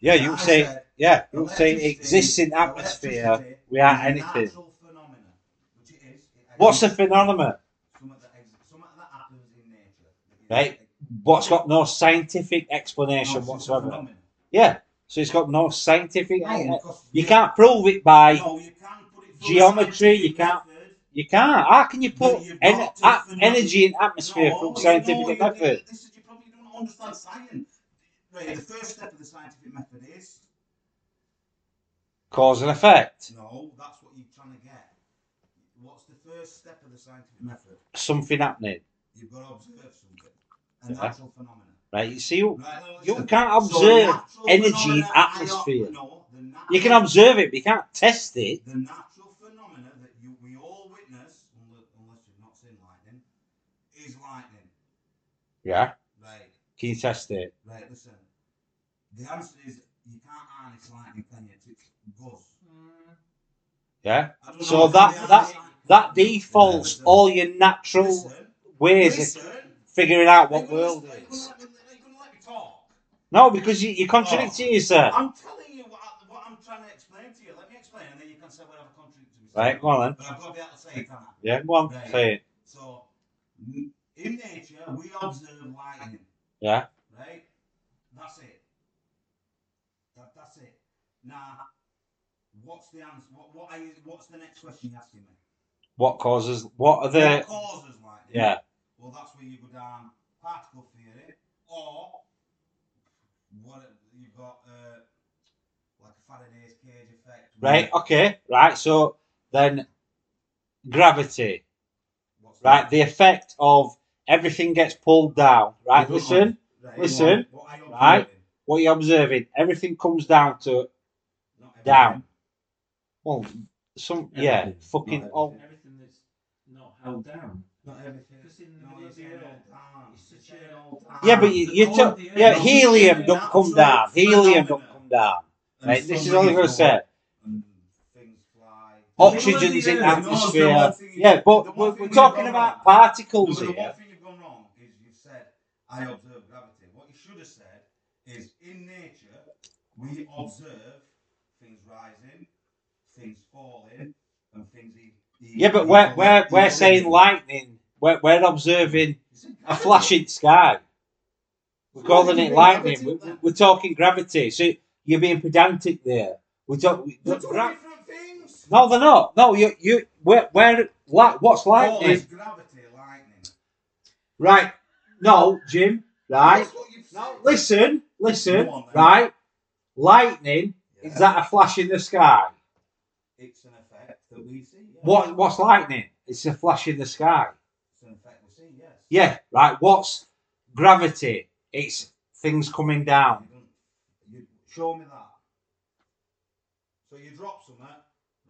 Yeah, you say. said Yeah, you say it exists in atmosphere without anything. Nature. that is- Right. What's got no scientific explanation a whatsoever? Yeah, So it's got no scientific. No, You can't prove it by. No, you geometry, you can't- method. You can't. How can you put en- a- energy in atmosphere No, from scientific no, you- method? This is you probably don't understand science. Right, the first step of the scientific method is Cause and effect. no. That's what you're trying to get. What's the first step of the scientific method? Something happening. You've got to observe something, a Yeah. natural phenomenon. Right. You see, you, Right, now you can't observe natural energy in atmosphere. no, the You can observe it, but you can't test it. the natural phenomena that you we all witness, unless, unless you've not seen lightning, is lightning. Yeah. Right, Can you test it? right. Listen, the answer is you can't harness lightning, can you? It's buzz. Hmm. Yeah. So that- the that- answer- That defaults all your natural ways of figuring out what world listen- are you is. gonna let me- are you gonna let me talk? No, because you, you're contradicting oh. yourself. I'm telling you what, I, what I'm trying to explain to you. Let me explain, and then you can say whatever contradicts me. Right, go on then. But I've got to be able to say it, can't I? Yeah, go on, Right. say it. So, in nature, we observe lightning, Yeah. right? That's it. That, that's it. Now, what's the answer? What, what are you, what's the next question you're asking me? What causes? What are what the? causes lightning? Yeah. Well, that's where you go down particle theory, or what you've got, uh, like a Faraday's cage effect. Right. Okay. Right. So then, gravity. What's Right. that? The effect of everything gets pulled down. Right. Listen. Right, listen, What right. What you're observing. Everything comes down to Not down. Well, some yeah. Everything. Fucking. Not Oh, Everything that's not held down. Not everything. Because in the No, middle of the earth, all it's such saying a- all yeah, but you, you took yeah. Helium don't come down. Helium don't come down. Right. This is sun all I'm gonna say. go up and things fly. Oxygen's in No, no, the atmosphere. one thing you- Yeah, but we're, we're talking about particles No, the here. one thing you've gone wrong is you've said, I observe gravity. What you should have said is, in nature, we observe things rising, things falling, and things. E- e- Yeah, but we're, we're, we're saying lightning. We're, we're observing a flashing sky. We're calling what do you it lightning. We, then? we're talking gravity. So you're being pedantic there. We talk. We, They're two gra- different things. no, they're not. No, you you. Where where li- what's lightning? it gravity, lightning. Right. No, Jim. Right. That's what you've No, listen, listen. On. Right. Lightning Yeah. is that a flash in the sky? It's an effect that we see. What what's lightning? It's a flash in the sky. It's an effect we see. Yes. Yeah. Right. What's gravity? It's things coming down. You you show me that. So you drop something,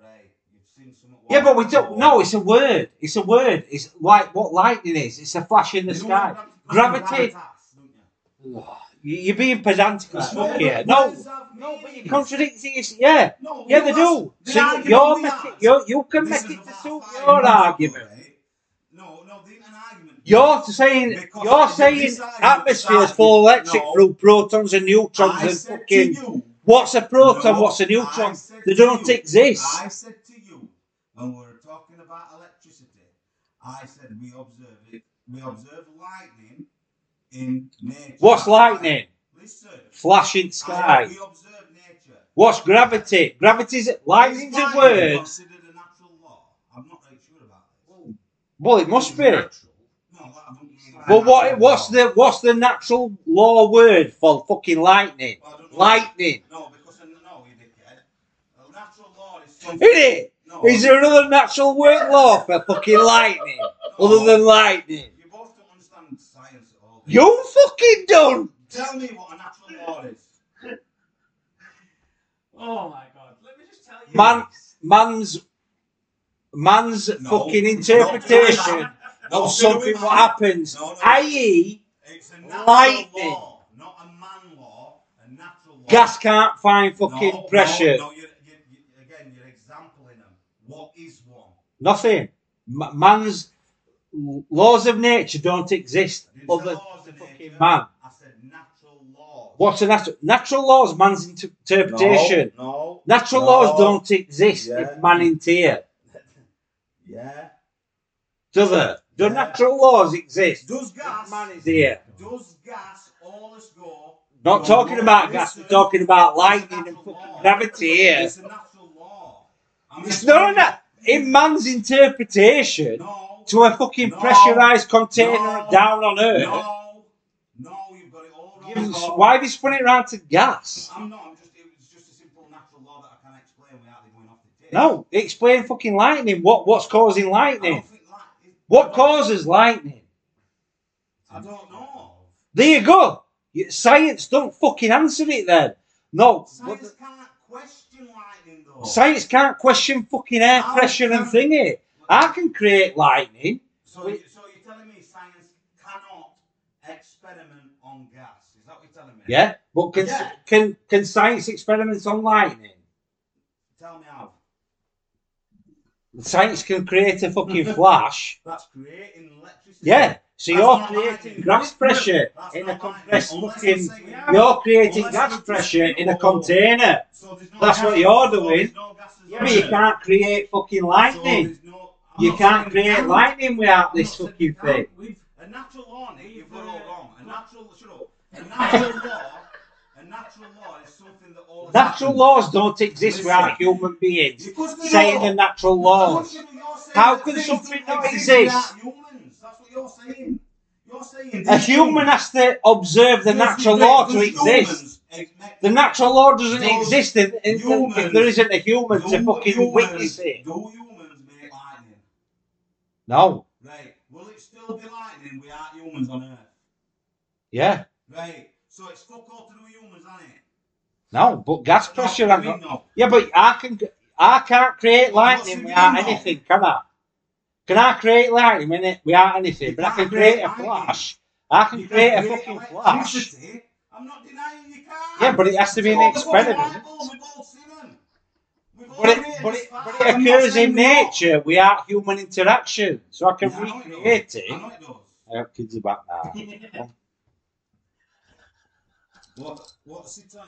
right? You've seen something. Yeah, but we don't. on No, it's a word. It's a word. It's like what lightning is. It's a flash in the You sky. what Gravity- gravitas, don't you? You- You're being pedantic as fuck here. No, what does that no, but you're contradicting us. Yeah, No, yeah, they do. So you're making, you you can make it to suit your argument. No, no, the, an argument. You're saying Because you're saying atmosphere is full of electric no. through protons and neutrons I and fucking. you, What's a proton? No, What's a neutron? They don't you- exist. I said to you when we were talking about electricity, I said we observe it. We observe lightning in nature. What's lightning? Listen. Flashing sky. we observe nature. What's gravity? Gravity's lightning's Is a word. Considered a natural law. I'm not really sure about this. Well, it must be. Natural. No, that I don't mean by But what what's the what's the natural law word for fucking lightning? Lightning. No, because no, you dickhead. Natural law is something. Isn't it? No, Is there another natural word law for fucking lightning other than lightning? You both don't understand science at all. You fucking don't. Tell me what a natural law is. Oh my god. Let me just tell you. Man- this. Man's man's No. fucking interpretation of something what happens, No, no. i.e., It's a natural Lightning. law, not a man law. A natural law. gas can't find fucking pressure. No, you're, you you again, you're exampling them. What is one? Nothing. M- man's laws of nature don't exist I didn't say other laws than of fucking man. I said natural laws. What's a natural natural laws? Man's interpretation. No. Natural No. laws don't exist Yeah. if man ain't here. Yeah. Do they? Do Yeah. natural laws exist Does if gas? man is here? Does gas always go Not No, talking no, about gas, we're talking about lightning and fucking law. gravity here. It's a natural law. I'm It's not that. In man's interpretation, No. to a fucking No. pressurized container No. down on Earth, No. No, you've got it all wrong. you- Paul. Why have you spun it around to gas? I'm not. I'm just. It's just a simple natural law that I can't explain without it going off the tip. No, explain fucking lightning. What what's causing I lightning? don't think that. It, What causes lightning? I don't know. There you go. Science don't fucking answer it then. No, Science can't question lightning though. science can't question fucking air How pressure and thingy. I can create lightning. So, so you're telling me science cannot experiment on gas? Is that what you're telling me? Yeah, but can Yeah. can can science experiments on lightning? Tell me how. Science can create a fucking flash. That's creating electricity. Yeah. So That's you're creating gas pressure That's in a compressed fucking. I'm You're creating Unless gas pressure in a container. So there's no That's gas- what you're doing. there's no Yeah, but you can't create fucking lightning. there's no- You can't create can't. lightning without I'm this fucking you can't. thing. We've A natural law, Nick, you've got all wrong. A natural, shut up. A natural law, a natural law is something that all Natural laws don't exist Listen. without human beings saying the natural laws. course you do. You're saying How can something don't exist humans. That's what you're saying. You're saying A human has to observe the natural law to exist. humans ex- make- The natural law doesn't Does exist if, if, humans- if there isn't a human to fucking humans- witness it. Do humans make lightning? No. Right. Will it still be lightning without humans on Earth? Yeah. Right. So it's fuck all to do with humans, ain't it? No. But gas pressure. I mean, got-. Yeah, but I can. I can't create lightning without anything, can I? Can I create lightning it, without anything? You But I can't create create a flash. I can You create a fucking flash. I'm not denying you can't. Yeah, but it has to be an All the fucking experiment. light bulbs, We've all seen them. We've all But it, but it, but it occurs in nature without human interaction. So I can Yeah, I recreate. I it. it. I hope kids about now. What? What's it on?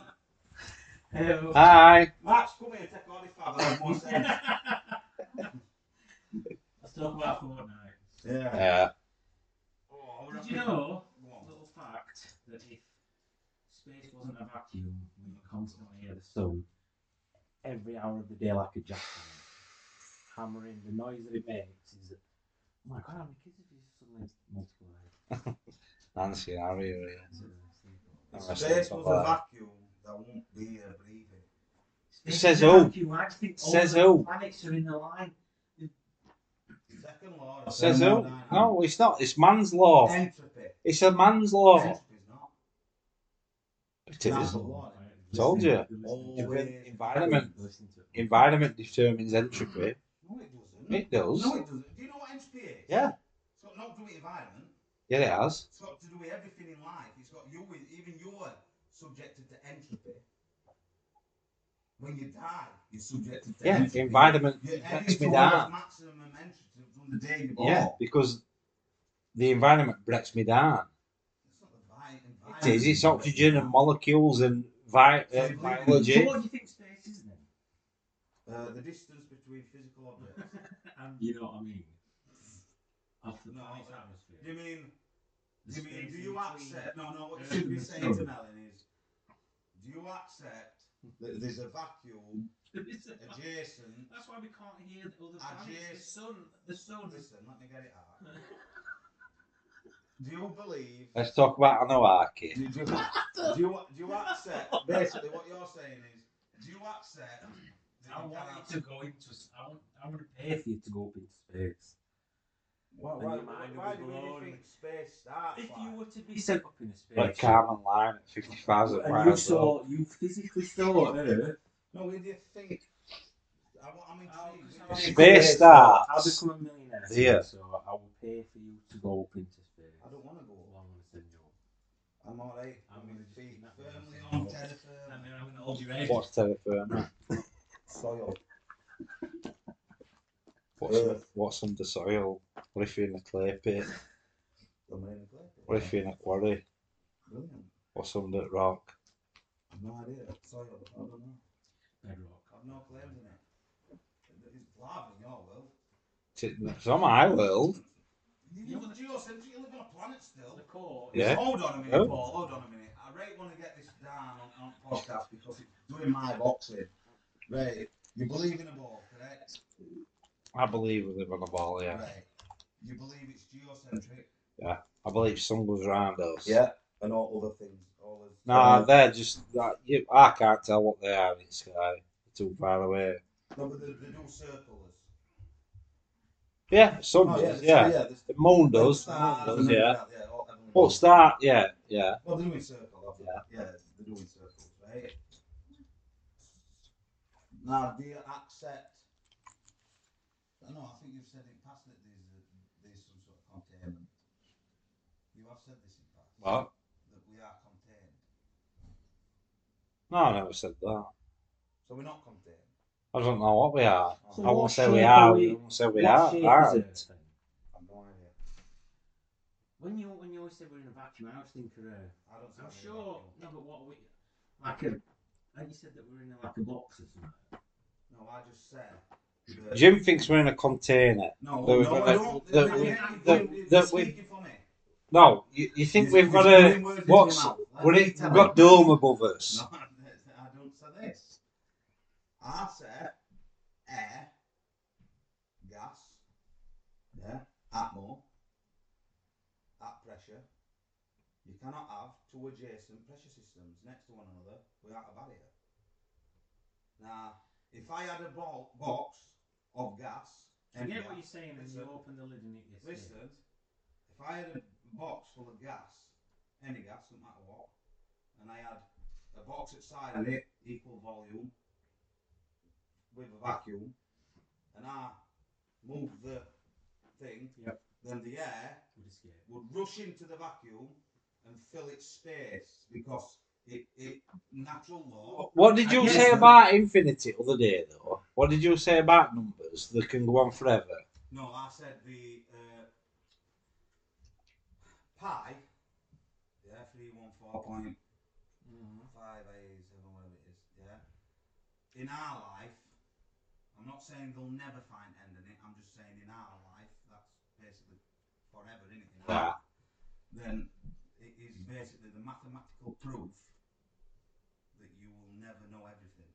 Hello. Hi. Max, come here, take all this fab. I more sense. Let's talk about Fortnite. Yeah. Yeah. Oh, Did you know, Go little fact, that if space wasn't a vacuum, we would constantly hear the sun every hour of the day like a jackhammer. Hammering, the noise that it makes is. Oh my god, how many kids have you suddenly multiplied? Nancy and Harry are here. If space was a vacuum, there won't be a breathing. Says who? vacuum, I just think all Says who? Planets are in the line. Second law. Says who? No, it's not. It's man's law. Entropy. It's a man's law. Entropy's not. It is. Natural law. Told you. Environment. Environment determines entropy. No, it doesn't. It does. No, it doesn't. Do you know what entropy is? Yeah. It's got nothing to do with environment. Yeah, it has. It's got to do with everything in life. It's got you, with- even you're subjected to entropy. When you die, you're subjected to Yeah, entropy. environment You're breaks me down. maximum entropy from the day you're born. Yeah, because the environment breaks me down. It's not the vi- environment. It is. Oxygen and molecules and vi- So uh, you believe in- biology. What do you think space is then? Uh, the distance between physical objects. And you know what I mean? Off the No, planet's uh, atmosphere. do you mean? The Do you mean? Do you between accept? No, no. What you Earth should be saying to sun. Melon is, do you accept that there's a vacuum adjacent? That's why we can't hear the other planets. The Adjacent. sun, the sun. Listen, let me get it out. Do you believe? Let's talk about anarchy. Do you, do you, do you accept? Basically, what you're saying is, do you accept? that I you want you to go into. I want. I want to pay for you to go up into space. Why, and why, your mind will why be do you blown. think space starts? If like? you were to be sent up in a space, Like Kármán Line at 50,000 and you miles. saw, you physically saw Earth, No, where do you think? I, I'm intrigued. I'll- Where do you I'll think Space space starts. I'll become a millionaire. Yeah. So I will pay for you to go up into space. I don't want to go. Well, I'm going to send you. I'm alright. I'm I'm gonna be just feet keep that firmly one. on terra firma. And then I'm going to hold your head. What's terra firma? Soil. What's, Earth. what's under soil? What if you're in a clay pit? The main clay. What if you're in a quarry? Brilliant. What's under rock? I've no idea. Soil. I don't know. Bedrock. I've no claims in it. It's lava in your world. It's on my world. You live in geocentric, you live on a planet still. The core. Yeah. Hold on a minute, Oh. Paul. Hold on a minute. I really want to get this down on podcast because it's doing my boxing. Right. You believe in a ball, correct? I believe we live on a ball, yeah. Right. You believe it's geocentric? Yeah. I believe sun goes round us. Yeah. And all other things. All the Nah, they're just. That, you, I can't tell what they are in the sky. They're too far away. No, but they, they do circle us. Yeah, sun Oh, does, yeah. yeah. yeah the moon does, the moon does, yeah. that, yeah. all- Well, start, yeah, yeah. Well, they're doing circles. Yeah. Yeah, they're doing circles, right? Now, do you accept? No, I think you've said in past that there's, a, there's some sort of containment. You have said this in past. What? That we are contained. No, I never said that. So we're not contained. I don't know what we are. So I won't say we are. are We we- won't say we are. shape aren't. is Earth then? I've no idea. When you when you always say we're in a vacuum, I always think of a. I don't I'm sure. No, but what are we like a. And you said that we're in a, like a box or something. No, I just said. Jim thinks we're in a container. No, that we've no, got I a- don't. that we- that- that we- speaking for me. No, you, you think we've got a what's my mouth. Let we're me in, tell we've got dome above us. No, I don't say this. I said air, gas, yeah, atmo, at pressure. You cannot have two adjacent pressure systems next to one another without a barrier. Now, if I had a ball, box of gas, I and get what you're saying, and you listen, open the lid and it gets Listen, if I had a box full of gas, any gas, no matter what, and I had a box outside of it, equal volume, with a vacuum, and I moved the thing, Yep. then the air Would escape. would rush into the vacuum and fill its space because it, it natural law. What did you say about infinity the other day, though? What did you say about numbers that can go on forever? No, I said the uh, pi, yeah, three one four point five eight seven whatever it is, yeah. In our life, I'm not saying they'll never find end in it. I'm just saying in our life, that's basically forever, isn't it? In our Yeah. life, Then it is basically the mathematical proof that you will never know everything.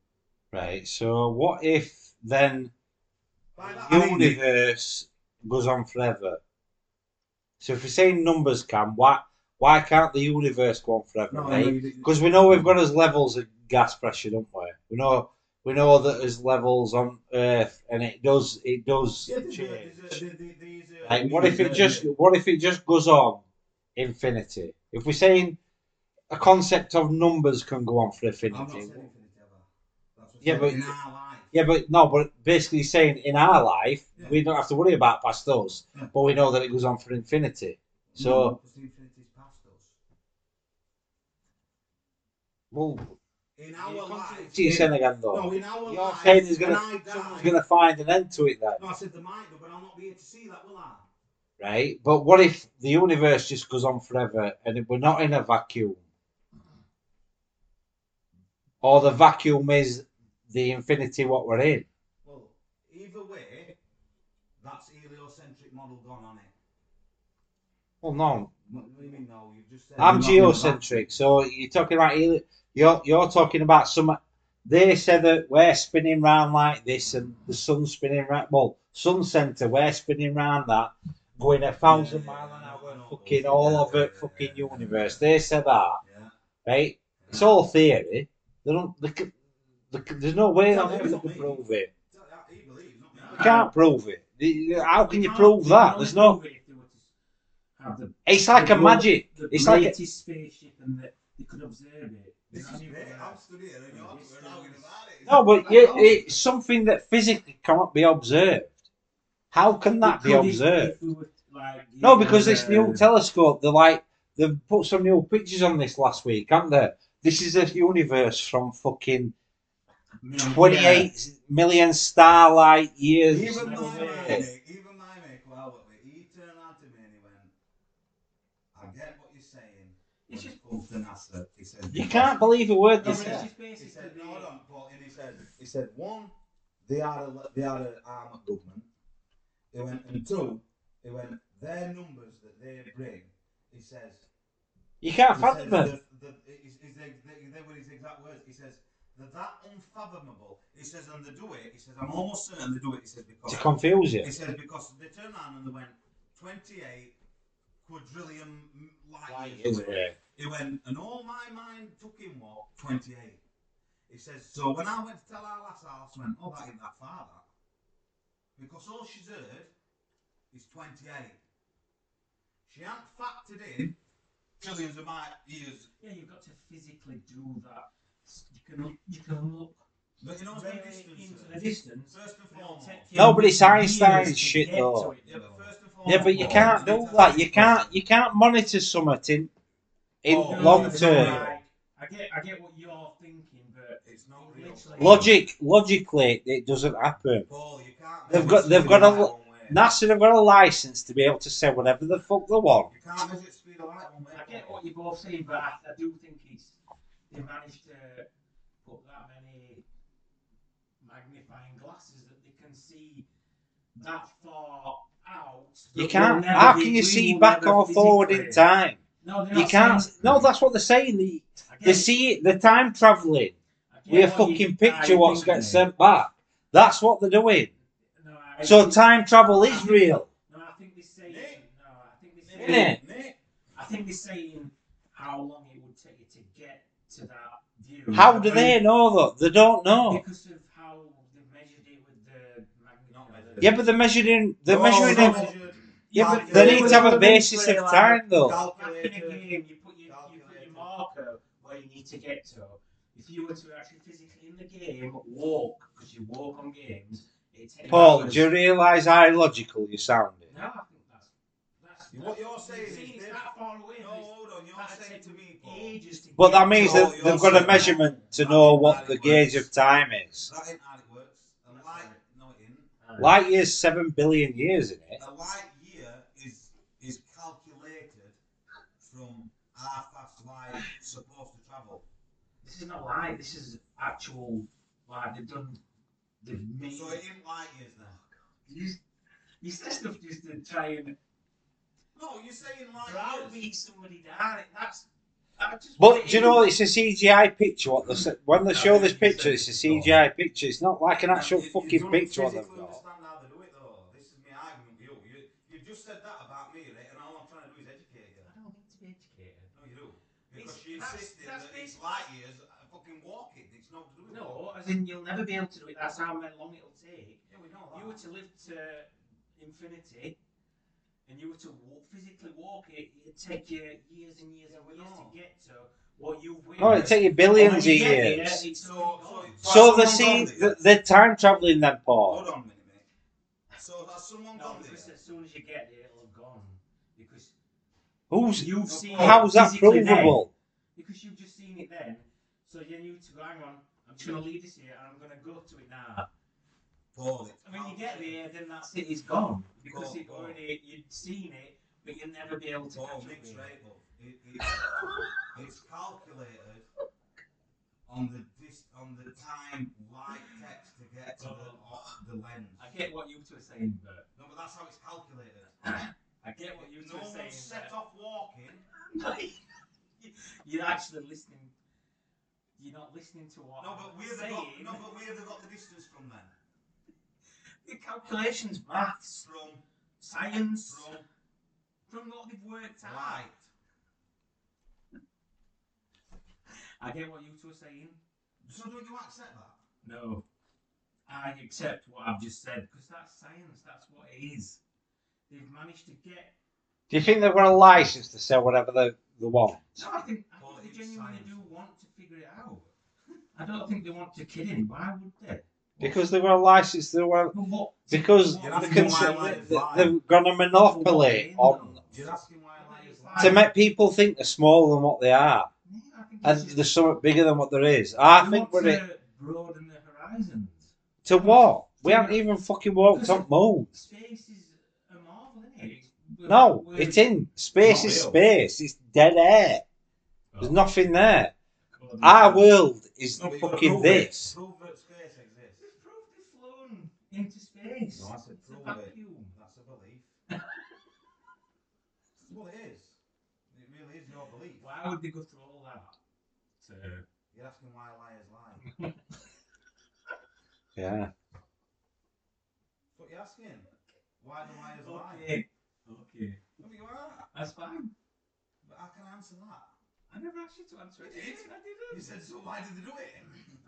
Right. So what if then the universe goes on forever? So if we're saying numbers can, why why can't the universe go on forever? No? Because we know we've got as levels of gas pressure, don't we? We know we know that there's levels on Earth, and it does it does Yeah, there's a- change. there's a- there's a- Like, what if it just what if it just goes on infinity? If we're saying a concept of numbers can go on for infinity, saying infinity ever. That's what Yeah, but- in our life. yeah, but no, but basically saying in our life Yeah. we don't have to worry about past us, Yeah. but we know that it goes on for infinity. So No, because the infinity's past us. well, In our you life. contradict yourself again though. No, in our You're life. saying there's gonna someone's die. gonna find an end to it then, No, I said there might but I'll not be here to see that, will I? right? But what if the universe just goes on forever and we're not in a vacuum, or the vacuum is the infinity what we're in? Well, either way, that's heliocentric model gone on it. Well, no, What do you mean? No, you've just said. I'm we're not in a geocentric, so you're talking about heli- you're you're talking about some. They said that we're spinning round like this, and the sun's spinning round. Well, sun center, we're spinning round that, going a thousand Yeah, mile an I know, I hour, know, fucking all over yeah, fucking yeah, universe. They said that, Yeah. right? It's all theory. They don't. They, c- they, c- there's no way Yeah, on they earth can prove it. He believes, not me. You can't prove it. How can you prove that? There's no. prove it if they were to have the, It's like a magic. It's like a- spaceship, and that they could observe it. This You is know what I great. mean? I'm stood here and you're we're arguing about it. No, but yeah, it's something that physically cannot be observed. How can that be observed? if we were, like, No, because know, this new telescope, they're like they've put some new pictures on this last week, haven't they? This is a universe from fucking million- twenty-eight million starlight years. Even my away. mate, even my mate, well, he turned around to me and he went, I get what you're saying. When It's it just- comes to NASA, he said, You can't believe a word No, they but it's say. just He said, the- no, hold on, Paul. And he said, he said, one, they are a, they are an arm government. He went, and two, he went, their numbers that they bring, he says, You can't he fathom says it. the, the, his, his, they, they were his exact words. He says, they're that unfathomable. He says, and they do it. He says, I'm almost certain they do it. He says because To confuse you. he says because they turned around and they went 28 quadrillion light years away. He went, and all my mind took him what 28. He says, so when I went to tell our last our lass went, oh, that ain't that far, that. Because all she's heard is 28. She hadn't factored in trillions of my years. Yeah, you've got to physically do that. You can you can look But you know very into the distance. First and but foremost. take you No, but it's Einstein's shit, though. it, Yeah, but Yeah, but you can't do that. You can't. You can't monitor something in Oh, long term. not I get I get what you're thinking, but It's not real. Logic, logically, it doesn't happen. Paul, you can't. They've got- they've got a- light one way. NASA have got a license to be able to say whatever the fuck they want. You can't measure speed of light one way. I get what you're both saying, but I, I do think it's they managed to put that many magnifying glasses that they can see that far out. You can't. How can you see back or forward in time? No, You can't. No, that's what they're saying. They, they see it. The time traveling. We a fucking picture what's getting sent back. That's what they're doing. No, I So think- time travel is real. No, I think they're saying. Nick. No, I think they're saying. Nick, I think they're saying how long it would take you to get to that. How do they know that? They don't know. Because of how they measured it with the Not magnet. Yeah, but they're measuring. They're No, measuring not it. measured. Yeah, but they need to have a basis of time, though. Back in a Calculated. game, you put your, you put your marker where you need to get to. If you were to actually physically in the game walk, because you walk on games, it takes Paul, hours. do you realise how illogical you're sounding? No, I think that's. that's What you're saying is it's this- that far away. No, but hold on. You're that'd saying to me, Paul. ages to But that means that they've got a saying- measurement to know what the gauge of time is. That ain't how it works. A light, right. no, it isn't. Light year's seven billion years in it. A light year is is calculated from how fast light is supposed to travel. This is not light. This is actual. Like they've done. They've made. So it ain't light years then. you, you said stuff just to try and No, you're saying light browbeat years. somebody down. That's. that's But do you know it's a CGI picture? What they when they show this picture, it's a CGI picture. It's not like an actual You- you fucking picture what they've understand how they do it though. This is my argument with you. You you've just said that about me, right? And all I'm trying to do is educate you. I don't need to be educated. No, you do. Because It's- you that's- that's that it's light years uh, fucking walking. It's not to No, as in you'll never be able to do it. That's how long it'll take. Yeah, we know You were to live to infinity, and you were to walk, physically walk it. It'd take you years and years and years to get to what you've witnessed. No, it'd take you billions of you get there, years. it's So, so. So has they see the, there? the time traveling then, Hold Paul. on a minute, mate. So has someone No, gone there? as soon as you get there, it'll have gone. Because Who's? you've seen How's it that physically then. provable? Because you've just seen it then. So you knew to go, hang on, I'm just going to leave this here and I'm going to go to it now. It's And when you get there, then that city's gone. Because it Paul. already, you'd seen it, but you'll never be able to Paul, catch right. It, it's, it's calculated on the dis, on the time light takes to get to the, off the lens. I get what you two are saying, but No, but that's how it's calculated. I get what you two No are one saying. set but- off walking. You're actually listening. You're not listening to what No, but they saying. got no, but where they got the distance from then? The calculations, maths, From science, from from what they've worked out. light. I get what you two are saying. So don't you accept that? No. I accept what I've just said because that's science. That's what it is. They've managed to get. Do you think they've got a license to sell whatever they, they want? No, I think, I think they genuinely science. do want to figure it out. I don't think they want to kid him. Why would they? Because they were licensed. They what? because what- You're they asking can, why light is they, light. they've got a monopoly on You're asking why light is Like- light. to make people think they're smaller than what they are, Yeah, I think and there's something bigger than what there is. I think we're to broaden the horizons. to what? We haven't even fucking walked on moon. Space is a marvel, isn't it? No, it's in space. Is space? It's dead air. Oh. There's nothing there. Our world is No, but you've got to fucking this. It. Prove that space exists. They've proved they've flown into space. No, I said it's a prove it. vacuum. That's a belief. well, it is. It really is your belief. Why would they go through all that to You're asking why liars lie. Yeah. That's what you're asking. Why do liars lie? Okay. Okay. No, you are. That's fine. But how can I answer that? I never asked you to answer it. You did. I didn't. You said, so why did they do it?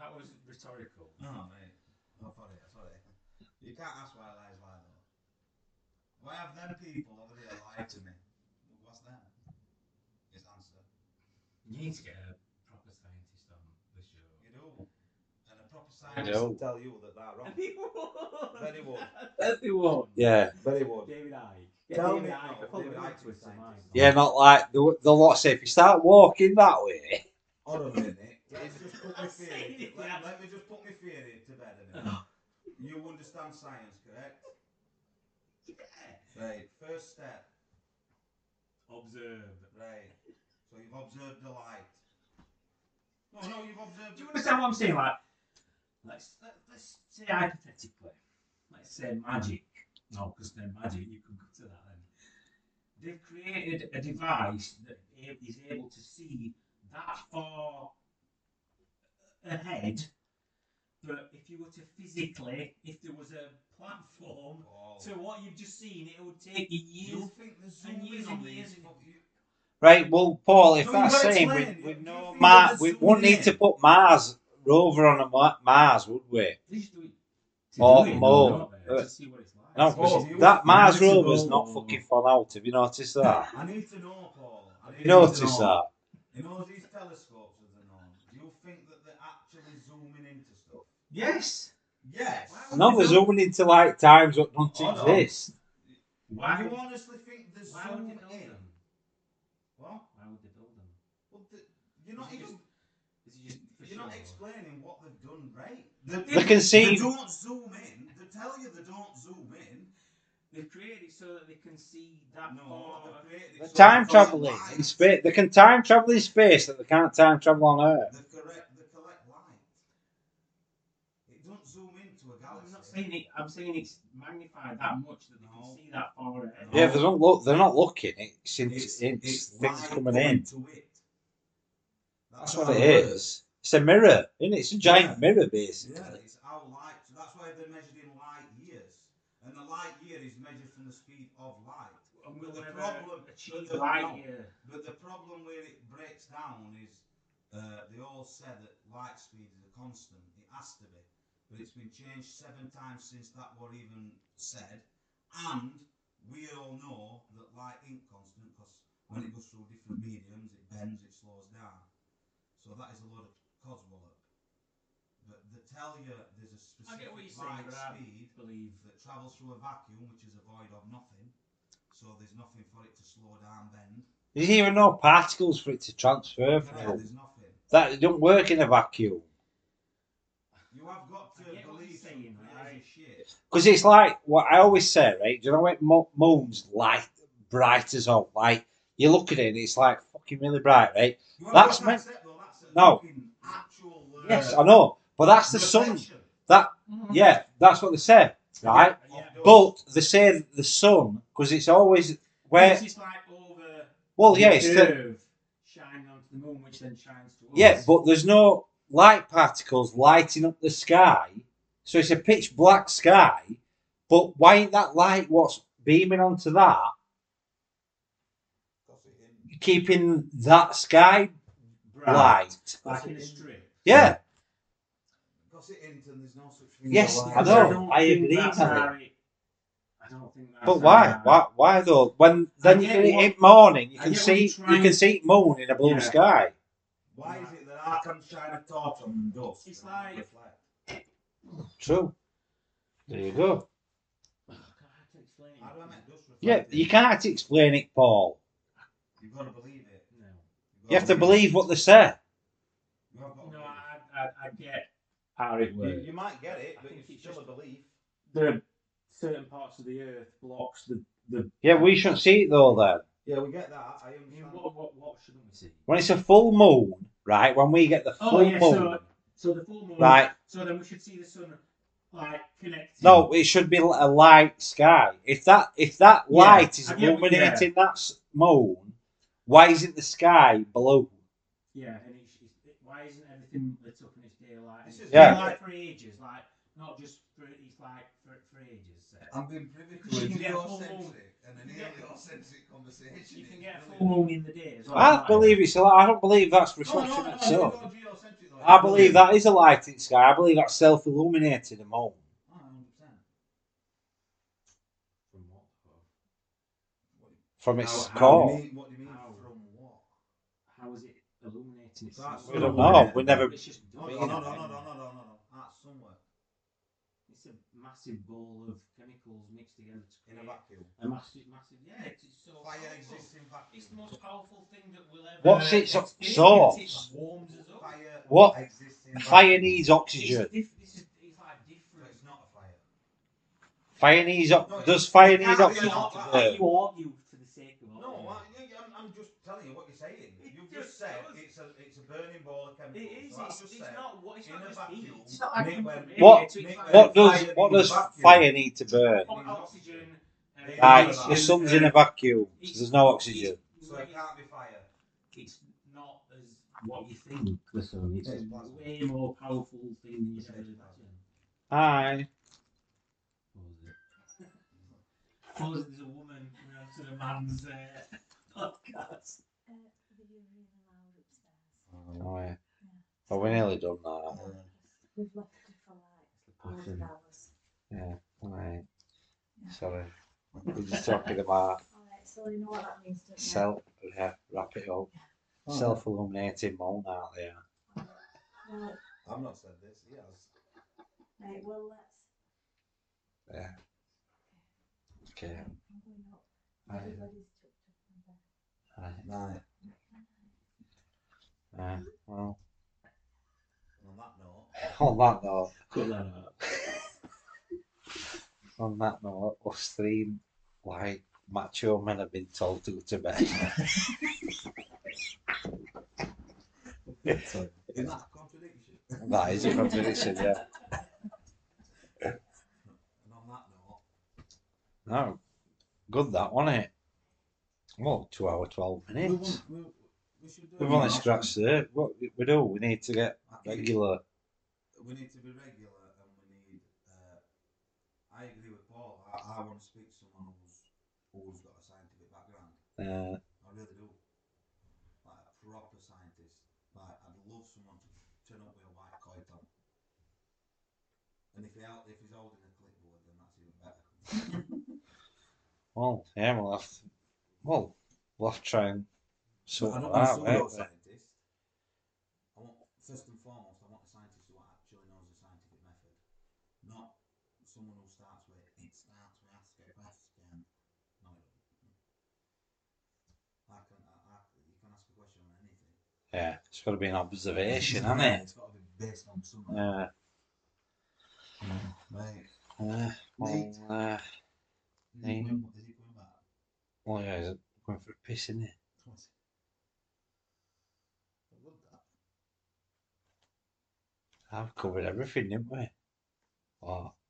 That was rhetorical. Oh, mate. Oh, sorry, sorry. You can't ask why liars lie, though. Why have them people over there lied to me? What's that? Just answer. You need to get a proper scientist on the show. You do. And a proper do. scientist will tell you that they're wrong. Very would. Everyone. Yeah. Very would. David Icke. Tell David me- Icke. Oh, no, I David would Icke's a twist the scientist. Yeah, not like the the lot say if you start walking that way. Hold on a minute. Let's just put my Say theory. Let, let me just put my theory to bed a minute. You understand science, correct? yeah. Right. First step. Observe. Right. So you've observed the light. No, no, you've observed. Do you understand what I'm saying? Like, let's let, let's say hypothetically, let's say magic. No, because then magic, you can go to that then. They've created a device that is able to see that far ahead. But if you were to physically, if there was a platform Oh. to what you've just seen, it would take you years. You think there's and years on and these? years and- fuck you- Right, well, Paul, if No, that's you saying explain. with, with You no Mar- we zoom wouldn't need to put Mars rover on a Ma- Mars, would we? They just do it to Or more, don't they? uh, to see what it's like. No, Oh, because you- that Mars you need rover's go- not fucking fun out. Have you noticed that? I need to know, Paul. I need You to noticed know. that? You know these telescopes that they're known. Do you think that they're actually zooming into stuff? Yes. Yes. Why would No, they they're build- into like times that don't Hold on. exist. Why Do you would, honestly think they're why would they zooming build in? them? What? Why would they build them? Well, the, you're not Is even. just- just You're not explaining what they've done right. They can see- They don't zoom in. They tell you they don't zoom in. They've created it so that they can see that No, far. they've created it They're so time they traveling in space. They can time travel in space that they can't time travel on Earth. They correct. They collect light. It don't zoom into a I'm galaxy. not saying it. I'm saying it's magnified that much that they No. can see that far ahead. Yeah, they don't look. They're not looking. It's, it's, It's, it's, it's things coming in. To it. That's how what it works. is. It's a mirror, isn't it? It's a giant Yeah. mirror, basically. Yeah, it's our light. So that's why they're measured in light years, and the light year is measured from the speed of light. And we'll But the problem- achieve but the- light no. year. But the problem where it breaks down is uh, they all said that light speed is a constant. It has to be, but it's been changed seven times since that were even said, and we all know that light ain't constant because when it goes through different mediums, it bends, it slows down. So that is a lot of coswallop. But they tell you there's a specific you're saying, light speed believe that travels through a vacuum, which is a void of nothing. So there's nothing for it to slow down, bend. There's even no particles for it to transfer Yeah, from. there's nothing. That it don't work in a vacuum. You have got to I get what believe you're saying, some right? crazy shit. Because it's like what I always say, right? Do you know when mo- moon's light bright as all? Like you look at it, and it's like fucking really bright, right? You have That's got to meant- accept, that's a No. Actual, uh, Yes, I know, but that's the sun. reflection That yeah, that's what they say, right? of Yeah. But they say the sun because it's always where. It's like over Well, yeah, it's the, shining onto the moon, which then shines to us. yeah, but there's no light particles lighting up the sky, so it's a pitch black sky. But why ain't that light what's beaming onto that, Because it in- keeping that sky Bright, light? like in a strip. Yeah, because it ain't and there's no such thing Yes, as a I light. know. don't I agree, that's Harry. I don't think that's but why? how- Why? Why though? When then you get can what- in morning you I can get what see you're you trying- can see moon in a blue Yeah. sky. Why is it that I can shine a torch on dust? It's and like- reflect? True. There you go. Ugh, God, I have to explain it. How do I make dust reflect? Yeah, you can't explain it, Paul. You've got to believe it. No, You've to got believe what they say. You have got to no. I, I, I get how it works. you might get it, but think it's it's still just- a belief. There are certain parts of the Earth blocks the the. Yeah, we shouldn't see it though. Then Yeah, we get that. I I mean, understand. what, what, what shouldn't we see? when it's a full moon, right? When we get the oh, full Oh yeah, moon, so so the full moon. right? So then we should see the sun like connected. No, it should be a light sky. If that if that Yeah, light is I get what- illuminating that moon, why isn't the sky blue? Yeah, and it's, it's, why why isn't everything lit up in its daylight? This is- Yeah. Like for ages, like not just for it's like for, for ages. uh, I'm being privy to a can get a full geocentric and an You heliocentric conversation. You can get a full moon in the day as well. I can't believe you? it's a light. I don't believe that's No, reflection no, no, of the sun. no, no, geocentric though. I believe that is a light in the sky. I believe that's self-illuminating the moon Oh, 100%. From its How- how core. What do you mean, what do you mean How? from what? How is it illuminating itself? We don't know. We never. It's just No, dark. no, no, no, no, no, no, no, no. That's somewhere. It's a massive ball of chemicals mixed together to In a create vacuum. a massive, massive. Yeah, it's, it's so Fire powerful. exists in It's the most powerful thing that will ever. What's its source? It warms us up. Fire What? exists in Fire vacuum. needs oxygen. diff- this is, it's like But different. it's not a fire. Fire needs. o- No, Does fire need can't oxygen not to that. burn? You argue for the sake of No. I, yeah, I'm, I'm just telling you what you're saying. You've just just said it's a it's a burning ball of chemicals. It is. So It's, it's not what. It's not just heat. It's not like Nick, from when- radiator, What- it's like What does Fire what does fire need to burn? o- oxygen. uh, Right, the sun's in a vacuum. so there's no oxygen. So it can't be fire. It's not as what you think. The sun. It's It's a way more powerful thing than you It's ever plasma. imagine. Hi. Suppose there's a woman coming on to the man's uh, podcast. Uh, the really loud upstairs. Oh, yeah. Oh, we're nearly done now. Yeah. We've left it for like Passion. 12 hours. Yeah. Right. Yeah. Sorry. We're just talking about Alright, so you know what that means, don't you? self. Yeah, wrap it up. Self-illuminating moon out there. Right, I've not said this. He has. right, well, let's. Yeah. Okay. I'm going up. Right. Everybody's tucked up in bed. Right. Right. Uh, well, On that note, on that note, Cut that out. on that note, us three like macho men have been told to go to bed. is that a contradiction? that is a contradiction, yeah. And on that note, No, good that, wasn't it? Well, two hour twelve minutes. want, we, we should do We've only scratched the. What we do? We need to get regular. We need to be regular and we need. Uh, I agree with Paul. I, I want to speak to someone who's who's got a scientific background. Uh, I really do. Like a proper scientist. Like I'd love someone to turn up with a white coat on. And if he if he's holding a clipboard, then that's even better. well, yeah, we'll have. To, well, we'll have to try and sort I that don't want a out. pseudo won't we? scientist. I want first and foremost, I want a scientist who actually knows the scientific method, not someone who starts with it starts with ask a question. No, it doesn't. I can, I, I, you can ask a question on anything. Yeah, it's got to be an observation, hasn't it? It's got to be based on something. Yeah. Right. Uh, well, uh, Is he coming, is he coming back? well, yeah, he's going for a piss, isn't? What's I love that. I've covered everything, didn't we? Oh.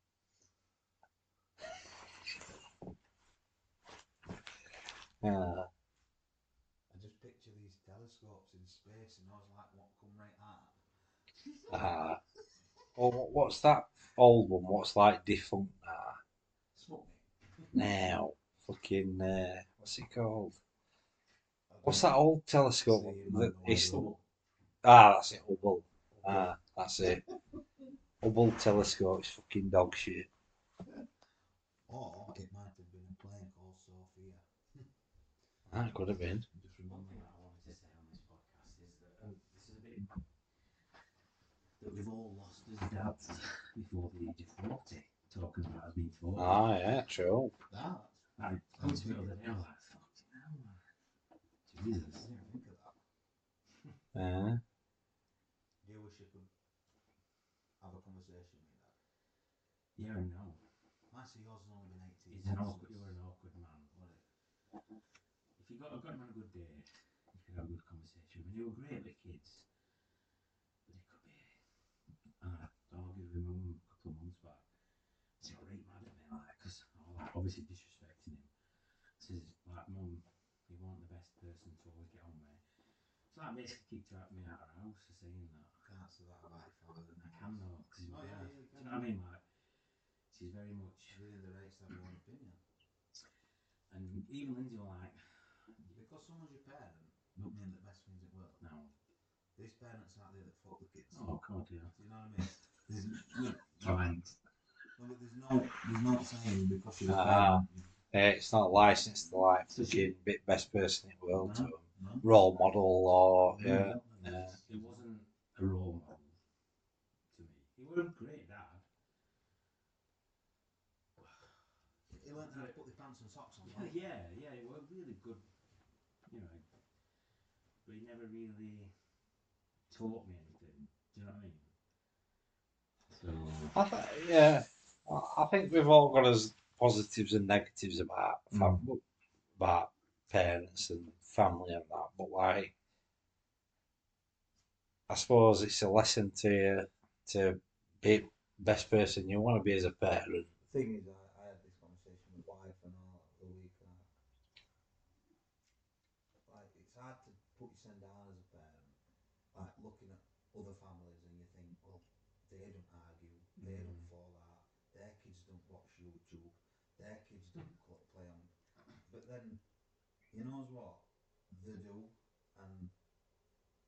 Yeah. I just picture these telescopes in space and I was like, what come right out? Ah. Well, what- what's that old one? What's like defunct now? Now, fucking, uh, what's it called? What's that old telescope? that is, ah, that's it, Hubble. Ah, that's it. Hubble telescope is fucking dog shit. Or it might have been a plane called SOFIA. That could have been. Just One remember thing that. I wanted to say on this podcast is that um, this is a bit that we've all lost as dads before the age of forty, talking about us being forty. Ah, yeah, true. That. I come to the other day, I was like, fucking hell, man. I Jesus. didn't think of that. Uh, Do you wish you could have a conversation with that? Yeah and no. I see yours has only been 18 He's an months awkward, since- you're an awkward man. What a, if you got, got him on a good day, you could have a good conversation. And you were great with kids, but it could be. And I argued with my mum a couple of months back. She got right mad at me, like, because like, obviously disrespecting him. Says, like, mum, you weren't the best person to always get on with. It's like basically kicked out me out of the house for saying that. I can't say that about your father. I can though, because he's Oh, my yeah, dad. yeah, you Do you know what I mean? Like, she's very much, Really, the rates have your own opinion. and even Lindsay were like, Because someone's your parent, don't mean the best things in the world. no. These parents out there that fuck the kids. Oh, God, yeah. Do you know what I mean? There's, look, Fine. no, but there's no, there's no saying because you're a Ah. parent. you- Eh, it's not licensed to like fucking bit best person in the world to No. 'Em. No? role model or yeah. Yeah. It wasn't a role model to me. He was a great dad. He learned how to put the pants and socks on. Yeah, right? yeah, yeah, he was really good, you know, but he never really taught me anything. Do you know what I mean? So, I th- yeah, I- I think we've all got as positives and negatives about fam- about parents and family and that, but like, I suppose it's a lesson to to be best person you want to be as a parent. The thing is, I, I had this conversation with wife and all the week. And I, like, it's hard to put yourself down as a parent. Like looking at other families and you think, well, they don't argue, they don't Mm. fall out, their kids don't watch YouTube, their kids don't play on. But then, you knows what? They do, and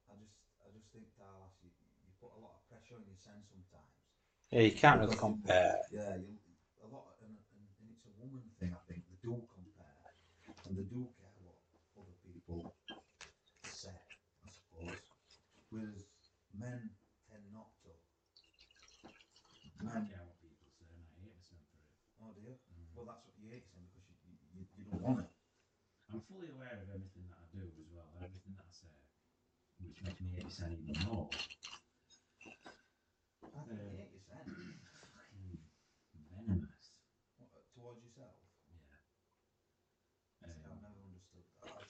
I just, I just think, Dallas, you, you put a lot of pressure on your yourself sometimes. Yeah, you can't really compare. Yeah, you, a lot, and, and, and it's a woman thing. I think they do compare, and they do care what other people say. I suppose, whereas men tend not to. I Men, care what people say, and I hate myself for it. oh dear. Mm. Well, that's what you hate saying because you, you, you don't want it. I'm fully aware of everything that I do as well, everything that I say, myself even more. I think you hate yourself Fucking venomous. What, uh, towards yourself. Yeah. See, I've Um, never understood that.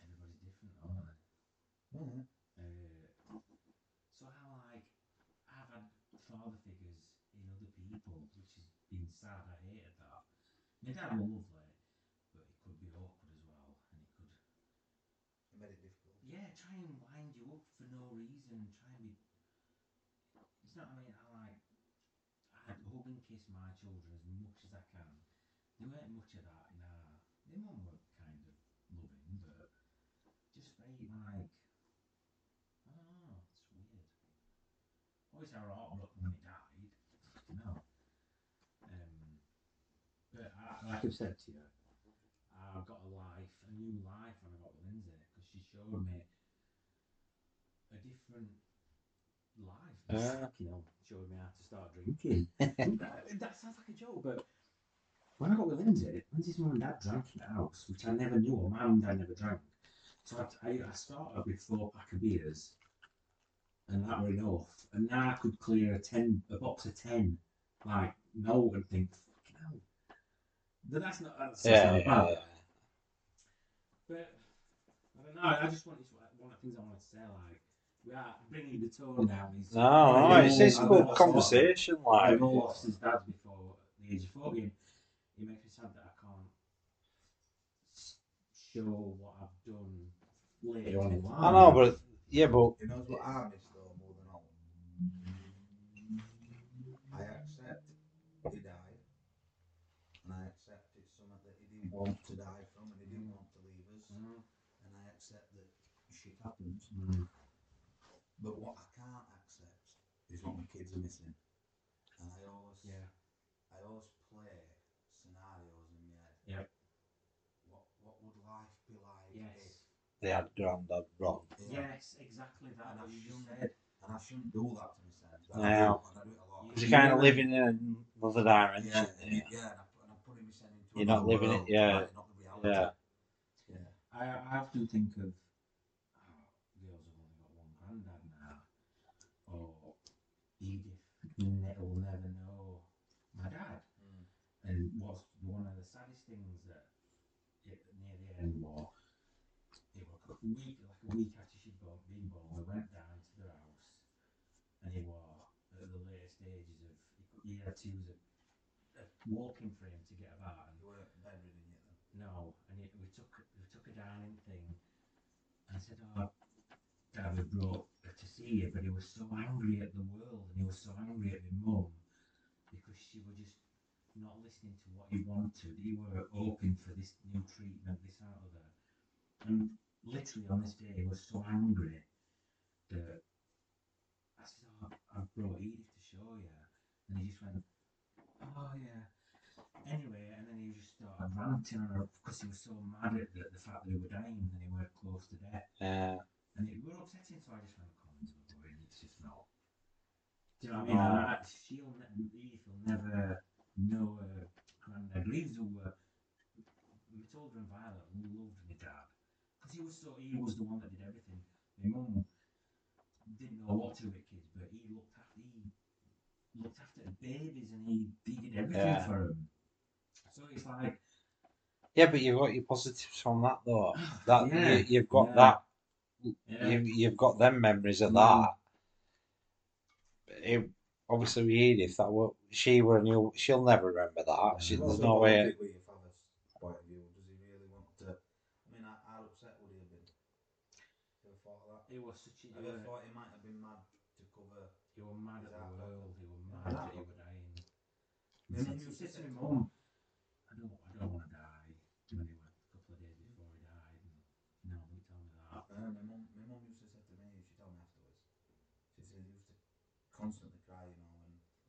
everybody's different, aren't they? Mm-hmm. Uh, so how like I've had father figures in other people, which has been sad. I hated that. My dad was lovely, but it could be awkward as well, and it could It made it difficult. yeah try and wind you up for no reason. Try and be. It's not. I mean, I like. I my children as much as I can. There weren't much of that in our. My mum were kind of loving, but just very like. I don't know. It's weird. Obviously, I was heartbroken when he died. No. Um, but I, like I've said to you, I've got a life, a new life when I got with Lindsay because she showed me a different life. Yeah. You know, showed me how to start drinking. that, that sounds like a joke, but when I got with Lindsay, Lindsay's mum and dad drank in the house, which I never knew, or my mum and dad never drank. So I, I, I started with four pack of beers, and that were enough. And now I could clear a ten, a box of ten, like no, and think, fucking hell. But that's not that's, that's Yeah, not yeah, bad. yeah. But I don't know. I just wanted to, one of the things I wanted to say, like we are bringing the tone down. Is No, no, it's, it's a I've good lost- conversation. Like, I've lost his dad before the age of forty. and It makes me sad that I can't show what I've done later on in life. I know, but yeah, but You knows what I miss though more than all? I accept he died, and I accept it's something that he didn't want to die from, and he didn't want to leave us, Mm, and I accept that shit happens. mm, But what I can't accept is what my kids are missing, and I always, yeah. I always play scenarios in my head. Yep. What What would life be like Yes. they had granddad wrong. if? Yes, exactly that. And I What you just shouldn't- said. And I shouldn't do that to myself. but No. I, do, and I do it a lot. You- Because you're kind of living in another dimension. Yeah, Yeah. it- yeah, and, I, and I'm putting myself into You're not another living it, yeah. like, not the reality. Yeah. Yeah. I, I often think of oh, girls have only got one granddad now, or Edith ne- will never know my dad. Mm. And what's one of the saddest things that it, near the end was, it was a week, like a week after she'd born, been born, we went down to their house, and he was at the later stages of, he had to use a, a walking frame to get about, and You weren't bedridden yet then. no, and it, we took we took a dining thing, And I said, "Oh, Dad, we brought her see you," but he was so angry at the world, and he was so angry at my mum because she was just not listening to what he wanted. He were hoping for this new treatment, this out of her, and literally on this day, he was so angry that I said, "Oh, I brought Edith to show you," and he just went, "Oh yeah." Anyway, and then he just started ranting on her because he was so mad at the, the fact that he were dying and he were close to death. Yeah. And it were upsetting, so I just went, come on, don't worry, it's just not. Do you know what I mean? Oh. I, she'll ne- Edith will never know her granddad. Reeves who were, Matilda and Violet loved my dad. Because he was so, he was the one that did everything. My mum didn't know what to do with kids, but he looked after, he looked after the babies and he, he did everything Yeah. for them. So it's like, Yeah, but you've got your positives from that though. That Yeah, you, you've got yeah. that. You've, you've got them memories of that. It, obviously, with Edith, that were, she were a new. She'll never remember that. She, there's no way. politics with point of view? Does he really want to? I mean, how, how upset would he have been? Ever thought that? it was such a, Ever thought he might have been mad to cover? He were mad at the world. He were mad that he were dying. He Yeah, said, you he said to said my to mum, "I don't, I don't want to die." When he went a couple of days before he died, and no, don't tell me that. Uh, my mum, my mum used to say to me, she told me afterwards. She said he used to constantly cry, you know,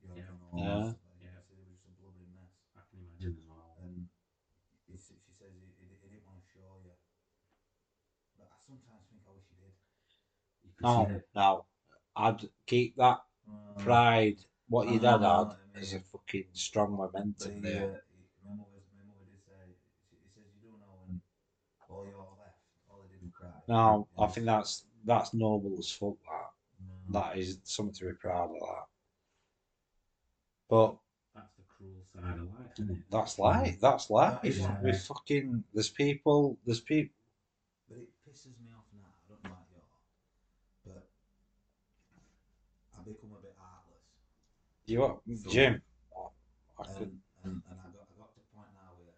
when you're Yeah. Yeah. and stuff like that. Yeah. She said he was just a blubbering mess. I can imagine as well. And he, she says he, he, he didn't want to show you. But I sometimes think I wish he did. You No, no. I'd keep that Uh, pride, what your dad had, I as a fucking strong momentum he, there. uh, my mother, my mother did say, she, he says you do know when all you're left, all they did was cry. No, I think that's that's noble as fuck. That no. that is something to be proud of. That, but that's the cruel side of life, isn't it? that's life. That's life. That is life. We fucking there's people. There's people. But it pisses me off now. I don't know about you, but I become a bit heartless. You what, So- Jim? I, I could. And, and, and I got I got to a point now where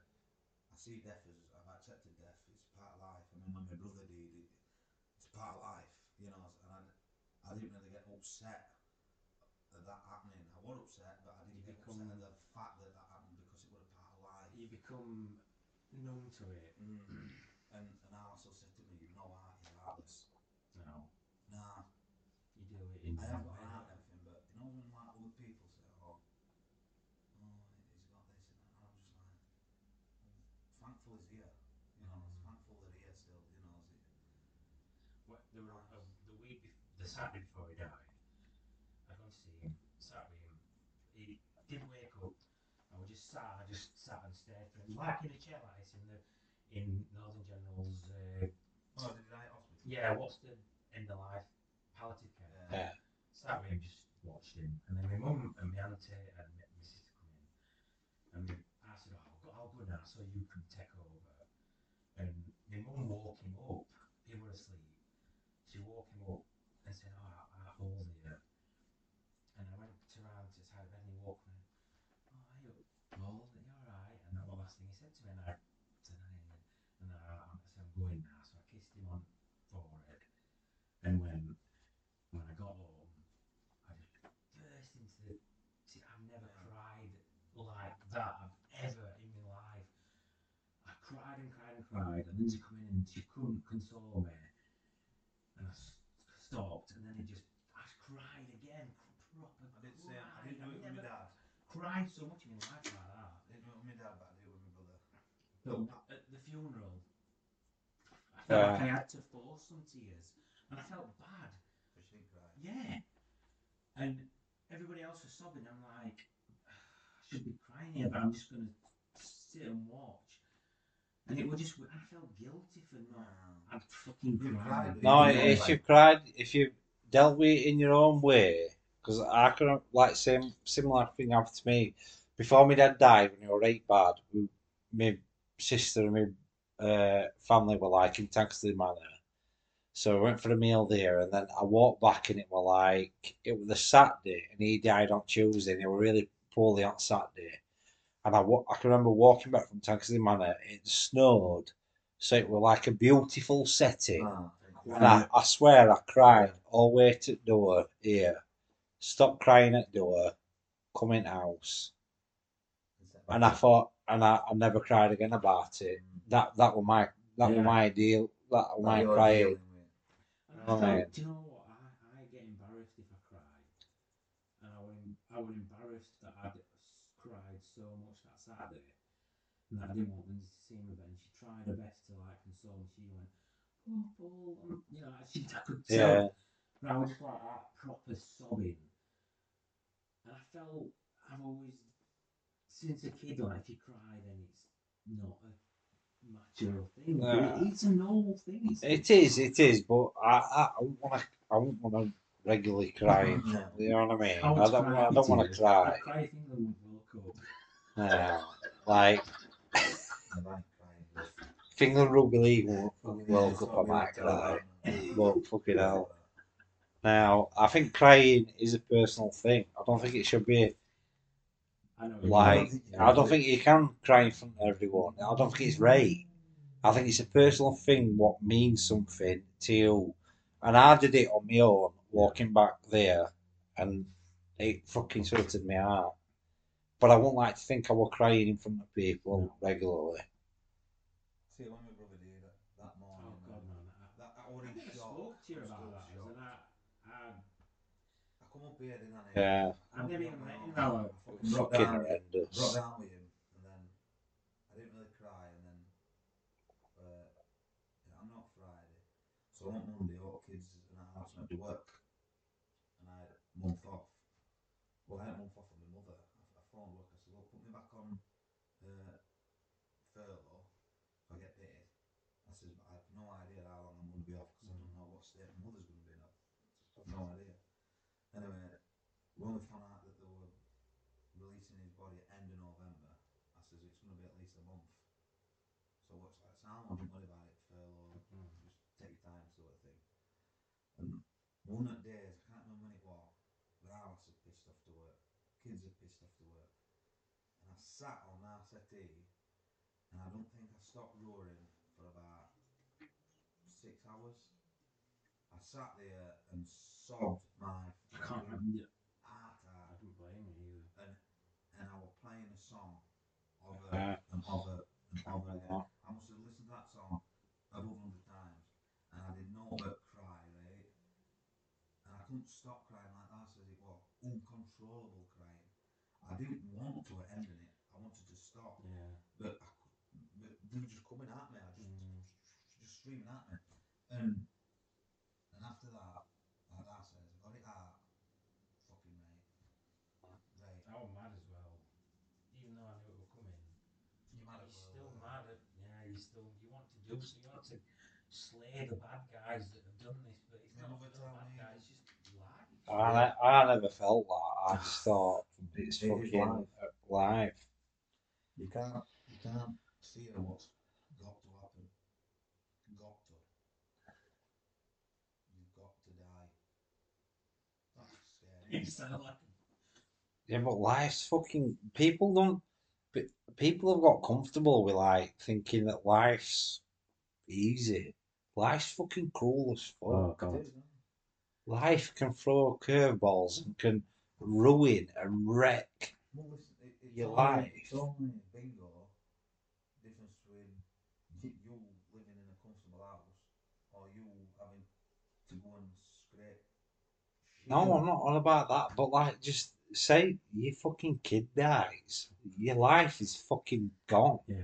I see death as I've accepted death. It's part of life. I mean, when my brother died, it, it's part of life, you know. And I, I didn't really get upset at that happening. I was upset, but I didn't You get become- upset at the fact that that happened because it was a part of life. You become numb to it. Mm. And and Alice said to me, "You know heart, you're heartless." No, Nah, you do it in I your have got way. heart and everything, but you know when like other people say, "Oh, oh, he's got this," and that, and I'm just like, well, thankful he's here. You know, Mm. thankful that he's here still. You know, is it? What, there were, uh, the week, bef- the Saturday before he died, I gone to see him, sat with him. He didn't wake up. I was just sat, I just sat and stared for him, like in a chair like this in the in Northern General's. Uh, Oh, did he hospital? yeah, what's the end of life palliative care? Yeah. Sat with him, just watched him, and then my mum and my auntie and my, my sister come in, and I said, "Oh, I'll go, I'll go now, so you can take over." And my mum woke him up. He was asleep. She woke him up and said, "Oh, I, I hold you." And I went to around to the side of the bed and he woke me. Oh, are you Paul? Are you alright? And that was the last thing he said to me. And I said, "Aye." And I, I said, I'm going now. So I kissed him on the forehead. And when when I got home, I just burst into the. See, I've never cried like that ever in my life. I cried and cried and cried, and Lindsay come in and she couldn't console me. And I s- stopped, and then it just, I cried again, proper I did say I cried. didn't do it with my dad. cried so much in my life like that. I didn't do it with my dad, but I did it with my brother. But at the funeral, I felt Yeah. like I uh. had to force some tears, and I felt bad. But she didn't cry. Yeah. And everybody else was sobbing. I'm like, I should be crying here, but I'm just going to sit and watch. And it was just, I felt guilty for not. No. I'd fucking You cried. cried, No, if like- you've cried, if you've dealt with it in your own way, because I could like same similar thing happened to me before my dad died when he was right bad. My sister and my uh, family were like in Tankersley Manor, so I went for a meal there, and then I walked back, and it was like it was a Saturday, and he died on Tuesday, and he was really poorly on Saturday. And I, wa- I can remember walking back from Tankersley Manor. It snowed, so it was like a beautiful setting thank And I, I swear I cried all the way to the door here. Stop crying at door, come in house. And I thought, and I, I never cried again about it. That that was my that Yeah. was my deal. That was my crying. dealing with- And I Oh, felt, do you know what? I, I get embarrassed if I cry. And I was, I was embarrassed that I'd s- cried so much that Saturday. And I didn't want Lindsay to see me, but she tried her best to like console me. She went, oh, Paul, um," you know, she, I could tell. Yeah, And I was like that, proper sobbing. And I felt, I've always, since a kid, like, if you cry, then it's not a mature thing. But Yeah. It's a normal thing. It's, it is, it is. But I I, I want to I wouldn't want to regularly cry. No. You know what I mean? I I don't I don't want to cry. I cry if England World Cup. No, like I like crying. if England rugby league World Fucking World yeah, Cup, I might cry. But fucking hell. Now, I think crying is a personal thing. I don't think it should be I like. I don't think you can cry in front of everyone. I don't think it's right. I think it's a personal thing what means something to you. And I did it on my own, walking back there, and it fucking sorted my heart. But I wouldn't like to think I were crying in front of people regularly. See, when my brother did that, that Oh God, man. I, that, that I was I shock. spoke to you I was about that. shocked. I, I, I come up here, didn't I? Yeah, I've never even met him I fucking broke down, horrendous. broke down with him, and then I didn't really cry, and then uh, yeah, I'm not Friday, so on Monday, all the kids and I house went to work, and I had a month off. Well, I had a month off from my mother. I, I phoned work. I said, "Look, put me back on uh, furlough. If I get paid." I said, "But I have no idea how long I'm going to be off because I don't know what state my mother's going to be in. I've no idea." Anyway, we only found out that they were releasing his body at end of November. I says it's going to be at least a month. So what's that sound? Don't worry about it. Furlough, just take your time, sort of thing. And one of the days, I can't remember when it was, but I was pissed off to work. Kids are pissed off to work. And I sat on our settee, and I don't think I stopped roaring for about six hours. I sat there and sobbed my I can't remember. heart I don't blame you either. and I was playing a song over Yeah. and over and over again. Yeah. I must have listened to that song above hundred times, and I did no but cry, right? And I couldn't stop crying like that, as it was uncontrollable crying. I didn't want to end it. I wanted to stop, Yeah. but I could, but they were just coming at me. I just Mm. just screaming at me, and and after that, like I said, I got it out. Fucking mate, right? I was mad as well. Even though I knew it was coming. You might You're still well. mad at, yeah, you still, you want to do so, you want to slay the bad guys that have done this, but it's Yeah, not but the bad me- guys, just life. I, I never felt that. I just thought it's It is fucking life. life. You can't, you can't see what's got to happen. Got to. You've got to die. That's scary. You sound like Yeah, but life's fucking. People don't. but People have got comfortable with like thinking that life's easy. Life's fucking cruel as fuck. Oh, God. Life can throw curveballs and can ruin and wreck. Well, listen, it, it's Your only, life. It's only bingo. Difference between you living in a comfortable house or you having to go and scrape. shit No. I'm not on about that. But like, just say your fucking kid dies, your life is fucking gone. Yeah.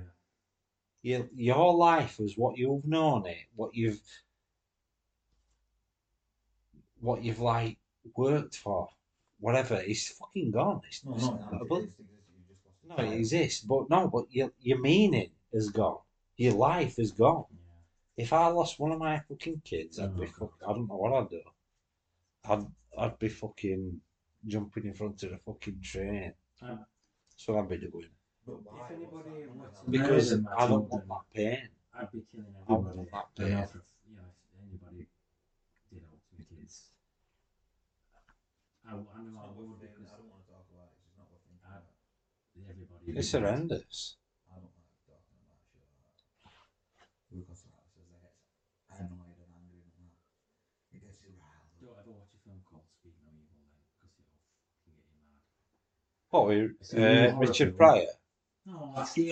Your your life is what you've known it, what you've what you've like worked for, whatever. It's fucking gone. It's, No, it's no, not no, it exists, you just lost No, it. it exists, but no, but your your meaning is gone. Your life is gone. Yeah. If I lost one of my fucking kids, I'd be Oh, fuck, I don't know what I'd do. I'd I'd be fucking jumping in front of the fucking train. Uh-huh. That's what I'd be doing. But why? What's anybody that wants gonna to be? Because I don't want that pain. I'd be killing I want everybody. that And pain. also, you know, if anybody did help to my kids, I, I know I not would It's horrendous. I don't like that. Because like I says, I get annoyed and angry and that. It gets you. Don't ever watch a film called Speak No Evil then, because it'll fucking get you mad. What, uh, Richard Pryor? No, that's the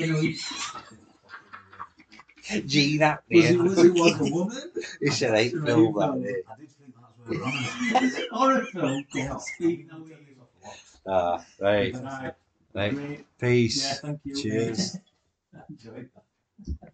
Was it, was it like a woman? it's an eight film, that is. I did think that's where we're on. Horror film called Ah, right. Right. Great. Peace. Yeah, thank you. Cheers. Enjoy that.